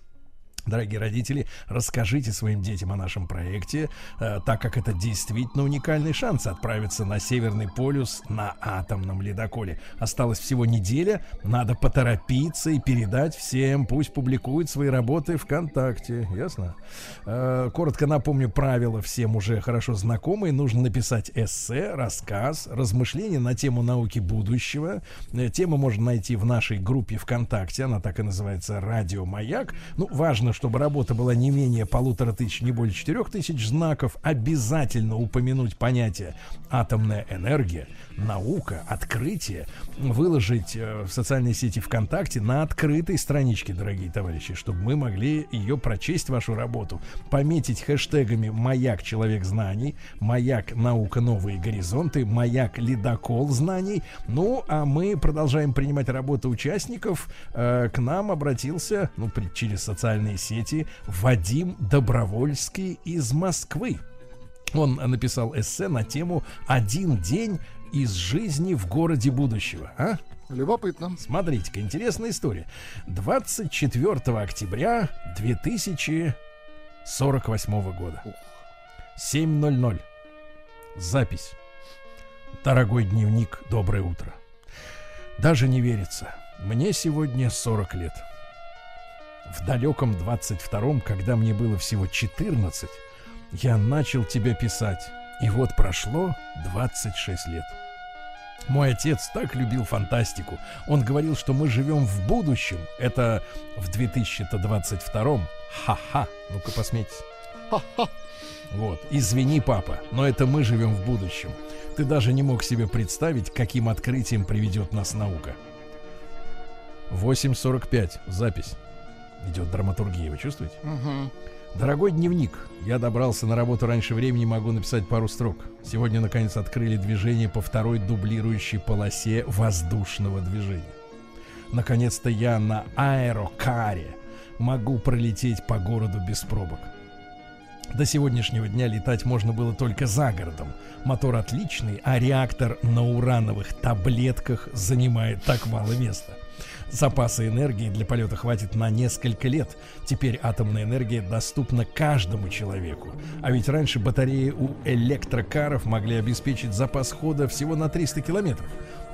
Дорогие родители, расскажите своим детям о нашем проекте, э, так как это действительно уникальный шанс отправиться на Северный полюс на атомном ледоколе. Осталось всего неделя, надо поторопиться и передать всем, пусть публикуют свои работы ВКонтакте, ясно? Э, коротко напомню правила всем уже хорошо знакомые. Нужно написать эссе, рассказ, размышления на тему науки будущего. Э, Тему можно найти в нашей группе ВКонтакте, она так и называется «Радио Маяк». Ну, важно, чтобы работа была не менее полутора тысяч, не более четырех тысяч знаков. Обязательно упомянуть понятие «атомная энергия», «наука», «открытие», выложить э, в социальной сети ВКонтакте на открытой страничке, дорогие товарищи, чтобы мы могли ее прочесть, вашу работу, пометить хэштегами «Маяк человек знаний», «Маяк наука новые горизонты», «Маяк ледокол знаний». Ну, а мы продолжаем принимать работу участников. Э, к нам обратился, ну, через социальные сети, Вадим Добровольский из Москвы. Он написал эссе на тему «Один день из жизни в городе будущего». А? Любопытно. Смотрите-ка, интересная история. 24 октября 2048 года. 7.00. Запись. Дорогой дневник, доброе утро. Даже не верится. Мне сегодня 40 лет. В далеком 22-м, когда мне было всего 14, я начал тебя писать. И вот прошло 26 лет. Мой отец так любил фантастику. Он говорил, что мы живем в будущем. Это в 2022-м. Ха-ха. Ну-ка посмейтесь. Ха-ха. Вот. Извини, папа, но это мы живем в будущем. Ты даже не мог себе представить, каким открытием приведет нас наука. 8.45. Запись. Идет драматургия, вы чувствуете? Мгм. Дорогой дневник, я добрался на работу раньше времени, могу написать пару строк. Сегодня, наконец, открыли движение по второй дублирующей полосе воздушного движения. Наконец-то я на аэрокаре могу пролететь по городу без пробок. До сегодняшнего дня летать можно было только за городом. Мотор отличный, а реактор на урановых таблетках занимает так мало места. Запаса энергии для полета хватит на несколько лет. Теперь атомная энергия доступна каждому человеку. А ведь раньше батареи у электрокаров могли обеспечить запас хода всего на 300 километров.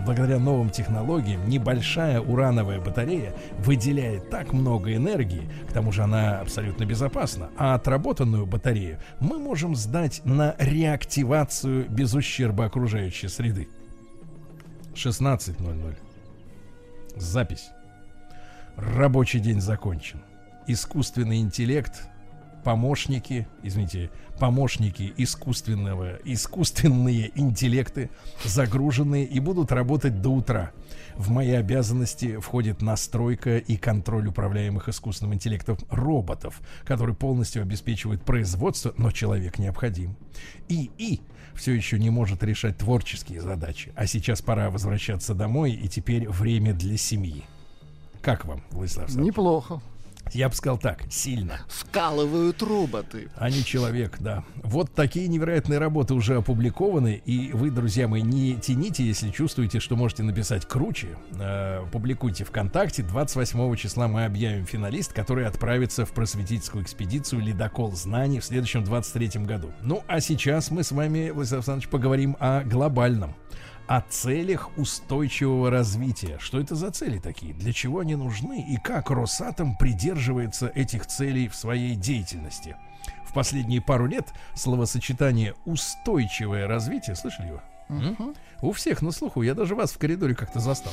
Благодаря новым технологиям небольшая урановая батарея выделяет так много энергии, к тому же она абсолютно безопасна, а отработанную батарею мы можем сдать на реактивацию без ущерба окружающей среды. 16.00. Запись. Рабочий день закончен. Искусственный интеллект, помощники, извините, помощники искусственного, искусственные интеллекты загружены и будут работать до утра. В мои обязанности входит настройка и контроль управляемых искусственным интеллектом роботов, которые полностью обеспечивают производство, но человек необходим. И и все еще не может решать творческие задачи, а сейчас пора возвращаться домой, и теперь время для семьи. Как вам, Владислав Александрович? Неплохо. Я бы сказал так, сильно. Вкалывают роботы. А не человек, да. Вот такие невероятные работы уже опубликованы. И вы, друзья мои, не тяните, если чувствуете, что можете написать круче. Э, публикуйте ВКонтакте. 28 числа мы объявим финалист, который отправится в просветительскую экспедицию «Ледокол знаний» в следующем 23 году. Ну, а сейчас мы с вами, Владислав Александрович, поговорим о глобальном о целях устойчивого развития. Что это за цели такие? Для чего они нужны? И как Росатом придерживается этих целей в своей деятельности? В последние пару лет словосочетание «устойчивое развитие» слышали его? М? У всех на слуху. Я даже вас в коридоре как-то застал.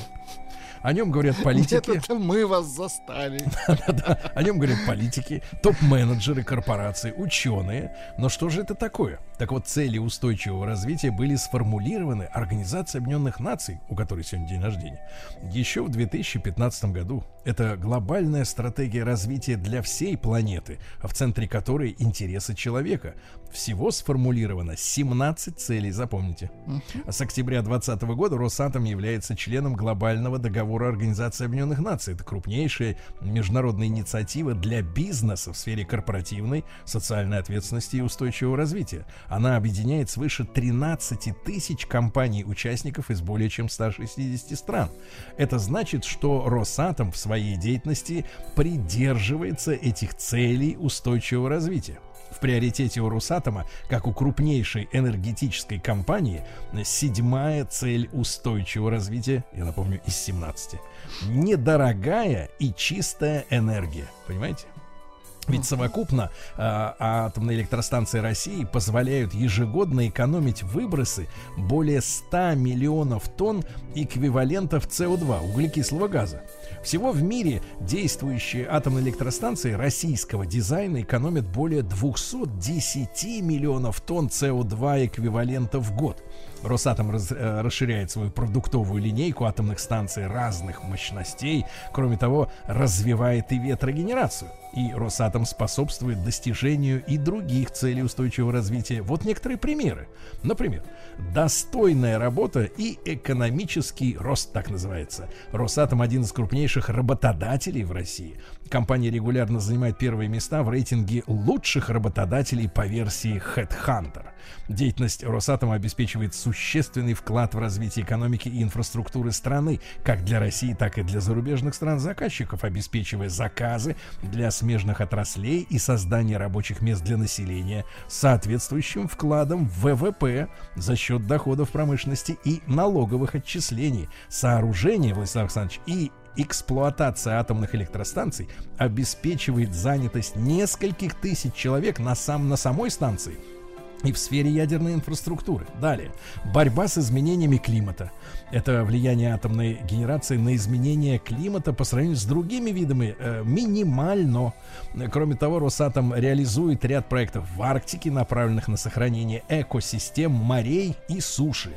О нем говорят политики. Нет, это мы вас застали. [laughs] О нем говорят политики, топ-менеджеры корпораций, ученые. Но что же это такое? Так вот, цели устойчивого развития были сформулированы Организацией Объединенных Наций, у которой сегодня день рождения, еще в 2015 году. Это глобальная стратегия развития для всей планеты, в центре которой интересы человека. Всего сформулировано 17 целей, запомните. С октября 2020 года Росатом является членом глобального договора Организации Объединенных Наций. Это крупнейшая международная инициатива для бизнеса в сфере корпоративной, социальной ответственности и устойчивого развития. Она объединяет свыше 13 тысяч компаний-участников из более чем 160 стран. Это значит, что Росатом в своей деятельности придерживается этих целей устойчивого развития. В приоритете у Росатома, как у крупнейшей энергетической компании, седьмая цель устойчивого развития, я напомню, из 17. Недорогая и чистая энергия. Понимаете? Ведь совокупно э, атомные электростанции России позволяют ежегодно экономить выбросы более 100 миллионов тонн эквивалентов СО2, углекислого газа. Всего в мире действующие атомные электростанции российского дизайна экономят более 210 миллионов тонн СО2 эквивалента в год. Росатом раз- э, расширяет свою продуктовую линейку атомных станций разных мощностей. Кроме того, развивает и ветрогенерацию. И Росатом способствует достижению и других целей устойчивого развития. Вот некоторые примеры. Например, достойная работа и экономический рост, так называется. Росатом один из крупнейших работодателей в России. Компания регулярно занимает первые места в рейтинге лучших работодателей по версии Headhunter. Деятельность Росатома обеспечивает существенный вклад в развитие экономики и инфраструктуры страны, как для России, так и для зарубежных стран-заказчиков, обеспечивая заказы для смежных отраслей и создание рабочих мест для населения, соответствующим вкладом в ВВП за счет доходов промышленности и налоговых отчислений, сооружения, Владислав Александрович, и эксплуатация атомных электростанций обеспечивает занятость нескольких тысяч человек на, сам, на самой станции и в сфере ядерной инфраструктуры. Далее. Борьба с изменениями климата. Это влияние атомной генерации на изменение климата по сравнению с другими видами э, минимально. Кроме того, Росатом реализует ряд проектов в Арктике, направленных на сохранение экосистем морей и суши.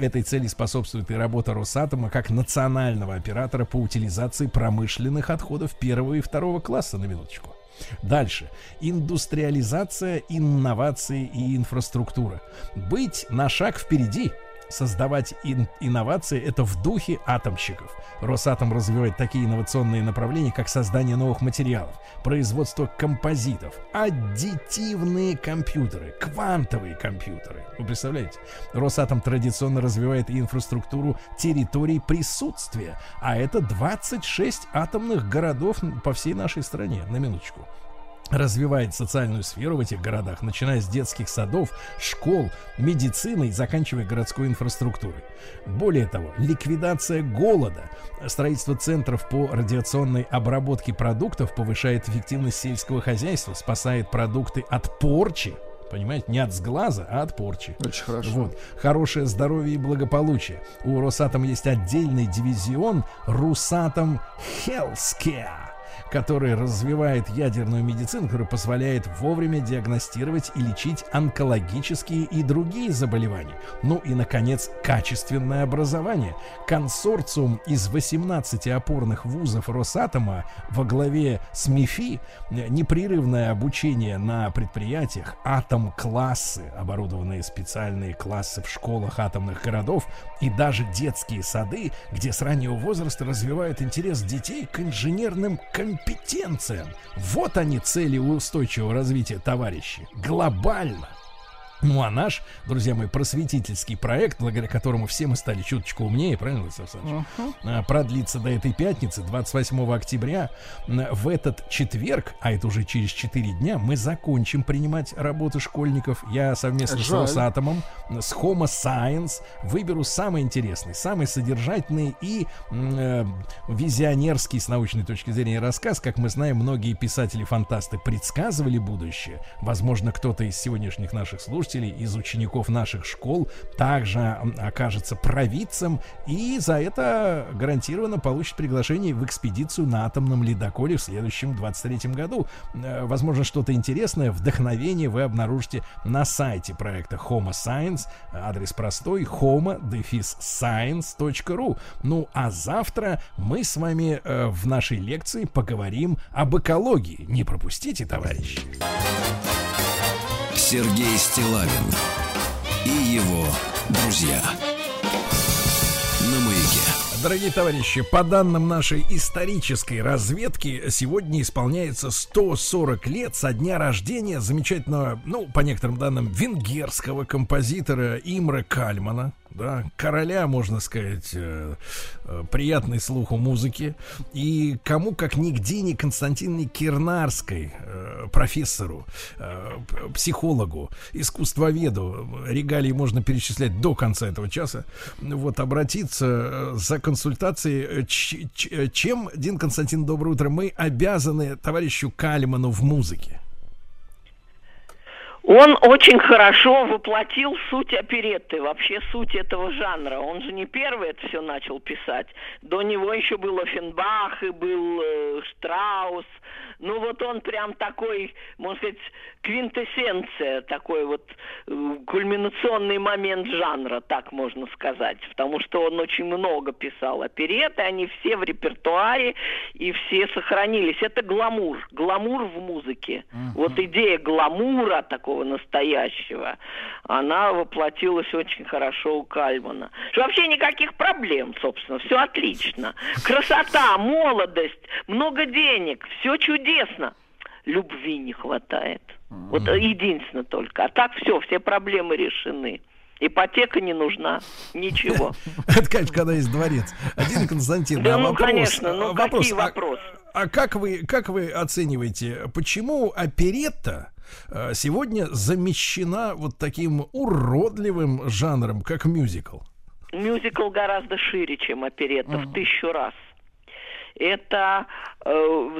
Этой цели способствует и работа Росатома как национального оператора по утилизации промышленных отходов первого и второго класса, на минуточку. Дальше. Индустриализация, инновации и инфраструктура. Быть на шаг впереди создавать ин- инновации это в духе атомщиков. Росатом развивает такие инновационные направления, как создание новых материалов, производство композитов, аддитивные компьютеры, квантовые компьютеры. Вы представляете? Росатом традиционно развивает инфраструктуру территорий присутствия, а это 26 атомных городов по всей нашей стране, на минуточку развивает социальную сферу в этих городах, начиная с детских садов, школ, медицины и заканчивая городской инфраструктурой. Более того, ликвидация голода, строительство центров по радиационной обработке продуктов повышает эффективность сельского хозяйства, спасает продукты от порчи, Понимаете, не от сглаза, а от порчи. Очень хорошо. Вот. Хорошее здоровье и благополучие. У Росатом есть отдельный дивизион Русатом Healthcare который развивает ядерную медицину, который позволяет вовремя диагностировать и лечить онкологические и другие заболевания. Ну и, наконец, качественное образование. Консорциум из 18 опорных вузов Росатома во главе с МИФИ непрерывное обучение на предприятиях, атом-классы, оборудованные специальные классы в школах атомных городов и даже детские сады, где с раннего возраста развивают интерес детей к инженерным компетенциям. Вот они цели устойчивого развития, товарищи. Глобально. Ну а наш, друзья мои, просветительский проект, благодаря которому все мы стали чуточку умнее, правильно, Владислав Александрович? А, продлится до этой пятницы, 28 октября. В этот четверг, а это уже через 4 дня, мы закончим принимать работы школьников. Я совместно с Жаль. Росатомом, с Homo Science выберу самый интересный, самый содержательный и э, визионерский с научной точки зрения рассказ. Как мы знаем, многие писатели-фантасты предсказывали будущее. Возможно, кто-то из сегодняшних наших слушателей, из учеников наших школ, также окажется провидцем и за это гарантированно получит приглашение в экспедицию на атомном ледоколе в следующем 23 году. Э, Возможно, что-то интересное, вдохновение вы обнаружите на сайте проекта Homo Science. Адрес простой homo-science.ru. Ну, а завтра мы с вами э, в нашей лекции поговорим об экологии. Не пропустите, товарищи. Сергей Стилавин и его друзья. На маяке. Дорогие товарищи, по данным нашей исторической разведки, сегодня исполняется 140 лет со дня рождения замечательного, ну, по некоторым данным, венгерского композитора Имра Кальмана. Да, короля, можно сказать, э, э, приятный слуху музыки. И кому, как нигде, не Константине Кирнарской, э, профессору, э, психологу, искусствоведу, регалии можно перечислять до конца этого часа, вот, обратиться э, за консультацией, э, ч- ч- э, чем, Дин Константин, доброе утро, мы обязаны товарищу Кальману в музыке. Он очень хорошо воплотил суть оперетты, вообще суть этого жанра. Он же не первый это все начал писать. До него еще был Офенбах и был э, Штраус. Ну вот он прям такой, можно сказать, квинтэссенция, такой вот э, кульминационный момент жанра, так можно сказать. Потому что он очень много писал опереты, они все в репертуаре и все сохранились. Это гламур, гламур в музыке. Вот идея гламура такого настоящего, она воплотилась очень хорошо у Кальмана. Вообще никаких проблем, собственно, все отлично. Красота, молодость, много денег, все чудесно. Любви не хватает. Вот единственное только. А так все, все проблемы решены. Ипотека не нужна, ничего. [laughs] Это, конечно, когда есть дворец. Один Константин, Да, ну, конечно, ну, а, какие а- вопросы? А, как вы, как вы оцениваете, почему оперетта э, сегодня замещена вот таким уродливым жанром, как мюзикл? Мюзикл гораздо шире, чем оперетта, в тысячу раз. Это, э,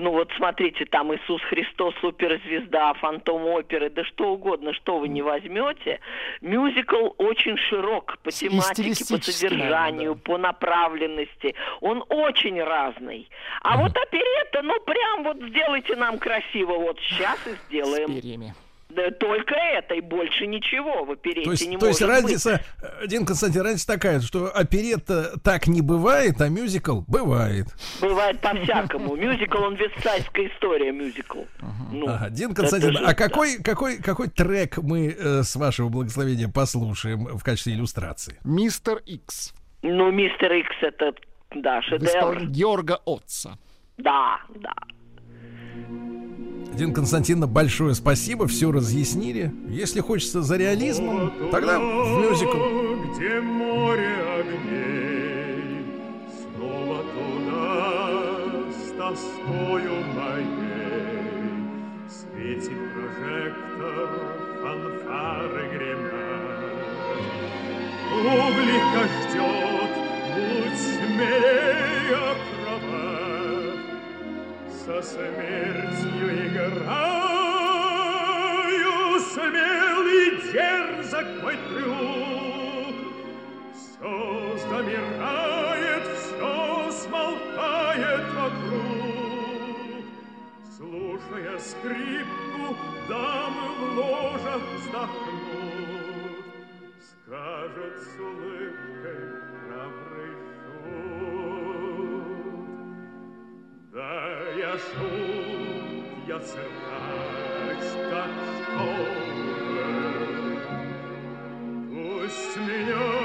ну вот смотрите, там Иисус Христос, суперзвезда, фантом оперы, да что угодно, что вы не возьмете. Мюзикл очень широк по тематике, по содержанию, по направленности. Он очень разный. А вот оперетта, ну прям вот сделайте нам красиво, вот сейчас и сделаем. С перьями. Да только это и больше ничего в оперете То есть, не то есть может быть. разница, э, Дин Константин, разница такая, что оперетта так не бывает, а мюзикл бывает. Бывает по-всякому. Мюзикл, он вестсайдская история, мюзикл. Ну, Ага, Дин Константин, же- а какой, какой, какой трек мы э, с вашего благословения послушаем в качестве иллюстрации? Мистер Икс. Ну, мистер Икс это, да, шедевр. Георга Отца. Да, да. Дин Константиновна, большое спасибо, все разъяснили. Если хочется за реализмом, тогда в мюзикл. где море огней, снова туда с тоскою моей. В свете прожектор фанфары гремят. Публика ждет, будь смелее, со смертью играю, смелый дерзок мой трюк. Все замирает, все смолкает вокруг. Слушая скрипку, дамы в ложах вздохнут. Скажет с улыбкой Да я шут, я циркач, так что же? Пусть меня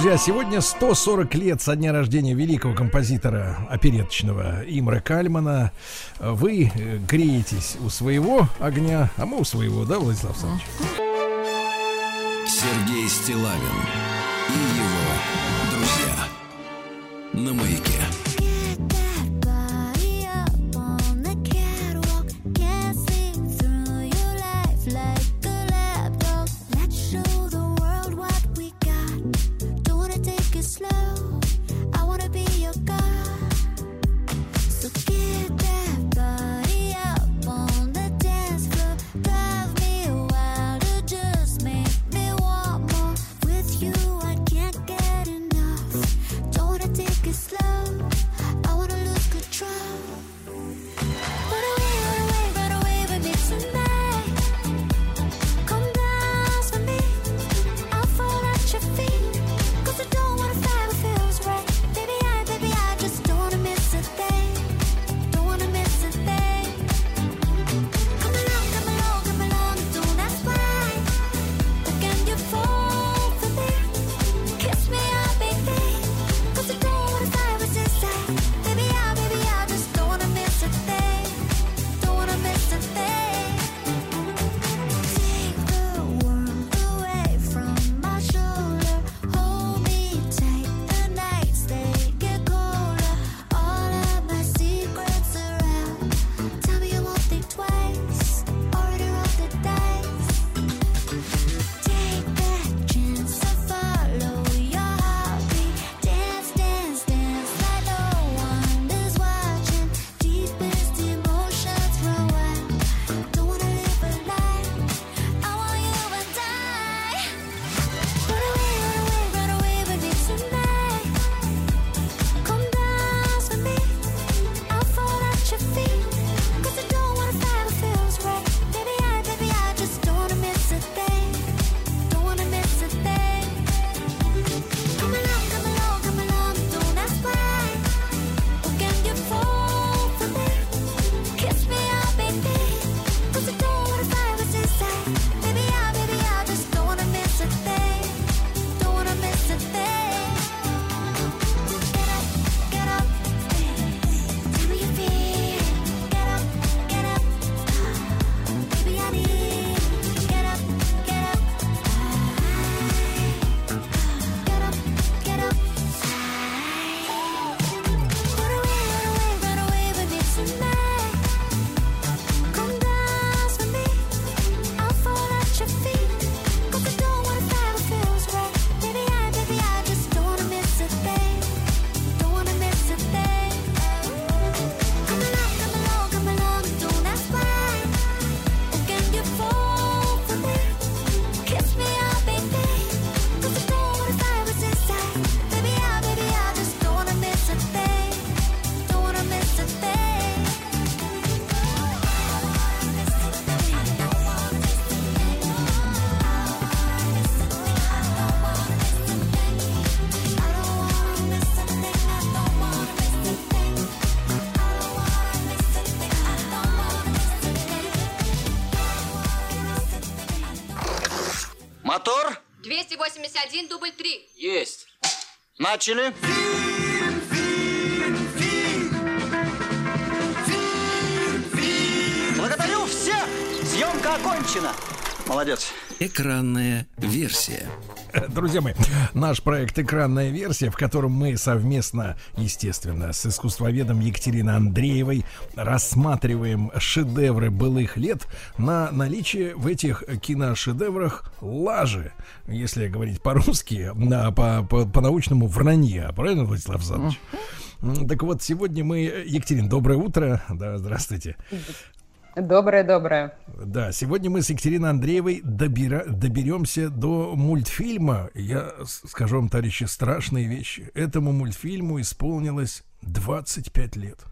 друзья, сегодня 140 лет со дня рождения великого композитора опереточного Имра Кальмана. Вы э, греетесь у своего огня, а мы у своего, да, Владислав Александрович? Сергей Стилавин и его друзья Начали. Благодарю всех! Съемка окончена. Молодец. Экранная версия. Друзья мои, наш проект «Экранная версия», в котором мы совместно, естественно, с искусствоведом Екатериной Андреевой рассматриваем шедевры былых лет на наличие в этих киношедеврах лажи, если говорить по-русски, на, по, по, по-научному вранья. Правильно, Владислав Александрович? Так вот, сегодня мы... Екатерин, доброе утро. Да, здравствуйте. Доброе-доброе. Да, сегодня мы с Екатериной Андреевой добира- доберемся до мультфильма. Я скажу вам, товарищи, страшные вещи. Этому мультфильму исполнилось 25 лет.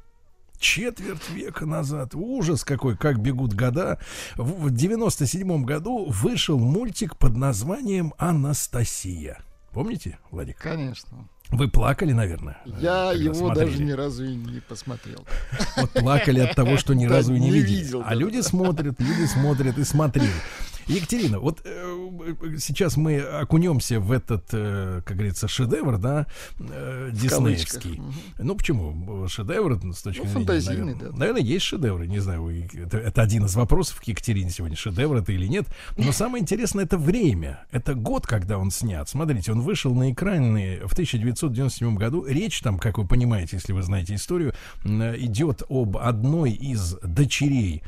Четверть века назад. Ужас какой, как бегут года. В, в 97 году вышел мультик под названием «Анастасия». Помните, Владик? Конечно. Вы плакали, наверное? Я когда его смотрели? даже ни разу и не посмотрел. Вот плакали от того, что ни разу и не видели. видел, А люди смотрят, люди смотрят и смотрели. Екатерина, вот э, сейчас мы окунемся в этот, э, как говорится, шедевр, да, э, диснеевский. Ну почему? Шедевр с точки Ну, зрения... фантазийный, наверное, да. Наверное, есть шедевры, не знаю, это, это один из вопросов к Екатерине сегодня, шедевр это или нет. Но самое интересное это время. Это год, когда он снят. Смотрите, он вышел на экраны в 1997 году. Речь там, как вы понимаете, если вы знаете историю, идет об одной из дочерей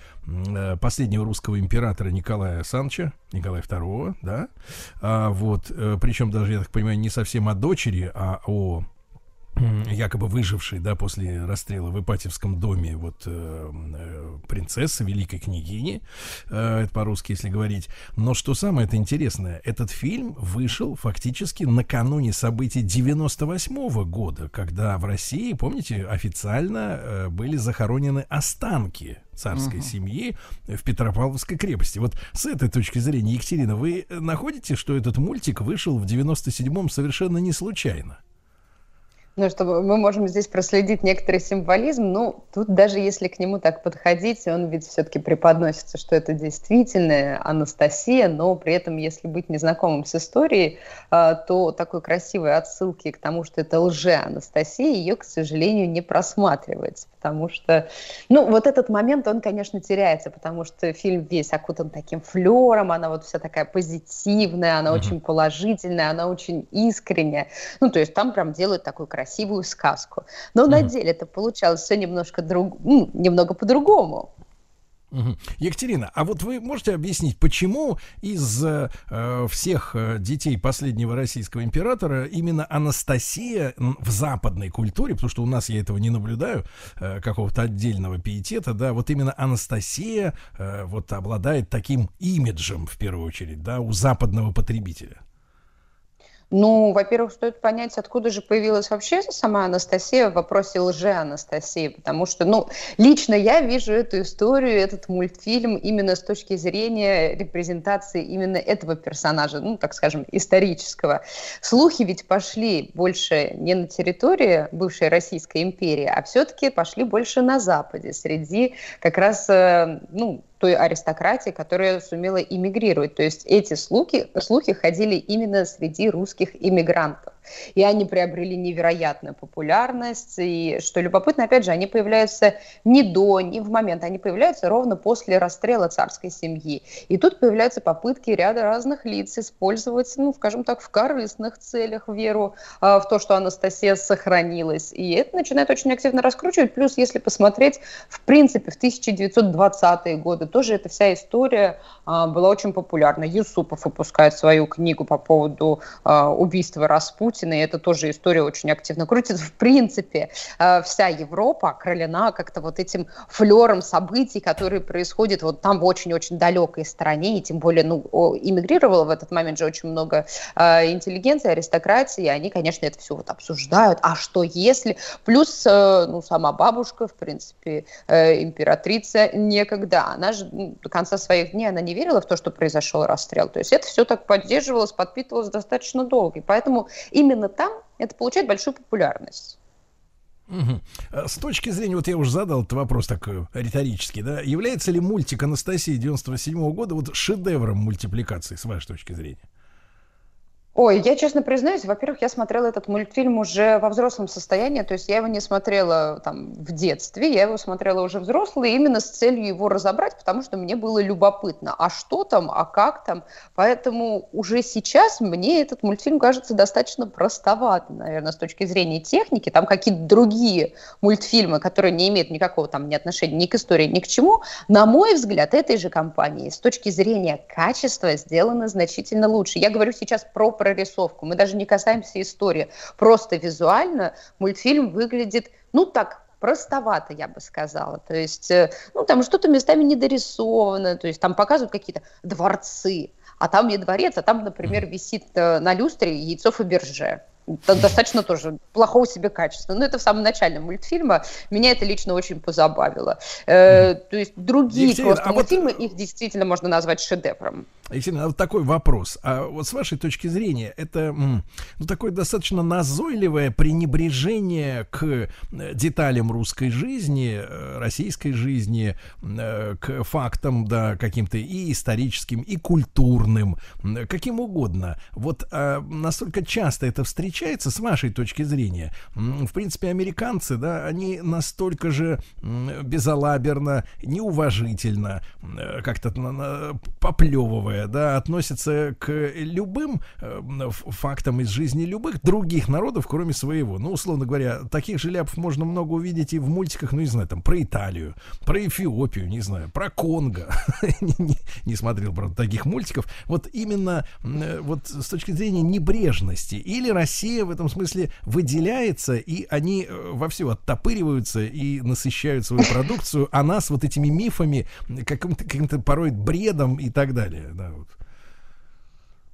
последнего русского императора Николая Санча, Николая II, да, а, вот, причем даже, я так понимаю, не совсем о дочери, а о якобы выжившей, да, после расстрела в Ипатьевском доме вот э, э, принцессы, великой княгини, э, это по-русски, если говорить. Но что самое это интересное, этот фильм вышел фактически накануне событий 98 года, когда в России, помните, официально э, были захоронены останки царской Мгм. семьи в Петропавловской крепости. Вот с этой точки зрения, Екатерина, вы э, находите, что этот мультик вышел в 97-м совершенно не случайно? Ну, чтобы мы можем здесь проследить некоторый символизм, ну, тут даже если к нему так подходить, он ведь все-таки преподносится, что это действительно Анастасия, но при этом, если быть незнакомым с историей, а, то такой красивой отсылки к тому, что это лже-Анастасия, ее, к сожалению, не просматривается, потому что, ну, вот этот момент, он, конечно, теряется, потому что фильм весь окутан таким флером, она вот вся такая позитивная, она очень положительная, она очень искренняя, ну, то есть там прям делают такую красивую сказку. Но на деле это получалось все немножко друг, ну, немного по-другому. Екатерина, а вот вы можете объяснить, почему из э, всех э, детей последнего российского императора именно Анастасия в западной культуре, потому что у нас я этого не наблюдаю, э, какого-то отдельного пиетета, да, вот именно Анастасия э, вот обладает таким имиджем в первую очередь, да, у западного потребителя. Ну, во-первых, стоит понять, откуда же появилась вообще сама Анастасия в вопросе лже-Анастасии, потому что, ну, лично я вижу эту историю, этот мультфильм именно с точки зрения репрезентации именно этого персонажа, ну, так скажем, исторического. Слухи ведь пошли больше не на территории бывшей Российской империи, а все-таки пошли больше на Западе, среди как раз, э, ну, той аристократии, которая сумела иммигрировать. То есть эти слухи, слухи ходили именно среди русских иммигрантов. И они приобрели невероятную популярность. И что любопытно, опять же, они появляются не до, не в момент, они появляются ровно после расстрела царской семьи. И тут появляются попытки ряда разных лиц использовать, ну, скажем так, в корыстных целях веру а, в то, что Анастасия сохранилась. И это начинает очень активно раскручивать. Плюс, если посмотреть, в принципе, в 1920-е годы тоже эта вся история а, была очень популярна. Юсупов выпускает свою книгу по поводу а, убийства Распутина, и это тоже история очень активно крутится. В принципе, а, вся Европа окрылена как-то вот этим флером событий, которые происходят вот там в очень-очень далекой стране, и тем более, ну, иммигрировало в этот момент же очень много а, интеллигенции, аристократии, и они, конечно, это все вот обсуждают. А что если? Плюс, э, ну, сама бабушка, в принципе, э, императрица некогда, она же до конца своих дней, она не верила в то, что произошел расстрел. То есть это все так поддерживалось, подпитывалось достаточно долго. И поэтому именно там это получает большую популярность. А С точки зрения, вот я уже задал этот вопрос такой риторический, да, является ли мультик Анастасии 97 года вот шедевром мультипликации, с вашей точки зрения? Ой, я честно признаюсь, во-первых, я смотрела этот мультфильм уже во взрослом состоянии, то есть я его не смотрела там в детстве, я его смотрела уже взрослый, именно с целью его разобрать, потому что мне было любопытно, а что там, а как там, поэтому уже сейчас мне этот мультфильм кажется достаточно простоватым, наверное, с точки зрения техники, там какие-то другие мультфильмы, которые не имеют никакого там ни отношения ни к истории, ни к чему, на мой взгляд, этой же компании с точки зрения качества сделаны значительно лучше. Я говорю сейчас про прорисовку. Мы даже не касаемся истории. Просто визуально мультфильм выглядит, ну так, простовато, я бы сказала. То есть, э, ну, там что-то местами недорисовано, то есть там показывают какие-то дворцы, а там не дворец, а там, например, висит э, на люстре яйцо Фаберже. Достаточно тоже плохого себе качества. Но это в самом начале мультфильма. Меня это лично очень позабавило. Э, то есть другие Екатерина, просто а вот- мультфильмы, их действительно можно назвать шедевром. Екатерина, вот такой вопрос. А вот с вашей точки зрения, это ну, такое достаточно назойливое пренебрежение к э, деталям русской жизни, э, российской жизни, э, к фактам, да, каким-то и историческим, и культурным, каким угодно. Вот а, настолько часто это встречается, с вашей точки зрения. В принципе, американцы, да, они настолько же безалаберно, неуважительно, как-то на- поплевывая, да, относятся к любым э, ф- фактам из жизни любых других народов, кроме своего. Ну, условно говоря, таких же ляпов можно много увидеть и в мультиках, ну, не знаю, там, про Италию, про Эфиопию, не знаю, про Конго. [laughs] Не- смотрел, правда, таких мультиков. Вот именно э, вот с точки зрения небрежности. Или Россия в этом смысле выделяется, и они э, во все оттопыриваются и насыщают свою продукцию, а нас вот этими мифами, каким-то, каким-то порой бредом и так далее. Да, вот.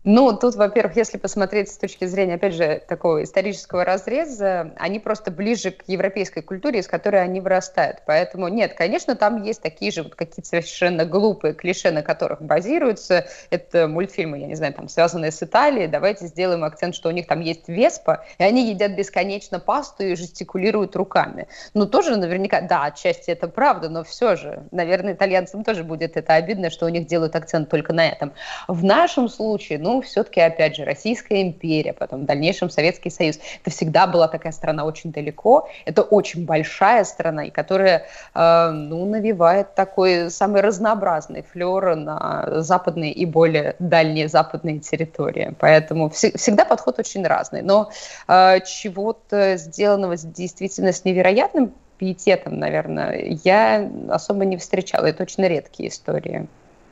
Ну, тут, во-первых, если посмотреть с точки зрения, опять же, такого исторического разреза, они просто ближе к европейской культуре, из которой они вырастают. Поэтому нет, конечно, там есть такие же вот какие-то совершенно глупые клише, на которых базируются. Это мультфильмы, я не знаю, там, связанные с Италией. Давайте сделаем акцент, что у них там есть веспа, и они едят бесконечно пасту и жестикулируют руками. Ну, тоже наверняка, да, отчасти это правда, но все же, наверное, итальянцам тоже будет это обидно, что у них делают акцент только на этом. В нашем случае, ну, все-таки, опять же, Российская империя, потом в дальнейшем Советский Союз. Это всегда была такая страна очень далеко. Это очень большая страна, и которая, э, ну, навевает такой самый разнообразный флер на западные и более дальние западные территории. Поэтому вс- всегда подход очень разный. Но э, чего-то сделанного действительно с невероятным пиететом, наверное, я особо не встречала. Это очень редкие истории.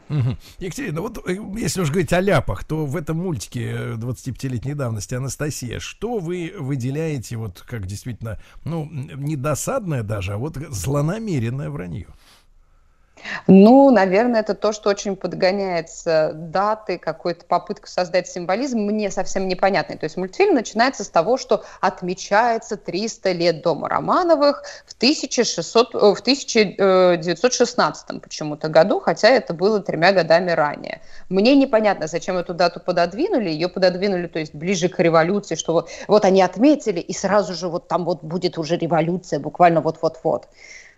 Мгм. Екатерина, вот э, если уж говорить о ляпах, то в этом мультике э, 25-летней давности Анастасия, что вы выделяете вот как действительно, ну, не досадное даже, а вот злонамеренное вранье? Ну, наверное, это то, что очень подгоняется даты, какой-то попытка создать символизм, мне совсем непонятный. То есть мультфильм начинается с того, что отмечается 300 лет дома Романовых в, 1600, э, в 1916 почему-то году, хотя это было тремя годами ранее. Мне непонятно, зачем эту дату пододвинули. Ее пододвинули, то есть ближе к революции, что вот, вот они отметили, и сразу же вот там вот будет уже революция, буквально вот-вот-вот.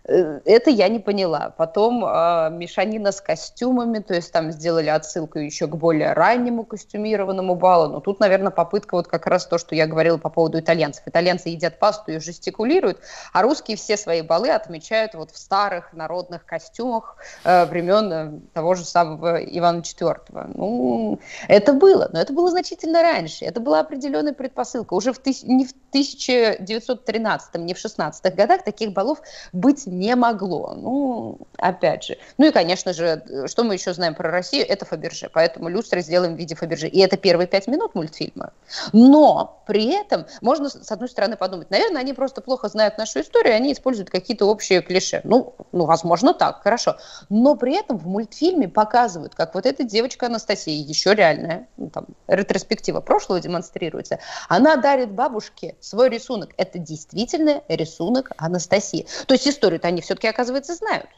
Э, Это я не поняла. Потом э, мешанина с костюмами, то есть там сделали отсылку еще к более раннему костюмированному балу. Но тут, наверное, попытка вот как раз то, что я говорила по поводу итальянцев. Итальянцы едят пасту и жестикулируют, а русские все свои балы отмечают вот в старых народных костюмах э, времен э, того же самого Ивана IV. Ну, это было, но это было значительно раньше. Это была определенная предпосылка. Уже в тыс- не в 1913, не в 16 годах таких балов быть не могло. Ну, опять же. Ну и, конечно же, э, что мы еще знаем про Россию, это Фаберже. Поэтому люстры сделаем в виде Фаберже. И это первые пять минут мультфильма. Но при этом можно, с одной стороны, подумать, наверное, они просто плохо знают нашу историю, они используют какие-то общие клише. Ну, ну, возможно, так, хорошо. Но при этом в мультфильме показывают, как вот эта девочка Анастасия, еще реальная, ну, там, ретроспектива прошлого демонстрируется, она дарит бабушке свой рисунок. Это действительно рисунок Анастасии. То есть историю-то они все-таки, оказывается, знают.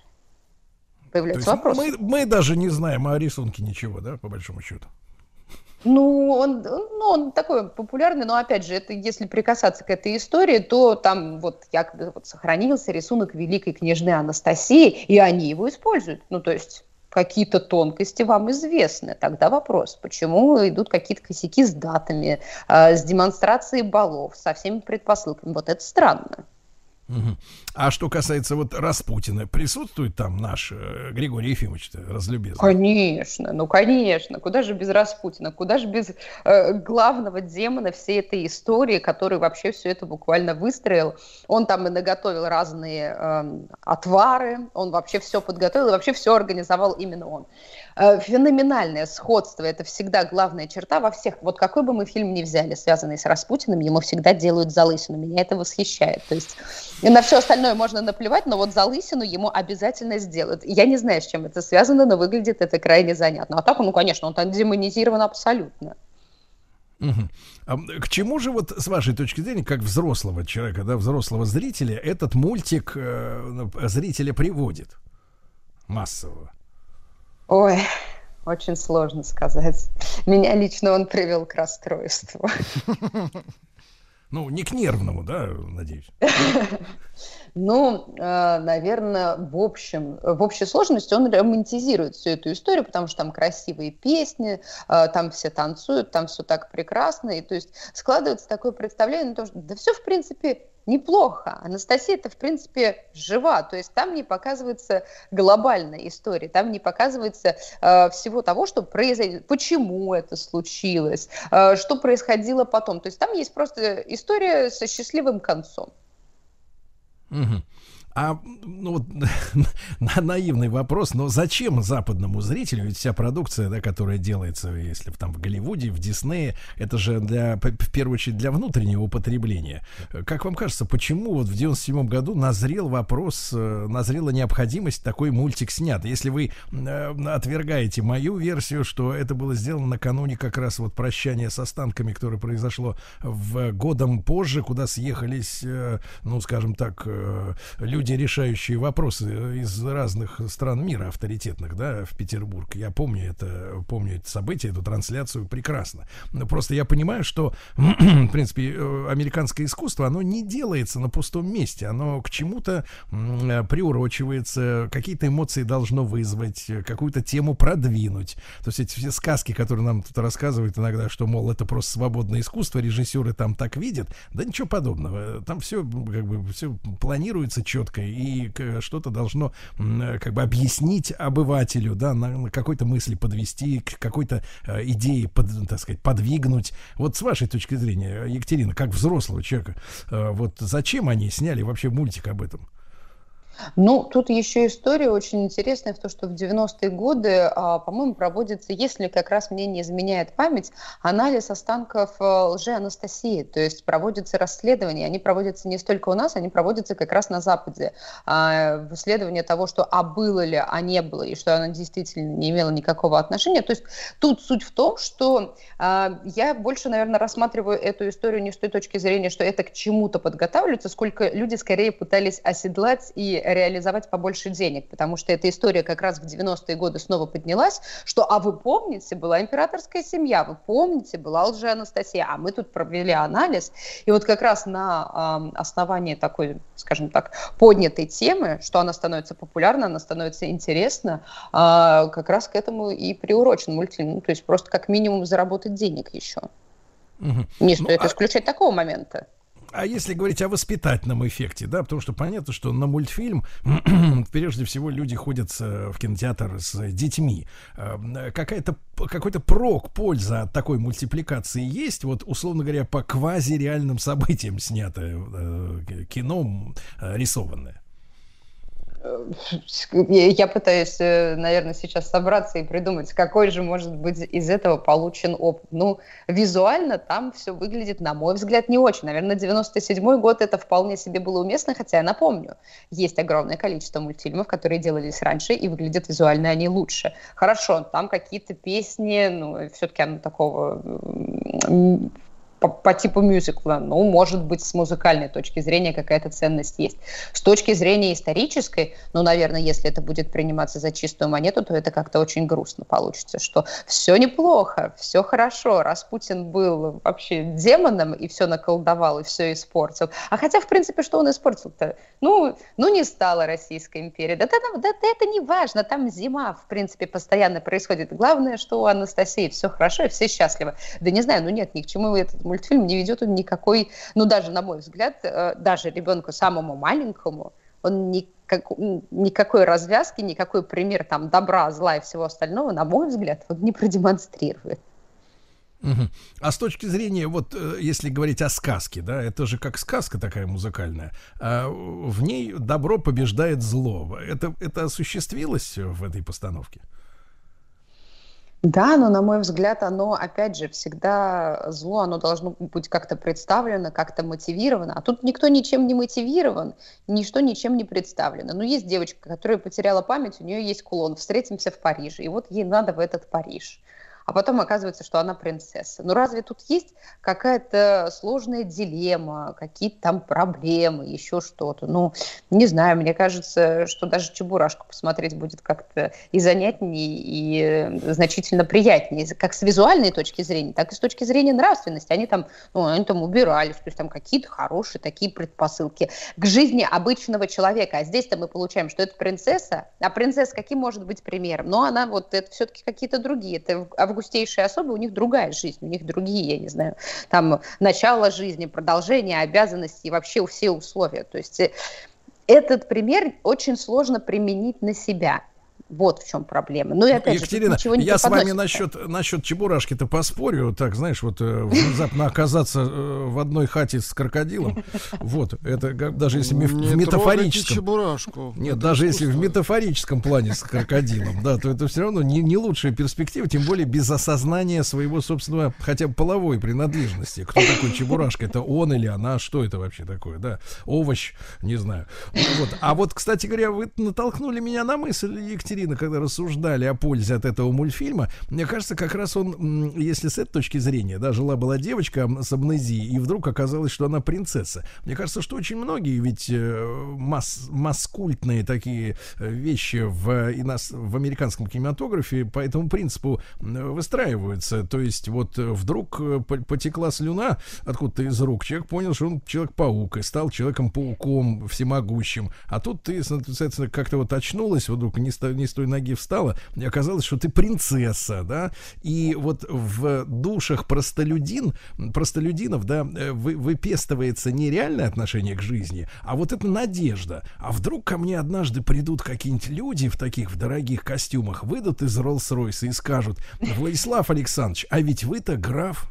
Появляется вопрос. мы, мы даже не знаем о рисунке ничего, да, по большому счету. Ну, он, ну, он такой популярный, но опять же, это если прикасаться к этой истории, то там вот якобы вот сохранился рисунок великой княжны Анастасии, и они его используют. Ну, то есть какие-то тонкости вам известны. Тогда вопрос, почему идут какие-то косяки с датами, э, с демонстрацией баллов, со всеми предпосылками. Вот это странно. А что касается вот Распутина, присутствует там наш э, Григорий Ефимович разлюбезный? Конечно, ну конечно, куда же без Распутина, куда же без э, главного демона всей этой истории, который вообще все это буквально выстроил. Он там и наготовил разные эм, отвары, он вообще все подготовил и вообще все организовал именно он. Э, феноменальное сходство, это всегда главная черта во всех. Вот какой бы мы фильм ни взяли, связанный с Распутиным, ему всегда делают залысину. Меня это восхищает. То есть на все остальное можно наплевать, но вот залысину ему обязательно сделают. Я не знаю, с чем это связано, но выглядит это крайне занятно. А так, ну, конечно, он там демонизирован абсолютно. Мгм. А, к чему же вот с вашей точки зрения, как взрослого человека, да, взрослого зрителя, этот мультик э, ну, зрителя приводит массового? Ой, очень сложно сказать. Меня лично он привел к расстройству. [laughs] Ну, не к нервному, да, надеюсь. [laughs] Ну, наверное, в общем, в общей сложности он романтизирует всю эту историю, потому что там красивые песни, э, там все танцуют, там все так прекрасно, и то есть складывается такое представление, то, что да все, в принципе, неплохо. Анастасия это, в принципе, жива. То есть там не показывается глобальная история, там не показывается э, всего того, что произойдет, почему это случилось, э, что происходило потом. То есть там есть просто история со счастливым концом. Мгм. А ну вот [laughs] на- наивный вопрос, но зачем западному зрителю, ведь вся продукция, да, которая делается, если там в Голливуде, в Диснее, это же для, в первую очередь для внутреннего употребления. Как вам кажется, почему вот в 97 году назрел вопрос, э, назрела необходимость такой мультик снят? Если вы э, отвергаете мою версию, что это было сделано накануне как раз вот прощания с останками, которое произошло в годом позже, куда съехались, э, ну, скажем так, э, люди, решающие вопросы из разных стран мира авторитетных, да, в Петербург. Я помню это, помню это событие, эту трансляцию прекрасно. Но просто я понимаю, что, [clears throat] в принципе, э, американское искусство, оно не делается на пустом месте, оно к чему-то э, приурочивается, какие-то эмоции должно вызвать, э, какую-то тему продвинуть. То есть эти все сказки, которые нам тут рассказывают иногда, что, мол, это просто свободное искусство, режиссеры там так видят, да ничего подобного. Там все как бы все планируется четко и к- что-то должно э, как бы объяснить обывателю, да, на, какой-то мысли подвести, к какой-то э, идее, под, так сказать, подвигнуть. Вот с вашей точки зрения, Екатерина, как взрослого человека, э, вот зачем они сняли вообще мультик об этом? Ну, тут еще история очень интересная в том, что в 90-е годы, а, по-моему, проводится, если как раз мне не изменяет память, анализ останков а, лжи-Анастасии. То есть проводятся расследования. Они проводятся не столько у нас, они проводятся как раз на Западе. А, исследование того, что а было ли, а не было, и что она действительно не имела никакого отношения. То есть тут суть в том, что а, я больше, наверное, рассматриваю эту историю не с той точки зрения, что это к чему-то подготавливается, сколько люди скорее пытались оседлать и реализовать побольше денег, потому что эта история как раз в 90-е годы снова поднялась, что, а вы помните, была императорская семья, вы помните, была лже-Анастасия, а мы тут провели анализ, и вот как раз на ам, основании такой, скажем так, поднятой темы, что она становится популярна, она становится интересна, а, как раз к этому и приурочен мультфильм, ну, то есть просто как минимум заработать денег еще. Мгм. Не Ну, стоит а- исключать такого момента. А если говорить о воспитательном эффекте, да, потому что понятно, что на мультфильм [clears throat] прежде всего люди ходят э, в кинотеатр с детьми. Э, Какая-то какой-то прок, польза от такой мультипликации есть, вот условно говоря, по квазиреальным событиям снятое э, кино э, рисованное. Я я пытаюсь, э, наверное, сейчас собраться и придумать, какой же может быть из этого получен опыт. Ну, визуально там все выглядит, на мой взгляд, не очень. Наверное, 97 год это вполне себе было уместно, хотя я напомню, есть огромное количество мультфильмов, которые делались раньше, и выглядят визуально они лучше. Хорошо, там какие-то песни, ну, все-таки оно такого по, по типу мюзикла. Ну, может быть, с музыкальной точки зрения какая-то ценность есть. С точки зрения исторической, ну, наверное, если это будет приниматься за чистую монету, то это как-то очень грустно получится, что все неплохо, все хорошо. Распутин был вообще демоном и все наколдовал, и все испортил. А хотя, в принципе, что он испортил-то? Ну, ну не стала Российская империя. Да, да, да, да это не важно, там зима, в принципе, постоянно происходит. Главное, что у Анастасии все хорошо и все счастливы. Да не знаю, ну нет, ни к чему этот мультфильм не ведет он никакой, ну даже на мой взгляд, э, даже ребенку самому маленькому, он никак, никакой развязки, никакой пример там добра, зла и всего остального, на мой взгляд, он не продемонстрирует. А с точки зрения, вот э, если говорить о сказке, да, это же как сказка такая музыкальная, а в ней добро побеждает зло. Это, это осуществилось в этой постановке? Да, но, на мой взгляд, оно, опять же, всегда зло, оно должно быть как-то представлено, как-то мотивировано. А тут никто ничем не мотивирован, ничто ничем не представлено. Ну, есть девочка, которая потеряла память, у нее есть кулон, встретимся в Париже, и вот ей надо в этот Париж. А потом оказывается, что она принцесса. Ну разве тут есть какая-то сложная дилемма, какие-то там проблемы, еще что-то? Ну, не знаю, мне кажется, что даже Чебурашку посмотреть будет как-то и занятнее, и э, значительно приятнее, как с визуальной точки зрения, так и с точки зрения нравственности. Они там, ну, они там убирались, то есть там какие-то хорошие такие предпосылки к жизни обычного человека. А здесь-то мы получаем, что это принцесса, а принцесса каким может быть примером? Но она вот, это все-таки какие-то другие. Это августейшие особы, у них другая жизнь, у них другие, я не знаю, там начало жизни, продолжение, обязанности и вообще все условия. То есть э, этот пример очень сложно применить на себя. Вот в чем проблема. Ну и опять Екатерина, же, ничего не я с вами насчет, насчет Чебурашки-то поспорю. Так, знаешь, вот э, внезапно оказаться э, в одной хате с крокодилом. Вот, это как- даже если Не в метафорическом... Чебурашку. Нет, Это даже если в искусство. метафорическом плане с крокодилом, да, то это все равно не, не лучшая перспектива, тем более без осознания своего собственного, хотя бы половой принадлежности. Кто такой Чебурашка? Это он или она? Что это вообще такое, да? Овощ, не знаю. Вот. А вот, кстати говоря, вы натолкнули меня на мысль, Екатерина, когда рассуждали о пользе от этого мультфильма. Мне кажется, как раз он, если с этой точки зрения, да, жила-была девочка с амнезией, и вдруг оказалось, что она принцесса. Мне кажется, что очень многие ведь э, масс, маскультные такие э, вещи в, и нас, в американском кинематографе по этому принципу выстраиваются. То есть вот э, вдруг э, по- потекла слюна откуда-то из рук, человек понял, что он человек-паук и стал человеком-пауком всемогущим. А тут ты, соответственно, как-то вот очнулась, вдруг не той- не с той ноги встала, и оказалось, что ты принцесса, да, и вот в душах простолюдин, простолюдинов, да, э, вы, выпестывается не отношение к жизни, а вот эта надежда. А вдруг ко мне однажды придут какие-нибудь люди в таких в дорогих костюмах, выйдут из Роллс-Ройса и скажут, Владислав Александрович, а ведь вы-то граф,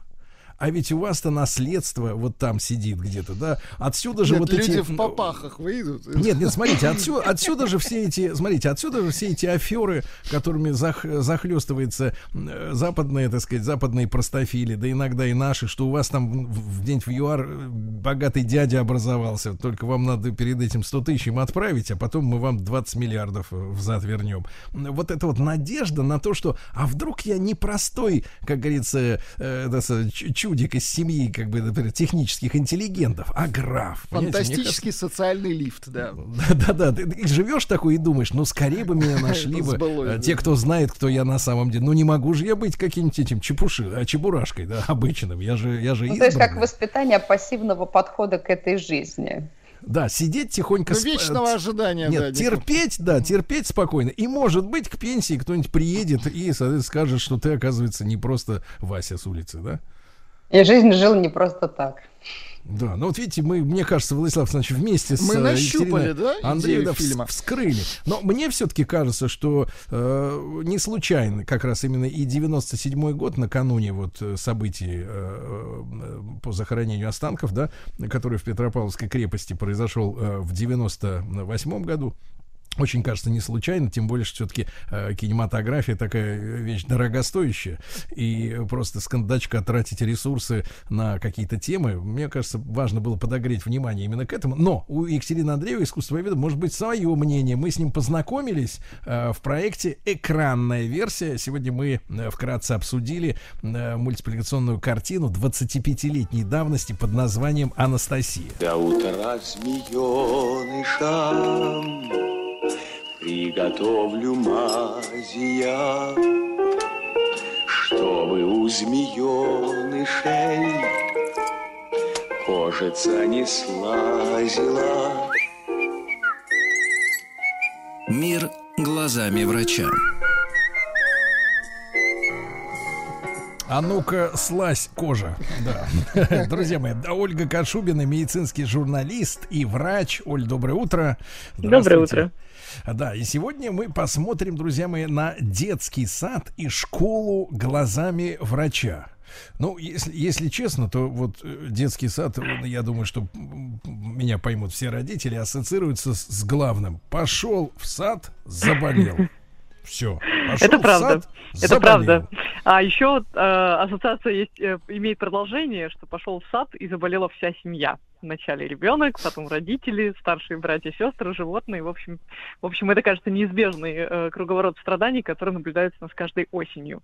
а ведь у вас-то наследство вот там сидит где-то, да? Отсюда же Нет, вот люди эти... в попахах выйдут. Нет, нет, смотрите, отсюда, отсюда же все эти, смотрите, отсюда же все эти аферы, которыми зах, захлестывается э, западные, так сказать, западные простофили, да иногда и наши, что у вас там в, в день в ЮАР э, богатый дядя образовался, только вам надо перед этим 100 тысяч им отправить, а потом мы вам 20 миллиардов э, взад вернем. Вот это вот надежда на то, что, а вдруг я не простой, как говорится, э, да, с- ч- чудик из семьи, как бы, например, технических интеллигентов, а граф. Фантастический социальный лифт, да. да-да, ты, ты живешь такой и думаешь, ну скорее бы меня [laughs] нашли бы э, да. те, кто знает, кто я на самом деле. Ну не могу же я быть каким-нибудь этим чепуши, а, чебурашкой, да, обычным. Я же, я же Ну, то есть как воспитание пассивного подхода к этой жизни. Да, сидеть тихонько. Ну, сп- вечного э, ожидания, Нет, да, терпеть, да, терпеть спокойно. И может быть к пенсии кто-нибудь приедет и скажет, что ты, оказывается, не просто Вася с улицы, да? И жизнь жил не просто так. Да, ну вот видите, мы, мне кажется, Владислав Александрович, вместе с Мы э, нащупали, Екатериной да, фильма? вскрыли. Но мне все-таки кажется, что э, не случайно как раз именно и 97-й год, накануне вот э, событий э, э, по захоронению останков, да, который в Петропавловской крепости произошел э, в 98 году, Очень кажется не случайно, тем более, что все-таки э, кинематография такая вещь дорогостоящая, и просто с тратить ресурсы на какие-то темы, мне кажется, важно было подогреть внимание именно к этому. Но у Екатерины Андреева, искусствоведа, может быть свое мнение. Мы с ним познакомились э, в проекте «Экранная версия». Сегодня мы э, вкратце обсудили э, мультипликационную картину 25-летней давности под названием «Анастасия». До утра змеенышам Приготовлю мази я, Чтобы у змеенышей Кожица не слазила. Мир глазами врача. А ну-ка, слазь кожа. Да. [laughs] Друзья мои, да, Ольга Кашубина, медицинский журналист и врач. Оль, доброе утро. Доброе утро. Да, и сегодня мы посмотрим, друзья мои, на детский сад и школу глазами врача. Ну, если, если честно, то вот э, детский сад, я думаю, что меня поймут все родители, ассоциируется с, с главным. Пошел в сад, заболел. [laughs] Все. Это правда. Это правда. А еще э, ассоциация есть, э, имеет продолжение, что пошел в сад и заболела вся семья. Вначале ребенок, потом родители, старшие братья, сестры, животные. В общем, в общем, это кажется неизбежный э, круговорот страданий, который наблюдается у нас каждой осенью.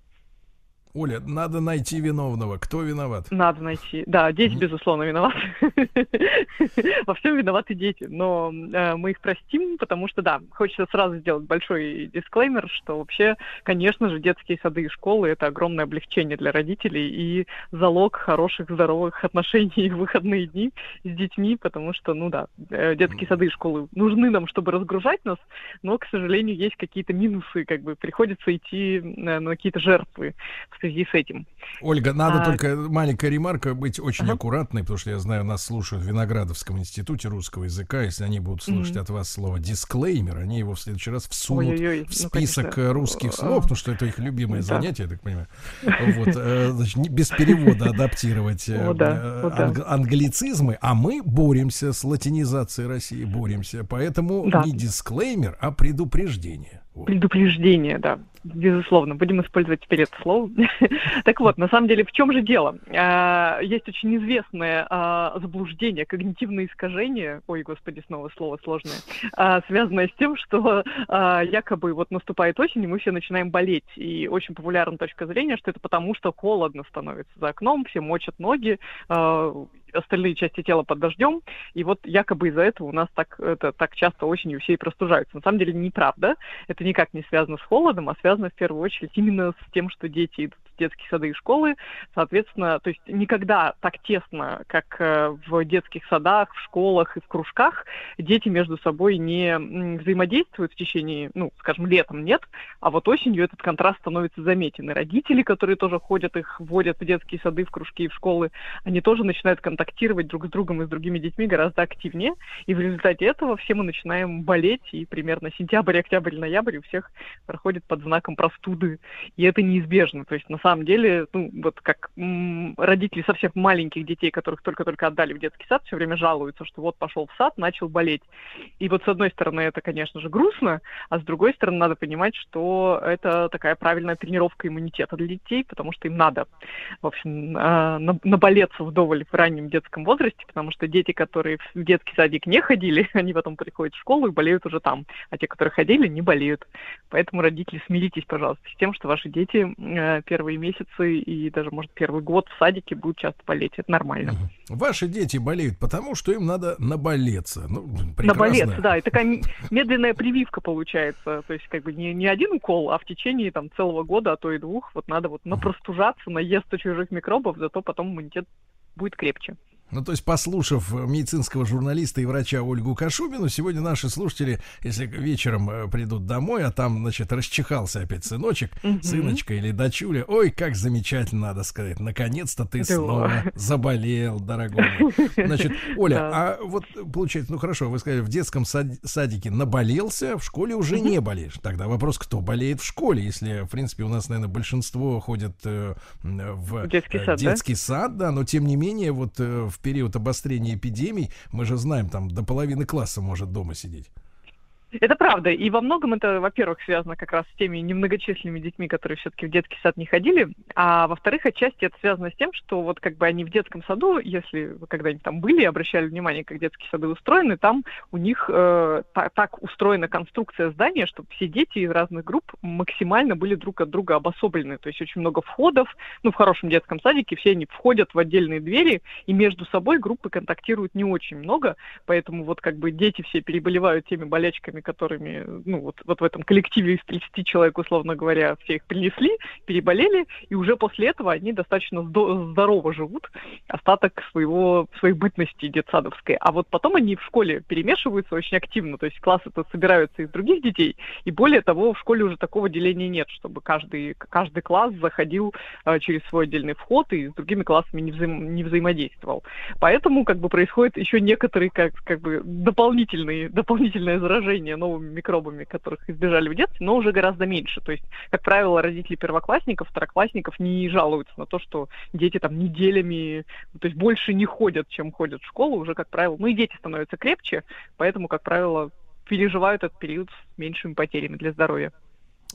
Оля, надо найти виновного. Кто виноват? Надо найти. Да, дети, безусловно, виноваты. [laughs] Во всем виноваты дети. Но э, мы их простим, потому что, да, хочется сразу сделать большой дисклеймер, что вообще, конечно же, детские сады и школы — это огромное облегчение для родителей и залог хороших, здоровых отношений [laughs] в выходные дни с детьми, потому что, ну да, э, детские сады и школы нужны нам, чтобы разгружать нас, но, к сожалению, есть какие-то минусы, как бы приходится идти э, на какие-то жертвы в связи с этим. Ольга, надо А, только маленькая ремарка быть очень Ага. аккуратной, потому что я знаю, нас слушают в Виноградовском институте русского языка. Если они будут слушать Мгм. от вас слово дисклеймер, они его в следующий раз всунут Ой-ой-ой, в ну, список конечно. э, русских слов, потому что это их любимое Да. занятие, я так понимаю. Вот, э, значит, без перевода адаптировать э, [laughs] О, да, о, да. анг- англицизмы, а мы боремся с латинизацией России, боремся. Поэтому Да. не дисклеймер, а предупреждение. Предупреждение, да, безусловно. Будем использовать теперь это слово. [laughs] так вот, на самом деле, в чем же дело? А, Есть очень известное а, заблуждение, когнитивное искажение, ой, господи, снова слово сложное, а, связанное с тем, что якобы вот наступает осень, и мы все начинаем болеть. И очень популярна точка зрения, что это потому, что холодно становится за окном, все мочат ноги, остальные части тела под дождем, и вот якобы из-за этого у нас так, это, так часто осенью все и простужаются. На самом деле неправда, это никак не связано с холодом, а связано в первую очередь именно с тем, что дети идут детские сады и школы, соответственно, то есть никогда так тесно, как э, в детских садах, в школах и в кружках, дети между собой не взаимодействуют в течение, ну, скажем, летом нет, а вот осенью этот контраст становится заметен. И родители, которые тоже ходят, их вводят в детские сады, в кружки и в школы, они тоже начинают контактировать друг с другом и с другими детьми гораздо активнее. И в результате этого все мы начинаем болеть, и примерно сентябрь, октябрь, ноябрь у всех проходит под знаком простуды. И это неизбежно. То есть на самом деле, ну, вот как м, родители совсем маленьких детей, которых только-только отдали в детский сад, все время жалуются, что вот пошел в сад, начал болеть. И вот с одной стороны это, конечно же, грустно, а с другой стороны надо понимать, что это такая правильная тренировка иммунитета для детей, потому что им надо, в общем, на- наболеться вдоволь в раннем детском возрасте, потому что дети, которые в детский садик не ходили, [laughs] они потом приходят в школу и болеют уже там, а те, которые ходили, не болеют. Поэтому, родители, смиритесь, пожалуйста, с тем, что ваши дети э, первые месяцы и даже, может, первый год в садике будут часто болеть. Это нормально. Ваши дети болеют потому, что им надо наболеться. Ну, прекрасно. Наболеться, да. И такая [laughs] медленная прививка получается. То есть, как бы не, не один укол, а в течение там целого года, а то и двух, вот надо вот напростужаться, наесться чужих микробов, зато потом иммунитет будет крепче. Ну, то есть, послушав э, медицинского журналиста и врача Ольгу Кашубину, сегодня наши слушатели, если вечером э, придут домой, а там, значит, расчихался опять сыночек, Мгм. сыночка или дочуля, ой, как замечательно, надо сказать, наконец-то ты Да. снова заболел, дорогой. Значит, [laughs] Оля, Да. а вот получается, ну хорошо, вы сказали, в детском сад- садике наболелся, в школе уже не болеешь. Тогда вопрос, кто болеет в школе, если, в принципе, у нас, наверное, большинство ходят э, м, в В детский э, сад, да? детский сад, да, но тем не менее, вот э, в период обострения эпидемий, мы же знаем, там до половины класса может дома сидеть. Это правда. И во многом это, во-первых, связано как раз с теми немногочисленными детьми, которые все-таки в детский сад не ходили. А во-вторых, отчасти это связано с тем, что вот как бы они в детском саду, если вы когда-нибудь там были обращали внимание, как детские сады устроены, там у них э, та- так устроена конструкция здания, чтобы все дети из разных групп максимально были друг от друга обособлены. То есть очень много входов. Ну, в хорошем детском садике все они входят в отдельные двери, и между собой группы контактируют не очень много, поэтому вот как бы дети все переболевают теми болячками, которыми, ну, вот, вот в этом коллективе из 30 человек, условно говоря, все их принесли, переболели, и уже после этого они достаточно здо- здорово живут остаток своего, своей бытности детсадовской. А вот потом они в школе перемешиваются очень активно, то есть классы-то собираются из других детей, и более того, в школе уже такого деления нет, чтобы каждый, каждый класс заходил э, через свой отдельный вход и с другими классами не, взаим- не взаимодействовал. Поэтому как бы происходит еще некоторые как, как бы дополнительные, дополнительное заражение новыми микробами, которых избежали в детстве, но уже гораздо меньше. То есть, как правило, родители первоклассников, второклассников не жалуются на то, что дети там неделями, то есть больше не ходят, чем ходят в школу, уже, как правило, ну и дети становятся крепче, поэтому, как правило, переживают этот период с меньшими потерями для здоровья.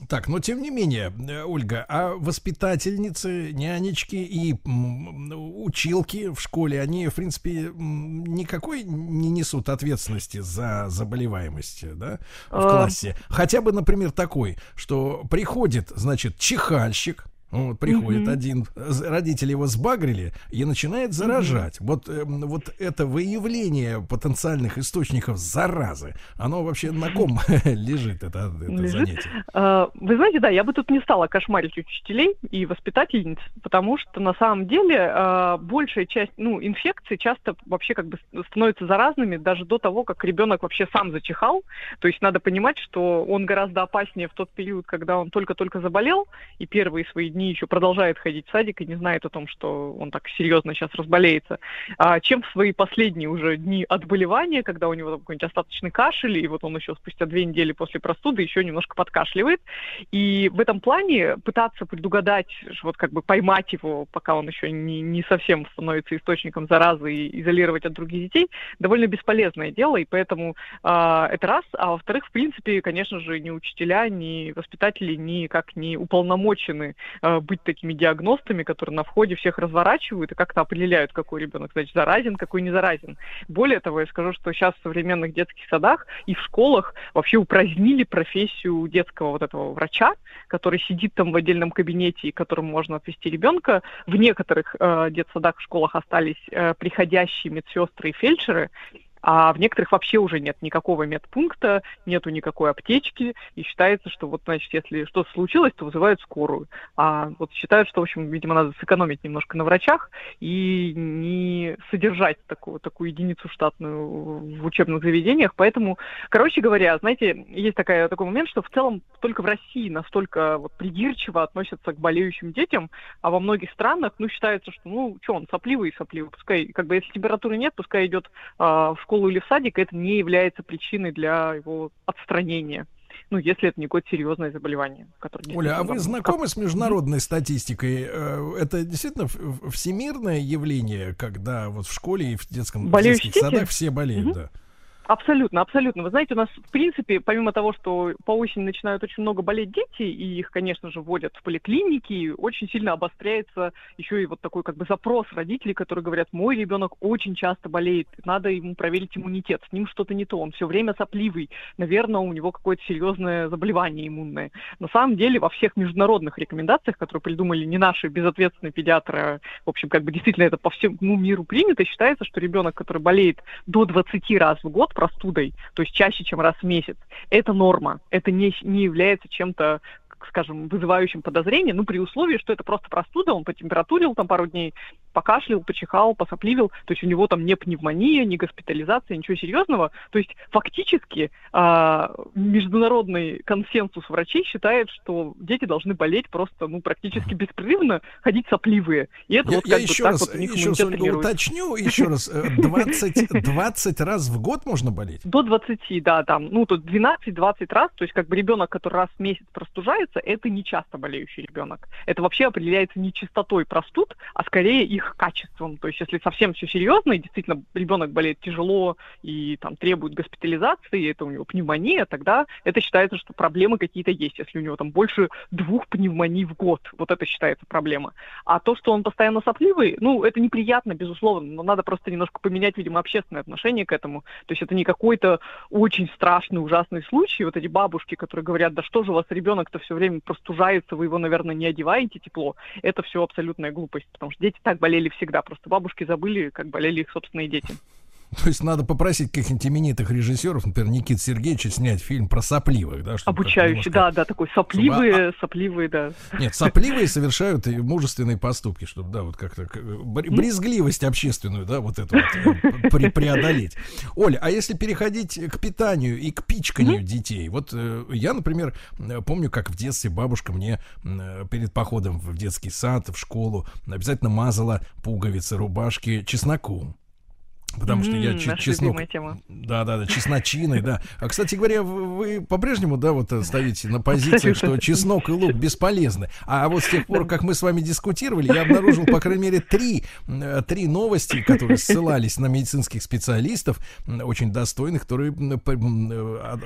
Так, но тем не менее, э, Ольга, а воспитательницы, нянечки и училки в школе, они, в принципе, никакой не несут ответственности за заболеваемость, да, в А. классе. Хотя бы, например, такой, что приходит, значит, чихальщик, вот приходит Мгм. один, родители его сбагрили и начинает заражать. Вот, эм, вот это выявление потенциальных источников заразы, оно вообще на ком [laughs] лежит, это, это Лежит. занятие? А, Вы знаете, да, я бы тут не стала кошмарить учителей и воспитательниц, потому что на самом деле а, большая часть, ну, инфекций часто вообще как бы становятся заразными даже до того, как ребенок вообще сам зачихал. То есть надо понимать, что он гораздо опаснее в тот период, когда он только-только заболел, и первые свои дни еще продолжает ходить в садик и не знает о том, что он так серьезно сейчас разболеется, а, чем в свои последние уже дни отболевания, когда у него там какой-нибудь остаточный кашель, и вот он еще спустя две недели после простуды еще немножко подкашливает. И в этом плане пытаться предугадать, вот как бы поймать его, пока он еще не, не совсем становится источником заразы и изолировать от других детей, довольно бесполезное дело, и поэтому а, это раз. А во-вторых, в принципе, конечно же, ни учителя, ни воспитатели никак не уполномочены а, быть такими диагностами, которые на входе всех разворачивают и как-то определяют, какой ребенок, значит, заразен, какой не заразен. Более того, я скажу, что сейчас в современных детских садах и в школах вообще упразднили профессию детского вот этого врача, который сидит там в отдельном кабинете и которому можно отвести ребенка. В некоторых э, детсадах, в школах остались э, приходящие медсестры и фельдшеры, а в некоторых вообще уже нет никакого медпункта, нету никакой аптечки, и считается, что вот, значит, если что-то случилось, то вызывают скорую. А вот считают, что, в общем, видимо, надо сэкономить немножко на врачах и не содержать такую, такую единицу штатную в учебных заведениях. Поэтому, короче говоря, знаете, есть такая, такой момент, что в целом только в России настолько вот, придирчиво относятся к болеющим детям, а во многих странах, ну, считается, что, ну, что он, сопливый и сопливый, пускай, как бы, если температуры нет, пускай идет а, в школу или в садик, это не является причиной для его отстранения. Ну, если это не какое-то серьезное заболевание, которое Оля, а вы знакомы с международной статистикой? Э, Это действительно всемирное явление, когда вот в школе и в детском Болеющие садах все болеют, Мгм. да. Абсолютно, абсолютно. Вы знаете, у нас, в принципе, помимо того, что по осени начинают очень много болеть дети, и их, конечно же, вводят в поликлиники, очень сильно обостряется еще и вот такой как бы запрос родителей, которые говорят, мой ребенок очень часто болеет, надо ему проверить иммунитет, с ним что-то не то, он все время сопливый, наверное, у него какое-то серьезное заболевание иммунное. На самом деле, во всех международных рекомендациях, которые придумали не наши безответственные педиатры, в общем, как бы действительно это по всему миру принято, считается, что ребенок, который болеет до 20 раз в год простудой, то есть чаще, чем раз в месяц, это норма, это не, не является чем-то скажем, вызывающим подозрение, ну, при условии, что это просто простуда, он потемпературил там пару дней, покашлял, почихал, посопливил, то есть у него там не пневмония, не госпитализация, ничего серьезного. То есть фактически а, международный консенсус врачей считает, что дети должны болеть просто, ну, практически беспрерывно, ходить сопливые. И это Я, вот я как бы еще так раз, вот у них еще раз уточню, еще раз, э, 20, 20 раз в год можно болеть? До 20, да, там, ну, тут 12-20 раз, то есть как бы ребенок, который раз в месяц простужается, это не часто болеющий ребенок. Это вообще определяется не частотой простуд, а скорее их их качествам. То есть, если совсем все серьезно, и действительно ребенок болеет тяжело и там требует госпитализации, и это у него пневмония, тогда это считается, что проблемы какие-то есть. Если у него там больше двух пневмоний в год, вот это считается проблема. А то, что он постоянно сопливый, ну, это неприятно, безусловно, но надо просто немножко поменять, видимо, общественное отношение к этому. То есть это не какой-то очень страшный, ужасный случай. Вот эти бабушки, которые говорят, да что же у вас ребенок-то все время простужается, вы его, наверное, не одеваете тепло. Это все абсолютная глупость, потому что дети так болели всегда. Просто бабушки забыли, как болели их собственные дети. [laughs] То есть надо попросить каких-нибудь именитых режиссеров, например, Никита Сергеевича, снять фильм про сопливых, да? Обучающий, да, да, такой сопливые, Чтобы- сопливые, да. Нет, сопливые совершают и мужественные поступки, чтобы, да, вот как-то брезгливость общественную, да, вот эту вот э, пре- преодолеть. Оля, а если переходить к питанию и к пичканию детей, вот э, я, например, помню, как в детстве бабушка мне перед походом в детский сад, в школу обязательно мазала пуговицы рубашки чесноком. Потому что я наша чеснок... тема. Да, да, да, чесночиной, да. А, кстати говоря, вы, вы по-прежнему, да, вот э, стоите на позиции, что чеснок и лук бесполезны. А вот с тех пор, как мы с вами дискутировали, я обнаружил, по крайней мере, три, э, три новости, которые ссылались на медицинских специалистов, очень достойных, которые э, а,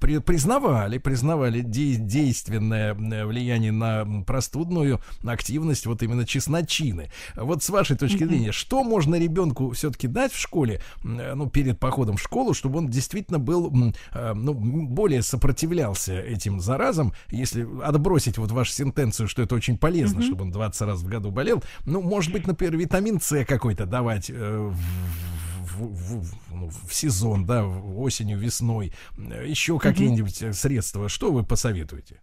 при- признавали, признавали де- действенное влияние на простудную активность вот именно чесночины. Вот с вашей точки зрения, что можно ребенку все-таки дать в школе, м, э, ну, перед походом в школу, чтобы он действительно был, э, ну, более сопротивлялся этим заразам, если отбросить вот вашу сентенцию, что это очень полезно, Мгм. чтобы он 20 раз в году болел, ну, может быть, например, витамин С какой-то давать э, в, в- в- в- ну, сезон, да, осенью, весной, Э, еще какие-нибудь э, средства, что вы посоветуете?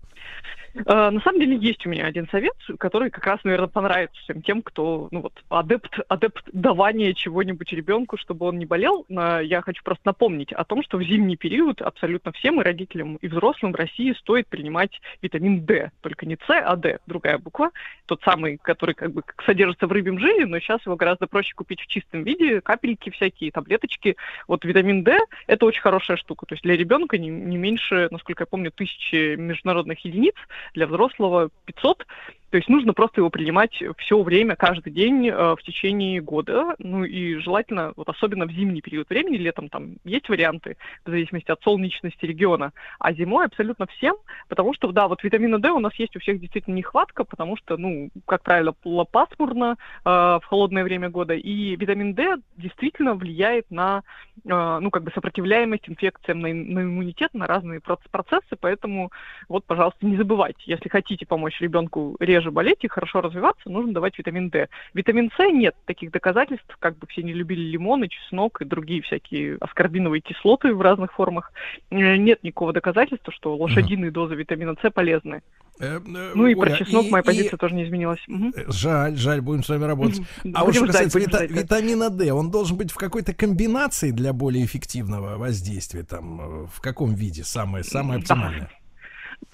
Э, На самом деле есть у меня один совет, который как раз, наверное, понравится всем тем, кто, ну вот, адепт, адепт давания чего-нибудь ребенку, чтобы он не болел. Но Я хочу просто напомнить о том, что в зимний период абсолютно всем и родителям, и взрослым в России стоит принимать витамин D. Только не С, а D, другая буква. Тот самый, который как бы содержится в рыбьем жире, но сейчас его гораздо проще купить в чистом виде, капельки всякие, таблеточки. Вот витамин D – это очень хорошая штука. То есть для ребенка не, не меньше, насколько я помню, тысячи международных единиц, для взрослого 500. То есть нужно просто его принимать все время, каждый день э, в течение года. Ну и желательно, вот особенно в зимний период времени, летом там есть варианты, в зависимости от солнечности региона, а зимой абсолютно всем, потому что, да, вот витамина D у нас есть у всех действительно нехватка, потому что, ну, как правило, пасмурно э, в холодное время года, и витамин D действительно влияет на, э, ну, как бы сопротивляемость инфекциям, на, на иммунитет, на разные проц- процессы, поэтому вот, пожалуйста, не забывайте, если хотите помочь ребенку реже болеть и хорошо развиваться, нужно давать витамин D. Витамин С нет таких доказательств, как бы все не любили лимоны, чеснок и другие всякие аскорбиновые кислоты в разных формах. Э, Нет никакого доказательства, что лошадиные дозы витамина С полезны. Э, э, Ну и про Оля, чеснок и- моя и- позиция тоже не изменилась. Э, Жаль, жаль, будем с вами работать. Мгм. А вот что Будем ждать, касается будем вита- витамина D, он должен быть в какой-то комбинации для более эффективного воздействия, там, в каком виде самое, самое Да.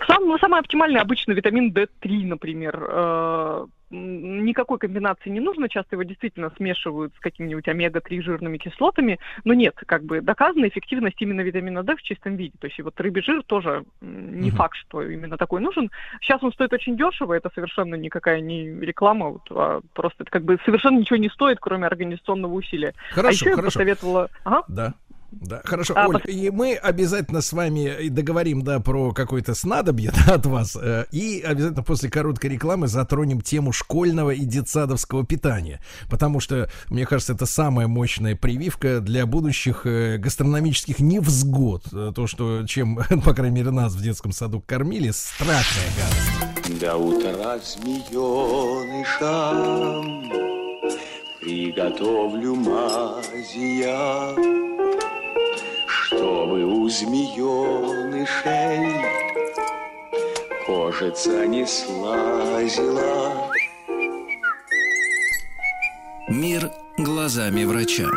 Сам, ну, самый оптимальный обычно витамин D3, например. Э, Никакой комбинации не нужно, часто его действительно смешивают с какими-нибудь омега-3 жирными кислотами, но нет, как бы доказана эффективность именно витамина D в чистом виде. То есть вот рыбий жир тоже не Мгм. факт, что именно такой нужен. Сейчас он стоит очень дешево, это совершенно никакая не реклама, вот, а просто это как бы совершенно ничего не стоит, кроме организационного усилия. а Хорошо, еще я хорошо. посоветовала... Ага. Да. Да, хорошо, А, Оль, пос- и мы обязательно с вами договорим, да, про какое-то снадобье [laughs] да, от вас, э, и обязательно после короткой рекламы затронем тему школьного и детсадовского питания, потому что, мне кажется, это самая мощная прививка для будущих э, гастрономических невзгод, Э, то, что чем, [laughs] по крайней мере, нас в детском саду кормили, страшная гадость. До утра змеенышам Приготовлю мази я, Чтобы у змеенышей Кожица не слазила. Мир глазами врача.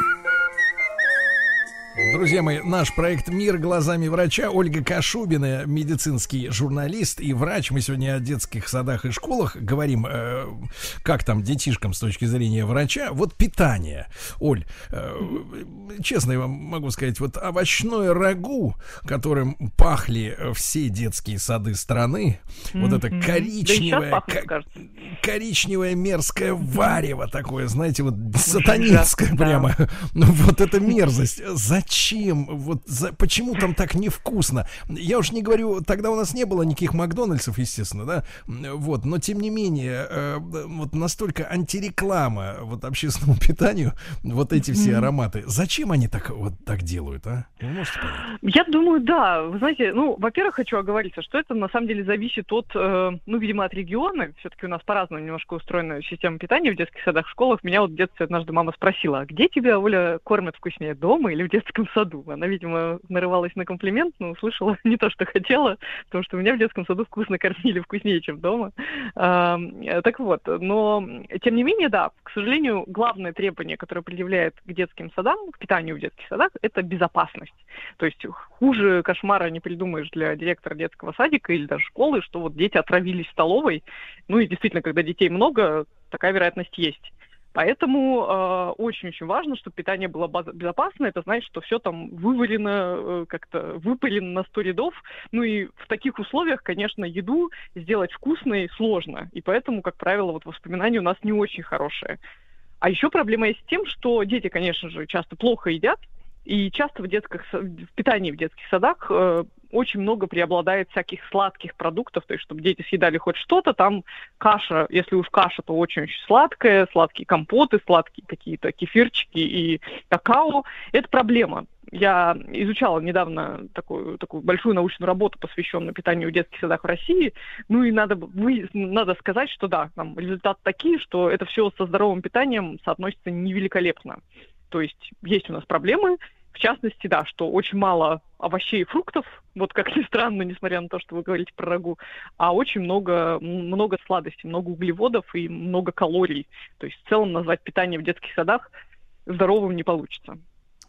Друзья мои, наш проект «Мир глазами врача». Ольга Кашубина, медицинский журналист и врач. Мы сегодня о детских садах и школах говорим, э, как там детишкам с точки зрения врача. Вот питание. Оль, э, честно я вам могу сказать, вот овощное рагу, которым пахли все детские сады страны, вот это коричневое, Да пахнет, ко- коричневое мерзкое варево такое, знаете, вот сатанинское Да. прямо. [laughs] Ну, вот эта мерзость. Зачем? Вот за- почему там так невкусно? Я уж не говорю, тогда у нас не было никаких Макдональдсов, естественно, да? Вот, но тем не менее, э, вот настолько антиреклама вот общественному [laughs] питанию, вот эти все ароматы. Зачем они так вот так делают, а? Вы можете понять? Я думаю, да. Вы знаете, ну, во-первых, хочу оговориться, что это на самом деле зависит от, э, ну, видимо, от региона. Все-таки у нас по-разному немножко устроена система питания в детских садах, школах. Меня вот в детстве однажды мама спросила, а где тебя, Оля, кормят вкуснее, дома или в детском саду? Она, видимо, нарывалась на комплимент, но услышала [laughs] не то, что хотела, потому что меня в детском саду вкусно кормили, вкуснее, чем дома. А, Так вот, но, тем не менее, да, к сожалению, главное требование, которое предъявляет к детским садам, к питанию в детских садах, это безопасность. То есть хуже кошмара не придумаешь для директора детского садика или даже школы, что вот дети отравились в столовой. Ну и действительно, когда детей много, такая вероятность есть. Поэтому э, очень-очень важно, чтобы питание было безопасное. Это значит, что все там выварено, э, как-то выпалено на 100 рядов. Ну и в таких условиях, конечно, еду сделать вкусной сложно. И поэтому, как правило, вот воспоминания у нас не очень хорошие. А еще проблема есть с тем, что дети, конечно же, часто плохо едят, и часто в, детских, в питании в детских садах э, очень много преобладает всяких сладких продуктов, то есть чтобы дети съедали хоть что-то, там каша, если уж каша, то очень-очень сладкая, сладкие компоты, сладкие какие-то кефирчики и какао. Это проблема. Я изучала недавно такую, такую большую научную работу, посвященную питанию в детских садах в России. Ну и надо, вы, надо сказать, что да, там результаты такие, что это все со здоровым питанием соотносится невеликолепно. То есть есть у нас проблемы, в частности, да, что очень мало овощей и фруктов, вот как ни странно, несмотря на то, что вы говорите про рагу, а очень много, много сладостей, много углеводов и много калорий. То есть в целом назвать питание в детских садах здоровым не получится.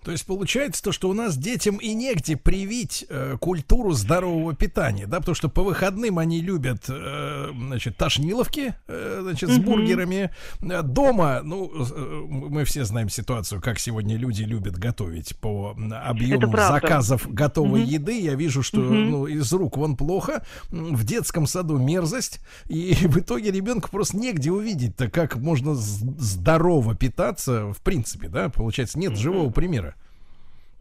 То есть получается то, что у нас детям и негде привить э, культуру здорового питания, да, потому что по выходным они любят, э, значит, тошниловки, э, значит, с бургерами. Э, Дома, ну, э, мы все знаем ситуацию, как сегодня люди любят готовить по объему заказов готовой Мгм. еды. Я вижу, что Мгм. ну, из рук вон плохо. В детском саду мерзость. И [laughs] в итоге ребенку просто негде увидеть-то, как можно здорово питаться, в принципе, да, получается, нет живого примера.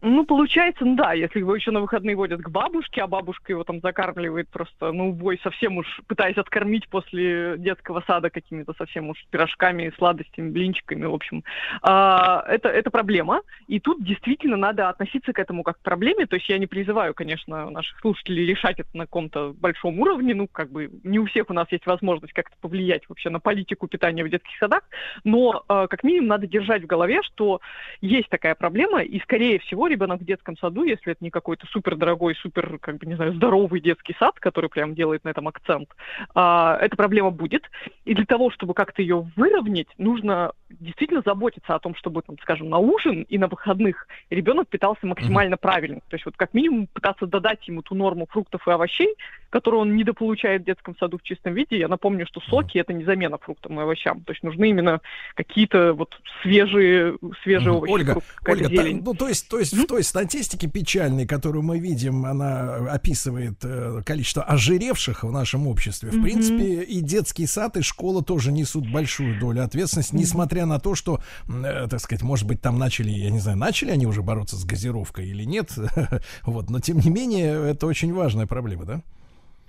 Ну, получается, да, если его еще на выходные водят к бабушке, а бабушка его там закармливает просто, ну, бой совсем уж пытаясь откормить после детского сада какими-то совсем уж пирожками, сладостями, блинчиками, в общем. А, это, это проблема, и тут действительно надо относиться к этому как к проблеме, то есть я не призываю, конечно, наших слушателей решать это на каком-то большом уровне, ну, как бы не у всех у нас есть возможность как-то повлиять вообще на политику питания в детских садах, но э, как минимум надо держать в голове, что есть такая проблема, и, скорее всего, ребенок в детском саду, если это не какой-то супер дорогой, супер, как бы, не знаю, здоровый детский сад, который прям делает на этом акцент, а, эта проблема будет. И для того, чтобы как-то ее выровнять, нужно действительно заботиться о том, чтобы, там, скажем, на ужин и на выходных ребенок питался максимально правильно. То есть вот как минимум пытаться додать ему ту норму фруктов и овощей, которую он недополучает в детском саду в чистом виде. Я напомню, что соки это не замена фруктам и овощам. То есть нужны именно какие-то вот свежие, свежие овощи. Ольга, фрукты, Ольга, та- зелень. ну то есть, то есть в той статистике печальной, которую мы видим, она описывает э, количество ожиревших в нашем обществе. В Мгм. принципе, и детский сад, и школа тоже несут большую долю ответственности, несмотря на то, что, э, так сказать, может быть, там начали, я не знаю, начали они уже бороться с газировкой или нет, [laughs] вот, но тем не менее это очень важная проблема, да?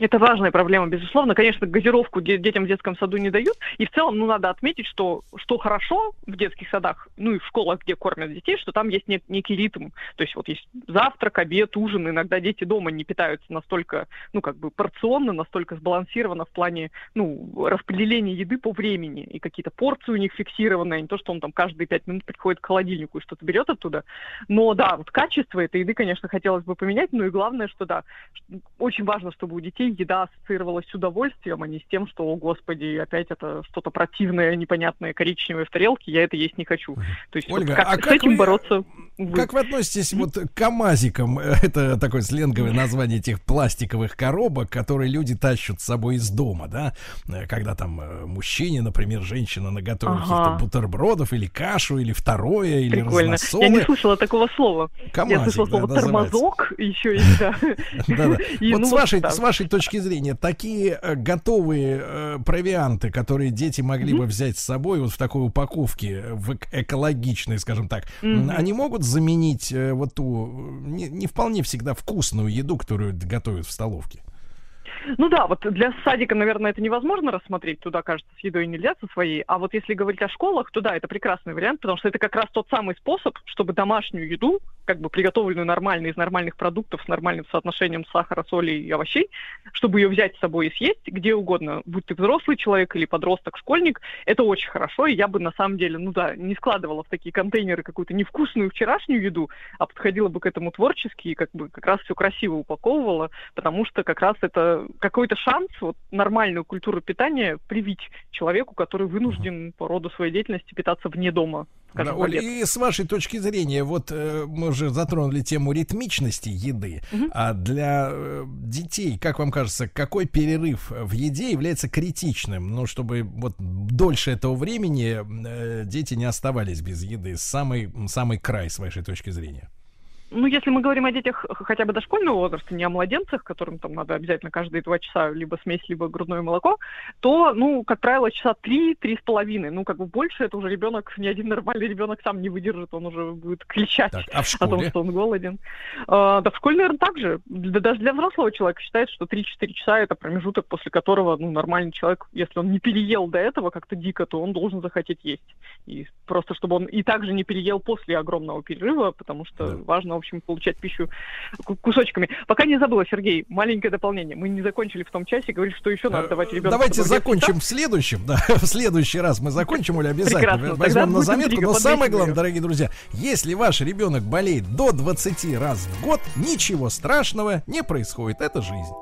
Это важная проблема, безусловно. Конечно, газировку де- детям в детском саду не дают. И в целом, ну, надо отметить, что, что хорошо в детских садах, ну и в школах, где кормят детей, что там есть нек- некий ритм. То есть вот есть завтрак, обед, ужин. Иногда дети дома не питаются настолько, ну, как бы порционно, настолько сбалансированно в плане, ну, распределения еды по времени. И какие-то порции у них фиксированные, не то, что он там каждые пять минут приходит к холодильнику и что-то берет оттуда. Но да, вот качество этой еды, конечно, хотелось бы поменять. Ну и главное, что да, очень важно, чтобы у детей еда ассоциировалась с удовольствием, а не с тем, что, о господи, опять это что-то противное, непонятное, коричневое в тарелке, я это есть не хочу. То есть вот Ольга, как а с как этим вы- бороться? увы. Как вы относитесь вот к КАМАЗикам? [laughs] Это такое сленговое название этих пластиковых коробок, которые люди тащат с собой из дома, да? Э, Когда там э, мужчине, например, женщина наготовила Ага. каких-то бутербродов или кашу, или второе, или Прикольно. разносолы. Я не слышала такого слова. Я Камазик, слышала да, слово называется. тормозок, [laughs] еще есть, да. [laughs] Вот ну, с вашей, да. Точки зрения, такие э, готовые э, провианты, которые дети могли бы взять с собой вот в такой упаковке, в эк- экологичной, скажем так, Мгм. они могут заменить э, вот ту э, не, не вполне всегда вкусную еду, которую готовят в столовке? Ну да, вот для садика, наверное, это невозможно рассмотреть, туда, кажется, с едой нельзя со своей, а вот если говорить о школах, то да, это прекрасный вариант, потому что это как раз тот самый способ, чтобы домашнюю еду, как бы приготовленную нормально из нормальных продуктов с нормальным соотношением сахара, соли и овощей, чтобы ее взять с собой и съесть где угодно, будь ты взрослый человек или подросток, школьник, это очень хорошо, и я бы на самом деле, ну да, не складывала в такие контейнеры какую-то невкусную вчерашнюю еду, а подходила бы к этому творчески и как бы как раз все красиво упаковывала, потому что как раз это какой-то шанс вот нормальную культуру питания привить человеку, который вынужден по роду своей деятельности питаться вне дома. Скажем, Оль, и с вашей точки зрения, вот э, мы уже затронули тему ритмичности еды, а для э, детей, как вам кажется, какой перерыв в еде является критичным, ну, чтобы вот дольше этого времени э, дети не оставались без еды, самый, самый край, с вашей точки зрения? Ну, если мы говорим о детях хотя бы дошкольного возраста, не о младенцах, которым там надо обязательно каждые два часа либо смесь, либо грудное молоко, то, ну, как правило, часа три, три с половиной. Ну, как бы больше это уже ребенок, ни один нормальный ребенок сам не выдержит, он уже будет кричать а в о том, что он голоден. А, да, в школе, наверное, так же. Даже для взрослого человека считается, что 3-4 часа это промежуток, после которого, ну, нормальный человек, если он не переел до этого как-то дико, то он должен захотеть есть. И просто чтобы он и также не переел после огромного перерыва, потому что важно, в общем, получать пищу ку- кусочками. Пока не забыла, Сергей, маленькое дополнение. Мы не закончили в том часе, говорили, что еще надо давать ребенку. Э, Давайте закончим в следующем, да, [laughs] в следующий раз мы закончим, Оля, обязательно Прекрасно, возьмем на заметку. Но самое главное, дорогие друзья, если ваш ребенок болеет до 20 раз в год, ничего страшного не происходит, это жизнь.